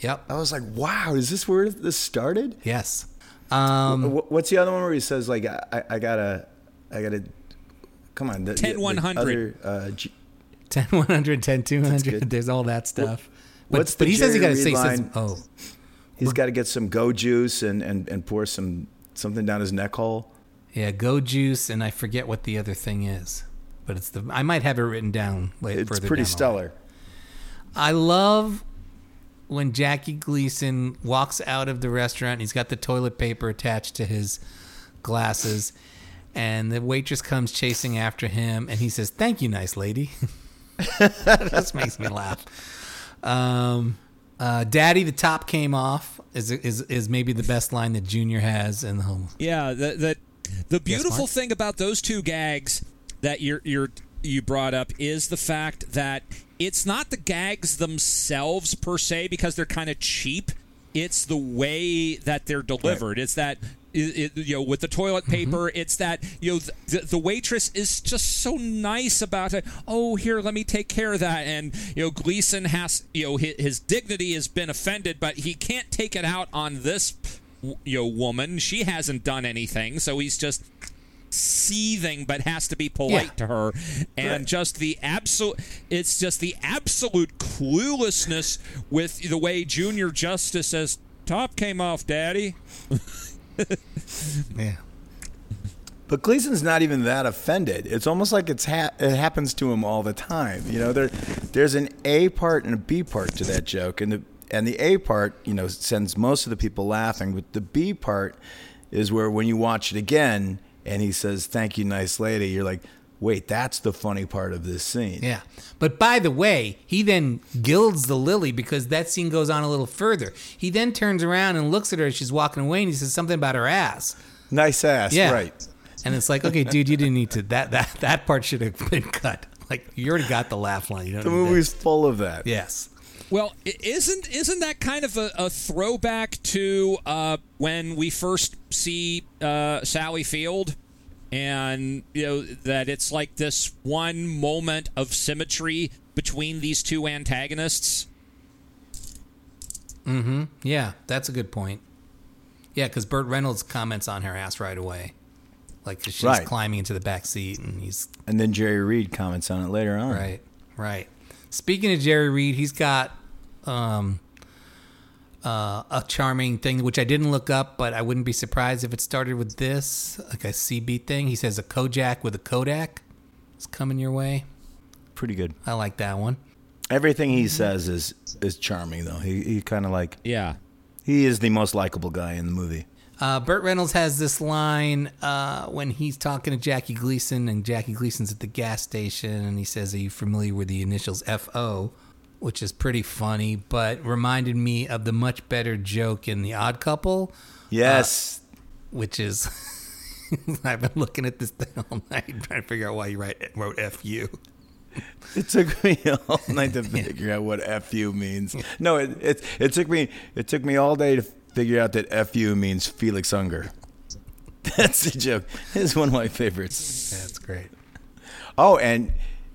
Yep. I was like, wow, is this where this started? Yes. Um, What's the other one where he says like, I, I- I gotta, I gotta, come on, the, 10, the 100. other, uh, G- 10, 100, 10, 200. There's all that stuff. But, what's but the he says he got to say, line, says, oh. He's got to get some go juice and, and, and pour some something down his neck hole. Yeah, Go Juice, and I forget what the other thing is, but it's the I might have it written down later. It's further pretty down stellar. I love when Jackie Gleason walks out of the restaurant. He's got the toilet paper attached to his glasses, and the waitress comes chasing after him, and he says, "Thank you, nice lady." (laughs) that makes me laugh. Um, uh, Daddy, the top came off is is is maybe the best line that Junior has in the whole. Yeah, the the, the beautiful Mark? thing about those two gags that you're you're you brought up is the fact that it's not the gags themselves per se because they're kind of cheap. It's the way that they're delivered. It's that it, you know with the toilet mm-hmm. paper. It's that you know the, the waitress is just so nice about it. Oh, here, let me take care of that. And you know Gleason has you know his, his dignity has been offended, but he can't take it out on this you know woman. She hasn't done anything, so he's just seething but has to be polite Yeah. to her and just the absolute it's just the absolute cluelessness with the way junior justice says top came off daddy (laughs) (laughs) Yeah. But Gleason's not even that offended. It's almost like it's ha- it happens to him all the time. You know, there there's an A part and a B part to that joke, and the and the A part, you know, sends most of the people laughing. But the B part is where when you watch it again, and he says, "Thank you, nice lady," you're like, "Wait, that's the funny part of this scene." Yeah. But by the way, he then gilds the lily because that scene goes on a little further. He then turns around and looks at her as she's walking away and he says something about her ass. Nice ass, Yeah. right? And it's like, okay, dude, you didn't need to. That that that part should have been cut. Like you already got the laugh line. You don't The need that. movie's full of that. Yes. Well, isn't isn't that kind of a, a throwback to uh, when we first see uh, Sally Field, and you know that it's like this one moment of symmetry between these two antagonists? Mm-hmm. Yeah, that's a good point. Yeah, because Burt Reynolds comments on her ass right away, like she's Right. climbing into the back seat, and he's And then Jerry Reed comments on it later on. right, right. Speaking of Jerry Reed, he's got um, uh, a charming thing which I didn't look up, but I wouldn't be surprised if it started with this, like a CB thing. He says a Kojak with a Kodak is coming your way. Pretty good. I like that one. Everything he says is is charming though. He he kind of like Yeah. he is the most likable guy in the movie. Uh, Burt Reynolds has this line uh, when he's talking to Jackie Gleason, and Jackie Gleason's at the gas station, and he says, "Are you familiar with the initials FO?" Which is pretty funny, but reminded me of the much better joke in The Odd Couple, Yes. Uh, which is (laughs) I've been looking at this thing all night (laughs) trying to figure out why you write, wrote "fu." It took me (laughs) all night to figure out what "fu" means. No, it, it it took me it took me all day to figure out that "fu" means Felix Unger. That's a joke. It's one of my favorites. That's great. Oh, and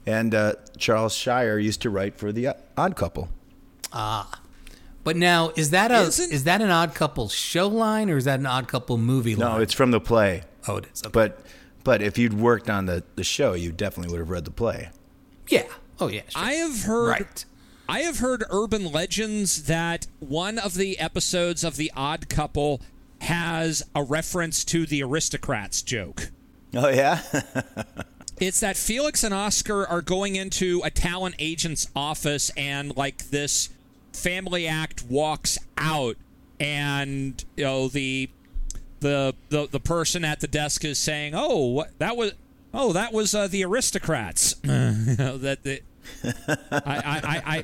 and uh, Charles Shyer used to write for the Odd Couple. Ah. But now, is that a Isn't- is that an Odd Couple show line or is that an Odd Couple movie line? No, it's from the play. oh, it is. Okay. But but if you'd worked on the, the show, you definitely would have read the play. yeah. Oh yeah. Sure. I have heard right. I have heard urban legends that one of the episodes of The Odd Couple has a reference to the aristocrats joke. Oh yeah. (laughs) It's that Felix and Oscar are going into a talent agent's office and like this family act walks out and you know the the the, the person at the desk is saying, "Oh, what, that was oh, that was uh, the aristocrats." (laughs) that the I, I, I,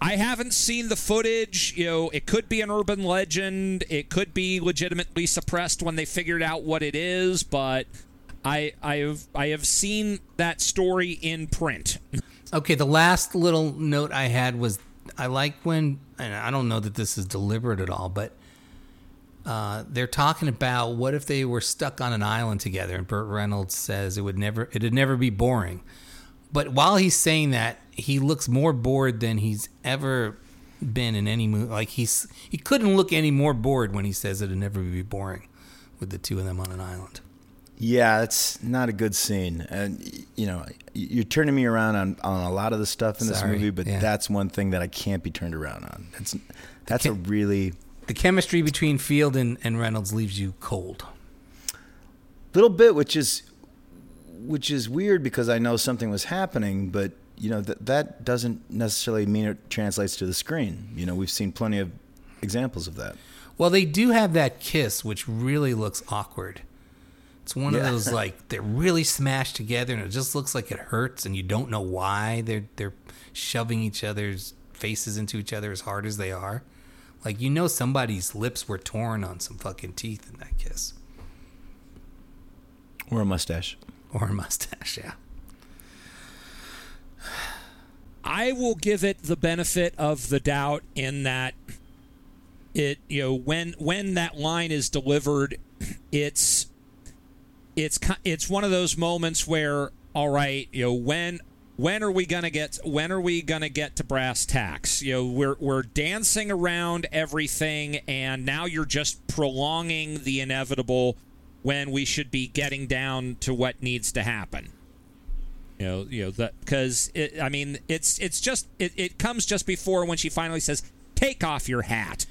I haven't seen the footage. You know, it could be an urban legend. It could be legitimately suppressed when they figured out what it is. But I, I have, I have seen that story in print. Okay, the last little note I had was I like when, and I don't know that this is deliberate at all, but uh, they're talking about what if they were stuck on an island together, and Burt Reynolds says it would never, it'd never be boring. But while he's saying that, he looks more bored than he's ever been in any movie. Like he's, he couldn't look any more bored when he says it'd never be boring with the two of them on an island. Yeah, it's not a good scene, and you know you're turning me around on, on a lot of the stuff in this Sorry, movie, but yeah. that's one thing that I can't be turned around on. That's that's a really The chemistry between Field and, and Reynolds leaves you cold. little bit, which is which is weird because I know something was happening, but you know that that doesn't necessarily mean it translates to the screen. You know, we've seen plenty of examples of that. Well, they do have that kiss, which really looks awkward. It's one of those like they're really smashed together, and it just looks like it hurts, and you don't know why they're they're shoving each other's faces into each other as hard as they are. Like you know, somebody's lips were torn on some fucking teeth in that kiss, Or a mustache. or a mustache. Yeah. I will give it the benefit of the doubt in that it you know when when that line is delivered it's it's it's one of those moments where all right you know when when are we gonna get when are we gonna get to brass tacks you know we're we're dancing around everything and now you're just prolonging the inevitable when we should be getting down to what needs to happen you know, you know that because I mean, it's it's just it, it comes just before when she finally says, "Take off your hat."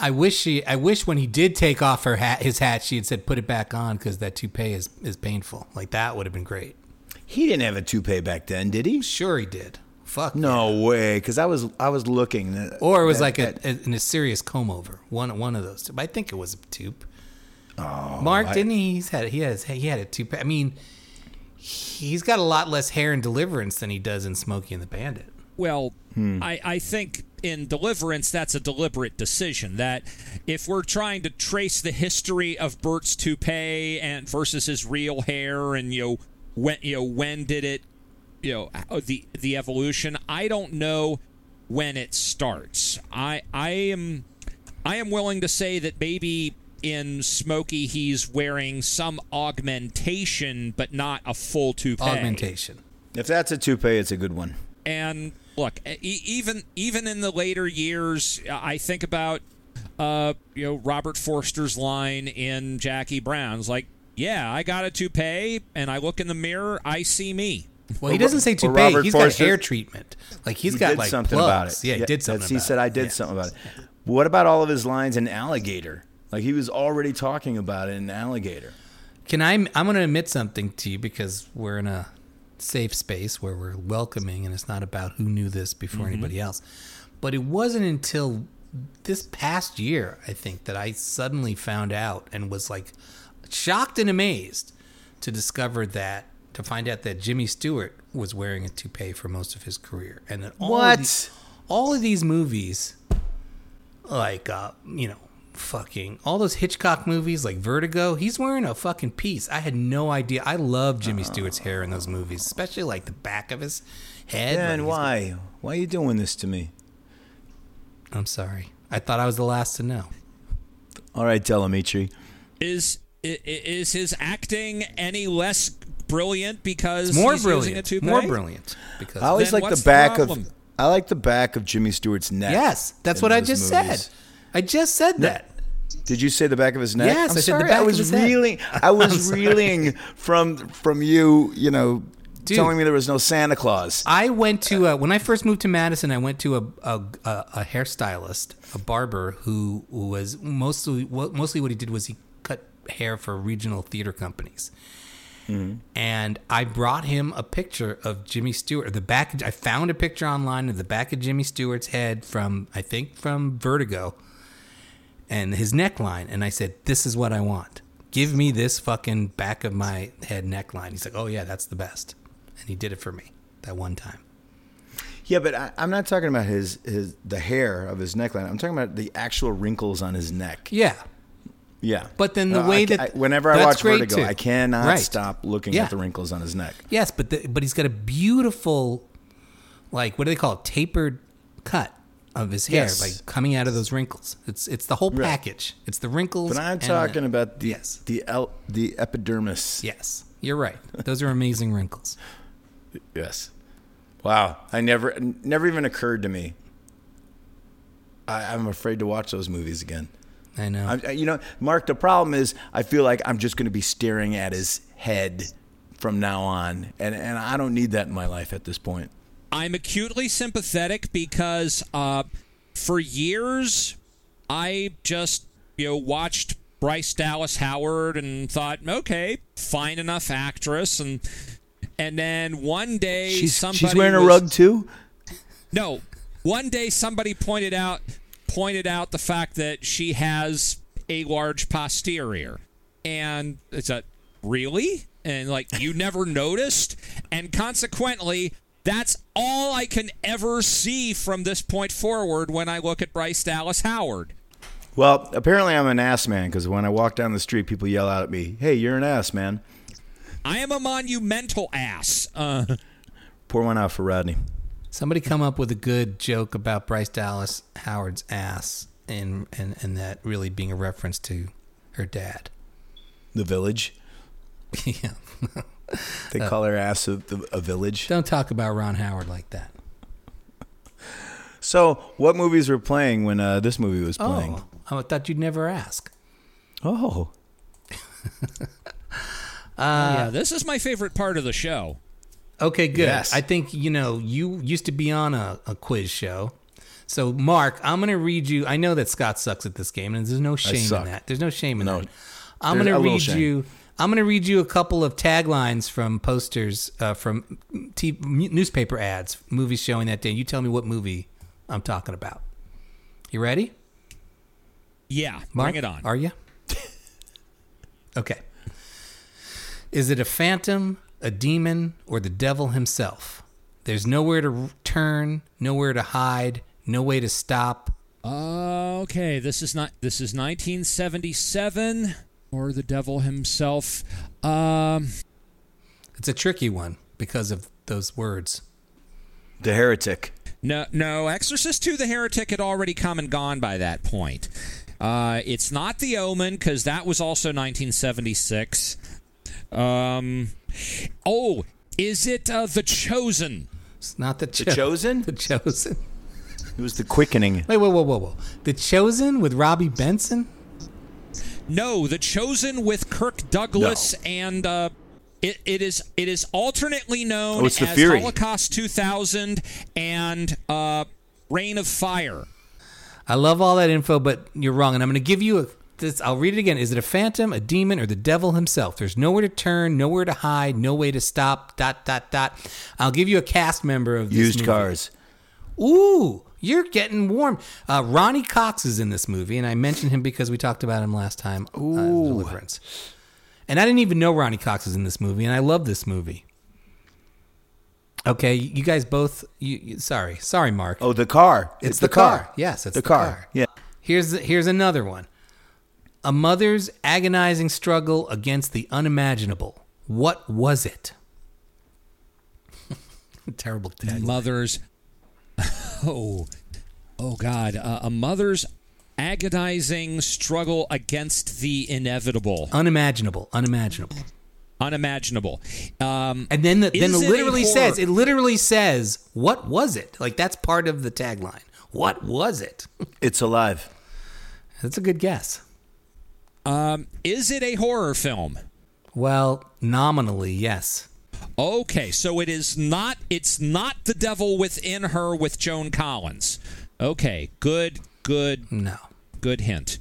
I wish she. I wish when he did take off her hat, his hat, she had said, "Put it back on," because that toupee is is painful. Like that would have been great. He didn't have a toupee back then, did he? Sure, he did. Fuck No way, because I was I was looking. Or it was that- like a, that- a, a serious comb over. One one of those. Two. I think it was a tube. Oh, Mark didn't he? He's had he has he had a toupee. I mean, he's got a lot less hair in Deliverance than he does in Smokey and the Bandit. Well, hmm. I I think in Deliverance, that's a deliberate decision. That if we're trying to trace the history of Burt's toupee and versus his real hair, and you know when you know when did it, you know uh, the the evolution. I don't know when it starts. I I am I am willing to say that maybe in Smokey he's wearing some augmentation, but not a full toupee. Augmentation. If that's a toupee, it's a good one. And look, e- even even in the later years, I think about uh, you know Robert Forster's line in Jackie Brown's like, "Yeah, I got a toupee, and I look in the mirror, I see me." Well, he doesn't say or toupee. Robert He's Forster- got hair treatment. Like he's he got did like something about it. Yeah, he did something. that's- He about said, it. "I did Yeah. something about it." What about all of his lines in Alligator? Like he was already talking about it in Alligator. Can I? I'm going to admit something to you because we're in a safe space where we're welcoming, and it's not about who knew this before Mm-hmm. anybody else. But it wasn't until this past year, I think, that I suddenly found out and was like shocked and amazed to discover that to find out that Jimmy Stewart was wearing a toupee for most of his career, and that all What? of these, all of these movies, like uh, you know, fucking all those Hitchcock movies like Vertigo, he's wearing a fucking piece. I had no idea. I love Jimmy Stewart's hair in those movies, especially like the back of his head. Yeah, like and why? Why are you doing this to me? I'm sorry. I thought I was the last to know. All right, Delamitri. Is i- i- is his acting any less brilliant because More he's using a brilliant. toupee? More brilliant because I always like the the back problem? of. I like the back of Jimmy Stewart's neck. Yes, that's what I just movies. said. I just said that. Did you say the back of his neck? Yes, I'm I said the sorry, back I of was his head. reeling. (laughs) I was reeling from from you. You know, Dude. telling me there was no Santa Claus. I went to uh, when I first moved to Madison. I went to a a, a, a hairstylist, a barber who was mostly what mostly what he did was he cut hair for regional theater companies. And I brought him a picture of Jimmy Stewart. The back. I found a picture online of the back of Jimmy Stewart's head from I think from Vertigo, and his neckline. And I said, "This is what I want. Give me this fucking back of my head neckline." He's like, "Oh yeah, that's the best," and he did it for me that one time. Yeah, but I, I'm not talking about his his the hair of his neckline. I'm talking about the actual wrinkles on his neck. Yeah, Yeah, But then the Uh, way I that- I- whenever I watch Vertigo, too. I cannot Right. stop looking Yeah. at the wrinkles on his neck. yes, but the, but he's got a beautiful, like what do they call it, tapered cut of his hair, Yes. like coming out of those wrinkles. It's it's the whole package. It's the wrinkles. But I'm and the- talking about the yes, the el, the epidermis. yes, you're right. Those are amazing wrinkles. Yes. Wow. I never never even occurred to me. I, I'm afraid to watch those movies again. I know. I- you know, Mark. The problem is, I feel like I'm just going to be staring at his head from now on, and and I don't need that in my life at this point. I'm acutely sympathetic because uh, for years I just you know watched Bryce Dallas Howard and thought, okay, fine enough actress, and and then one day She's somebody she's wearing a rug too. No, one day somebody pointed out pointed out the fact that she has a large posterior, and it's a really and like you never (laughs) noticed, and consequently. That's all I can ever see from this point forward when I look at Bryce Dallas Howard. Well, apparently I'm an ass man because when I walk down the street, people yell out at me, "Hey, you're an ass man." I am a monumental ass. Uh, Pour one out for Rodney. Somebody come up with a good joke about Bryce Dallas Howard's ass, and and and that really being a reference to her dad. The village. (laughs) yeah. (laughs) (laughs) They call her ass a, a village. Don't talk about Ron Howard like that. So, what movies were playing when uh, this movie was playing? Oh, I thought you'd never ask. Oh, (laughs) yeah, this is my favorite part of the show. Okay, good. Yes. I think you know you used to be on a, a quiz show. So, Mark, I'm going to read you. I know that Scott sucks at this game, and there's no shame in that. There's no shame in No. that. I'm going to little read shame. you. I'm going to read you a couple of taglines from posters uh, from t- newspaper ads, movies showing that day. You tell me what movie I'm talking about. You ready? Yeah, Mark, bring it on. Are you? (laughs) okay. Is it a phantom, a demon, or the devil himself? There's nowhere to r- turn, nowhere to hide, No way to stop. Okay, this is not. This is 1977, or the devil himself. Um, It's a tricky one because of those words. The Heretic. no, no. Exorcist 2: The Heretic had already come and gone by that point. Uh, it's not The Omen because that was also 1976. Um, oh, is it uh, The Chosen? It's not the, The Chosen? The chosen. It was the quickening. Wait, whoa, whoa, whoa, whoa. The chosen with Robby Benson. No, The Chosen with Kirk Douglas and uh, it, it is it is alternately known Oh, as Fury. Holocaust 2000 and uh, Reign of Fire. I love all that info, but you're wrong. And I'm going to give you a. This, I'll read it again. Is it a phantom, a demon, or the devil himself? There's nowhere to turn, nowhere to hide, no way to stop. Dot dot dot. I'll give you a cast member of this Used movie. cars. Ooh, you're getting warm. Uh, Ronny Cox is in this movie, and I mentioned him because we talked about him last time. Uh, Deliverance. And I didn't even know Ronny Cox is in this movie, and I love this movie. Okay, you guys both. You, you, sorry, sorry, Mark. Oh, the car. It's the car. Yes, it's the, the car. car. Yeah. Here's here's another one. A mother's agonizing struggle against the unimaginable. What was it? (laughs) Terrible tag. Mother's (laughs) oh oh God, uh, a mother's agonizing struggle against the inevitable, Unimaginable. Unimaginable. unimaginable. Um, And then the, then Is it it literally says it literally says what was it? Like that's part of the tagline. What was it? (laughs) It's alive. That's a good guess. um, is it a horror film? Well, nominally, yes. Okay, so it is not. It's not the devil within her with Joan Collins. Okay, good, good, No. good hint.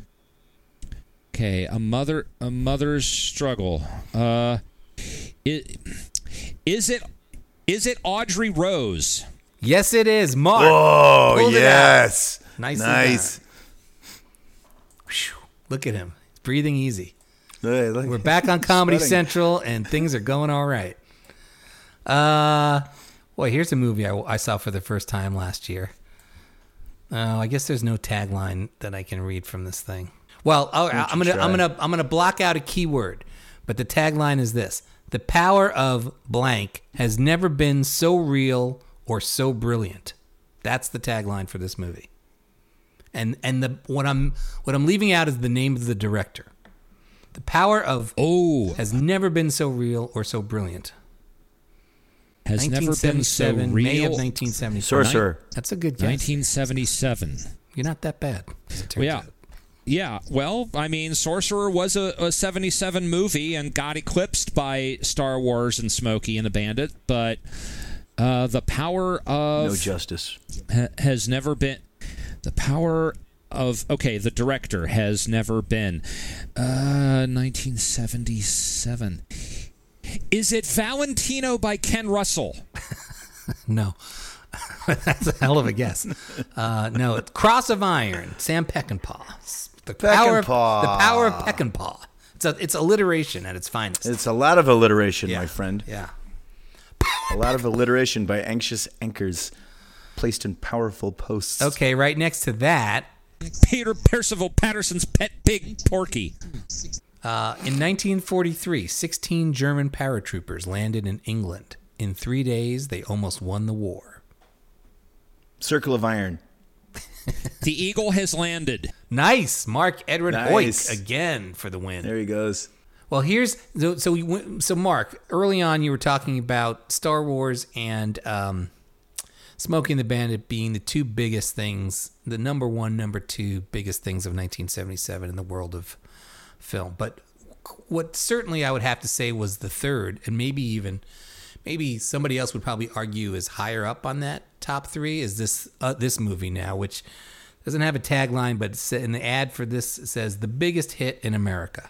Okay, a mother, a mother's struggle. Uh, it, is it, is it Audrey Rose? Yes, it is. Mark. Oh, Pulled it out. yes. Nice. nice. Phew. Look at him. He's breathing easy. Hey, look. We're back on Comedy Central, and things are going all right. Uh, well, here's a movie I, I saw for the first time last year. Oh, I guess there's no tagline that I can read from this thing. Well, all right, I'm gonna I'm gonna I'm gonna block out a keyword, but the tagline is this: the power of blank has never been so real or so brilliant. That's the tagline for this movie. And and the what I'm what I'm leaving out is the name of the director. The power of Oh, has never been so real or so brilliant. Has never been so 1977, real. May of 1974. Sorcerer. That's a good guess. 1977. You're not that bad. as it turns Well, yeah. out. Yeah, well, I mean, Sorcerer was a, a 77 movie and got eclipsed by Star Wars and Smokey and the Bandit, but uh, the power of No justice. ha- has never been the power of okay the director has never been uh 1977 is it valentino by ken russell (laughs) No. (laughs) That's a hell of a guess. Uh, no, it's Cross of Iron, Sam Peckinpah. The power, of, Peckinpah. the power of Peckinpah. It's a, it's alliteration at its finest. It's a lot of alliteration, Yeah. my friend. yeah. A lot of alliteration by anxious anchors placed in powerful posts. Okay, right next to that, peter percival patterson's pet pig porky uh, in 1943, 16 German paratroopers landed in England. In three days, they almost won the war. Circle of Iron. (laughs) the eagle has landed Nice, Mark Edward Nice. Heuck again for the win. There he goes. Well, here's so so, we so Mark. Early on, you were talking about Star Wars and um, Smoking the Bandit being the two biggest things, the number one, number two biggest things of 1977 in the world of film. But what certainly I would have to say was the third, and maybe even maybe somebody else would probably argue is higher up on that top three. Is this uh, this movie now, which doesn't have a tagline, but in the ad for this says the biggest hit in America.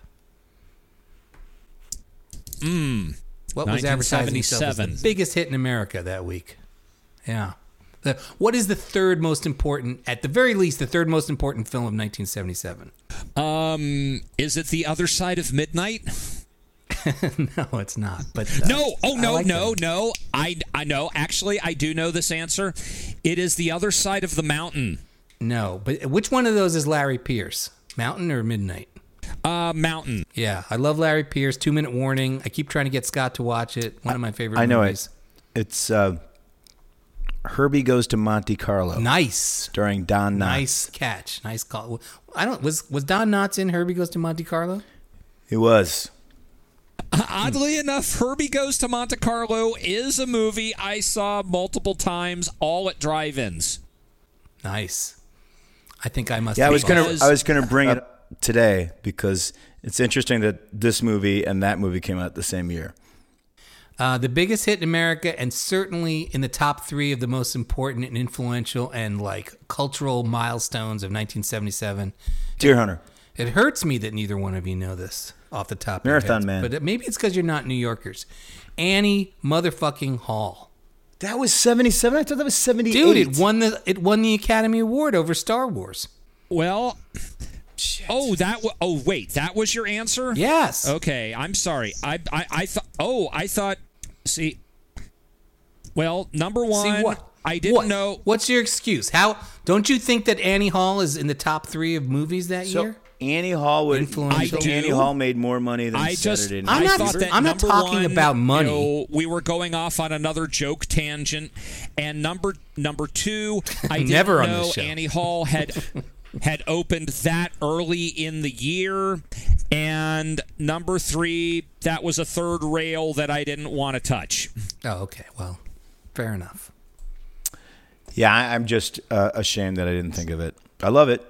What was advertising the biggest hit in America that week? Yeah. The, what is the third most important, at the very least, the third most important film of 1977? um is it the other side of midnight (laughs) no, it's not. But uh, No, oh I no, like no, them. no. I I know. Actually, I do know this answer. It is the other side of the mountain. no. But which one of those is Larry Peerce? Mountain or Midnight? Uh, mountain. Yeah, I love Larry Peerce. Two Minute Warning. I keep trying to get Scott to watch it. One of my favorite. I know movies. it. It's uh, Herbie Goes to Monte Carlo, Nice, starring Don Knotts. nice catch, nice call. I don't was was Don Knotts in Herbie Goes to Monte Carlo? He was. (laughs) Oddly enough, Herbie Goes to Monte Carlo is a movie I saw multiple times, all at drive-ins. Nice. I think I must. Yeah, I was gonna I was gonna bring it up today because it's interesting that this movie and that movie came out the same year. Uh, the biggest hit in America, and certainly in the top three of the most important and influential and like cultural milestones of 1977. Deer Hunter. It hurts me that neither one of you know this off the top. Marathon of your Man. heads, but maybe it's because you're not New Yorkers. Annie motherfucking Hall, That was seventy seven. I thought that was seventy eight. dude! It won the it won the Academy Award over Star Wars. Well, oh that. wa oh wait, that was your answer. Yes. Okay, I'm sorry. I I, I thought. Oh, I thought. See. Well, number one, See what? I didn't What? know. What's your excuse? How don't you think that Annie Hall is in the top three of movies that So year? Annie Hall would. Influential. I do. Annie Hall made more money than I just Saturday I'm I Night not- thought that I'm not talking one, about money. you know, we were going off on another joke tangent, and number number two, (laughs) I didn't Never on know show. Annie Hall had (laughs) had opened that early in the year, and number three, that was a third rail that I didn't want to touch. Oh, okay. Well, fair enough. Yeah, I, I'm just uh, ashamed that I didn't think of it. I love it.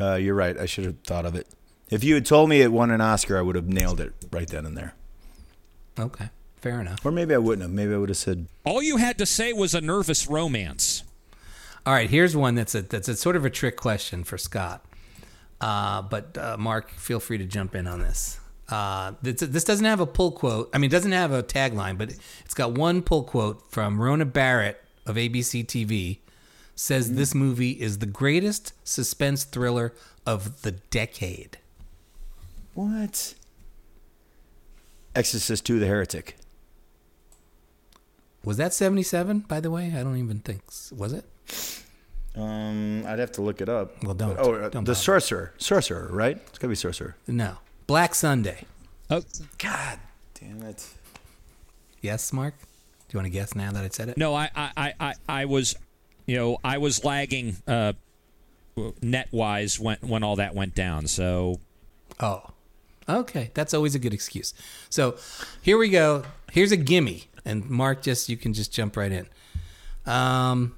Uh, you're right. I should have thought of it. If you had told me it won an Oscar, I would have nailed it right then and there. Okay, fair enough. Or maybe I wouldn't have. Maybe I would have said, All you had to say was a nervous romance. All right, here's one that's a that's a sort of a trick question for Scott. Uh, but uh, Mark, feel free to jump in on this. Uh, this. This doesn't have a pull quote. I mean, it doesn't have a tagline, but it's got one pull quote from Rona Barrett of ABC TV. Says this movie is the greatest suspense thriller of the decade. "What?" Exorcist II: The Heretic. Was that 77, by the way? I don't even think. Was it? Um, I'd have to look it up. Well, don't. But- oh, uh, Don't the bother. Sorcerer. Sorcerer, right? It's gotta be Sorcerer. No. Black Sunday. Oh, God damn it! Yes, Mark? Do you want to guess now that I said it? no, I, I, I, I, I was, you know, I was lagging uh, net wise when when all that went down. So Oh, okay. That's always a good excuse. So here we go. Here's a gimme, and Mark, just you can just jump right in. Um,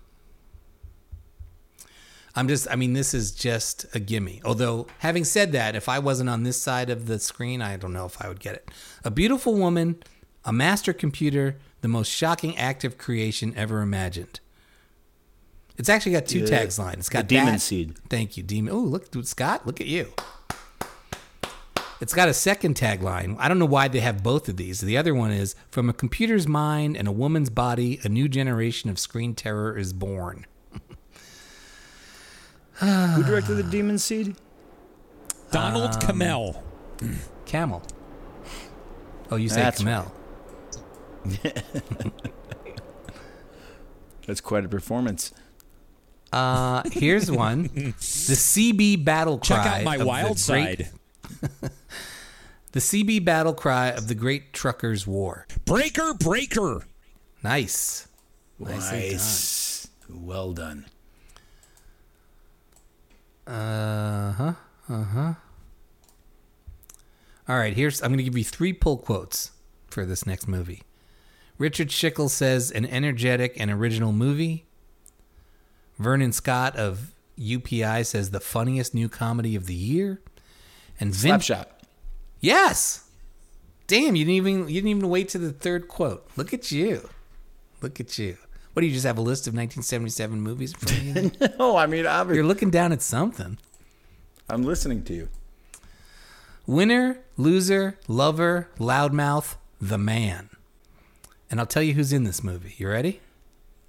I'm just. I mean, this is just a gimme. Although, having said that, if I wasn't on this side of the screen, I don't know if I would get it. A beautiful woman, a master computer, the most shocking active creation ever imagined. It's actually got two tags line. It's got Demon Seed. Thank you, Demon. Oh, look, dude, Scott, look at you. It's got a second tagline. I don't know why they have both of these. The other one is From a computer's mind and a woman's body, a new generation of screen terror is born. Who directed the Demon Seed? Donald Um, Cammell. Cammell. Oh, you say That's Cammell. That's quite a performance. Uh, here's one. The CB battle cry. Check out my of the wild great- side. (laughs) The CB battle cry of the Great Truckers' War. Breaker, breaker. Nice. Nicely Nice. Well done. Uh huh. Uh huh. All right, here's I'm going to give you three pull quotes for this next movie. Richard Schickel says an energetic and original movie. Vernon Scott of UPI says the funniest new comedy of the year. And Vin- Slapshot. Yes. Damn, you didn't even you didn't even wait to the third quote. Look at you. Look at you. What do you just have a list of 1977 movies in front of you? (laughs) No, I mean, obviously, You're looking down at something. I'm listening to you. Winner, loser, lover, loudmouth, the man. And I'll tell you who's in this movie. You ready?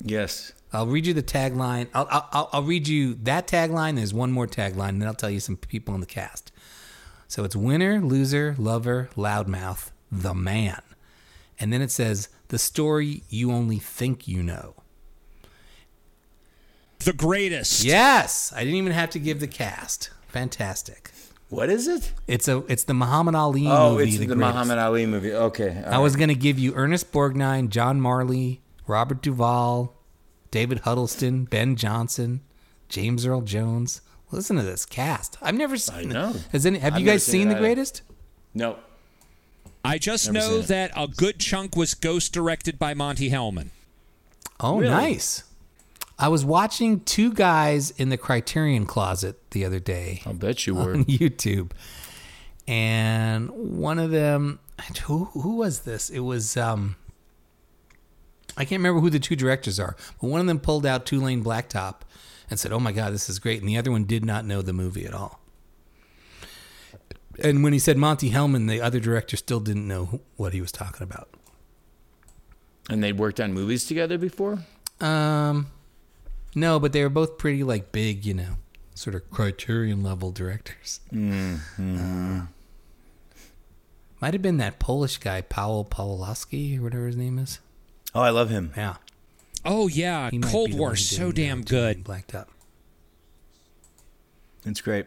Yes. I'll read you the tagline. I'll, I'll, I'll- I'll read you that tagline. There's one more tagline, and then I'll tell you some people in the cast. So it's winner, loser, lover, loudmouth, the man. And then it says, the story you only think you know. The greatest. Yes, I didn't even have to give the cast. Fantastic. What is it? It's a it's the Muhammad Ali movie. Oh, movie. it's the, greatest. Muhammad Ali movie. Okay. I was gonna give you Ernest Borgnine, John Marley, Robert Duvall, David Huddleston, Ben Johnson, James Earl Jones. Listen to this cast. I've never seen. I know. It. Has any? Have I've you guys seen seen The either. Greatest? no. I just Never know that a good chunk was ghost directed by Monte Hellman. Oh, Really? nice. I was watching two guys in the Criterion Closet the other day. I'll bet you were. on (laughs) YouTube. And one of them, who who was this? It was um, I can't remember who the two directors are, but one of them pulled out Two Lane Blacktop and said, "Oh my God, this is great," and the other one did not know the movie at all. And when he said Monte Hellman, the other director still didn't know who- what he was talking about. and they'd worked on movies together before. Um, no, but they were both pretty like big, you know, sort of Criterion level directors. Uh, might have been that Polish guy, Paweł Pawlowski, or whatever his name is. Oh, I love him. Yeah, Oh yeah, he might be Cold War so damn good. Blacked up. It's great.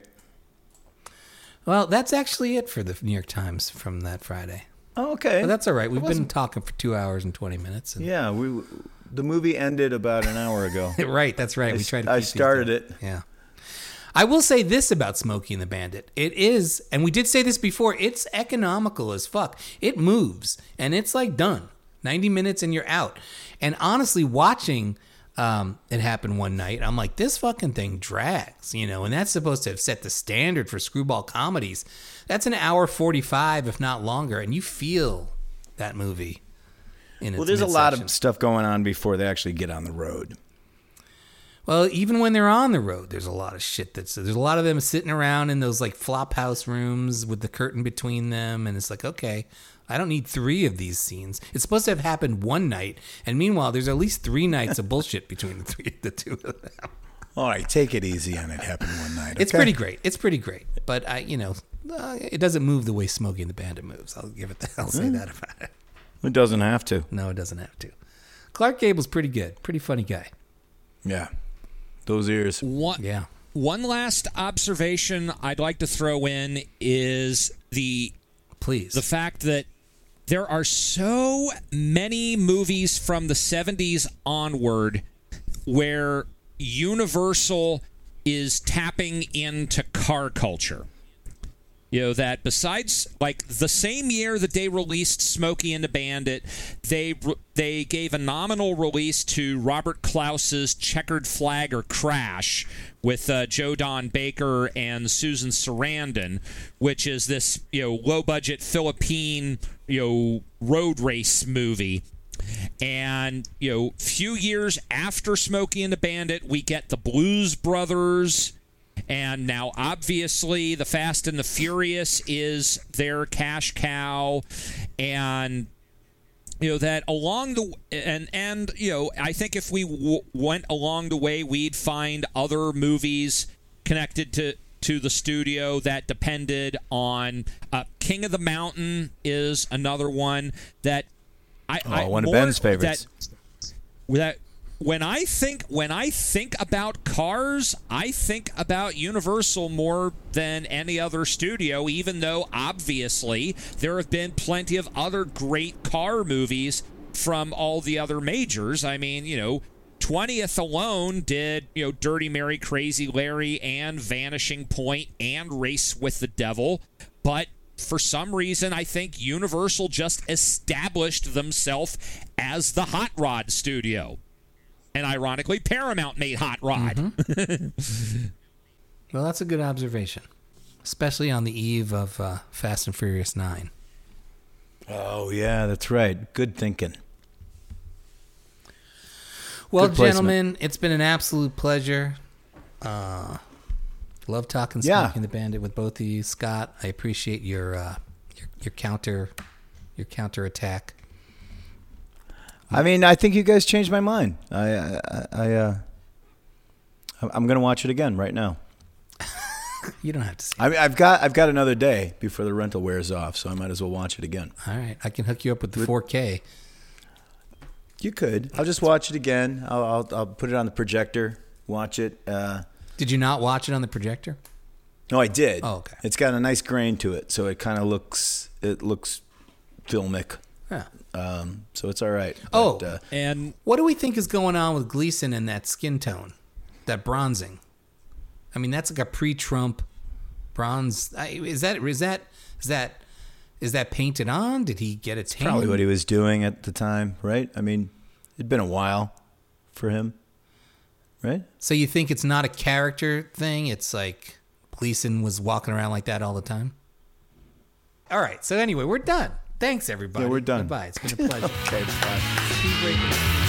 Well, that's actually it for the New York Times from that Friday. Oh, okay. But that's all right. We've been talking for two hours and twenty minutes. And, yeah, we the movie ended about an hour ago. (laughs) right. That's right. I we tried. To I keep started it. Yeah. I will say this about Smokey and the Bandit. It is, and we did say this before, it's economical as fuck. It moves and it's like done. 90 minutes and you're out. And honestly, watching um, it happened one night, I'm like, this fucking thing drags, you know, and that's supposed to have set the standard for screwball comedies. That's an hour 45, if not longer, and you feel that movie. In its Well, there's a lot of stuff going on before they actually get on the road. Well, even when they're on the road, there's a lot of shit that's there's a lot of them sitting around in those like flop house rooms with the curtain between them, and it's like, okay, I don't need three of these scenes. It's supposed to have happened one night, and meanwhile, there's at least three nights of bullshit between the three, the two of them. All right, take it easy on it. Happened one night. It's okay? pretty great. It's pretty great, but I, you know, uh, it doesn't move the way Smokey and the Bandit moves. I'll give it. That, I'll say that about it. It doesn't have to. No, it doesn't have to. Clark Gable's pretty good. Pretty funny guy. Yeah, those ears. One, Yeah. one last observation I'd like to throw in is the Please. the fact that there are so many movies from the 70s onward where Universal is tapping into car culture. You know that besides like the same year that they released Smokey and the Bandit, they they gave a nominal release to Robert Klaus's Checkered Flag or Crash with uh, Joe Don Baker and Susan Sarandon, which is this you know low budget Philippine you know road race movie. And you know, few years after Smokey and the Bandit, we get the Blues Brothers, and now obviously the Fast and the Furious is their cash cow, and you know that along the and and you know I think if we w- went along the way, we'd find other movies connected to to the studio that depended on uh, King of the Mountain is another one that I, I Oh, one of Ben's favorites. That, that when I think when I think about cars, I think about Universal more than any other studio. Even though obviously there have been plenty of other great car movies from all the other majors. I mean, you know. 20th alone did, you know, Dirty Mary, Crazy Larry, and Vanishing Point and Race with the Devil. But for some reason, I think Universal just established themselves as the Hot Rod studio. And ironically, Paramount made Hot Rod. (laughs) Well, that's a good observation, especially on the eve of uh, Fast and Furious 9. Oh yeah, that's right. Good thinking. Well, gentlemen, it's been an absolute pleasure. Uh, love talking Yeah. Smoking the Bandit with both of you, Scott. I appreciate your uh, your, your counter your counter attack. I mean, I think you guys changed my mind. I, I, I uh, I'm- gonna watch it again right now. (laughs) You don't have to see. I mean, I've got I've got another day before the rental wears off, so I might as well watch it again. All right, I can hook you up with the 4K. You could. I'll just watch it again. I'll I'll, I'll put it on the projector, watch it. Uh, Did you not watch it on the projector? no, I did. Oh, okay. It's got a nice grain to it, so it kind of looks it looks filmic. Yeah. Um, so it's all right. Oh. But, uh, And What do we think is going on with Gleason and that skin tone, that bronzing? I mean, that's like a pre-Trump bronze. I, is that is that is that is that painted on? Did he get a tan? probably what he was doing at the time, right? I mean, it'd been a while for him, right? So you think it's not a character thing? It's like Gleason was walking around like that all the time. All right. So anyway, we're done. Thanks everybody. Yeah, we're done. Goodbye. It's been a pleasure. (laughs) Okay, bye.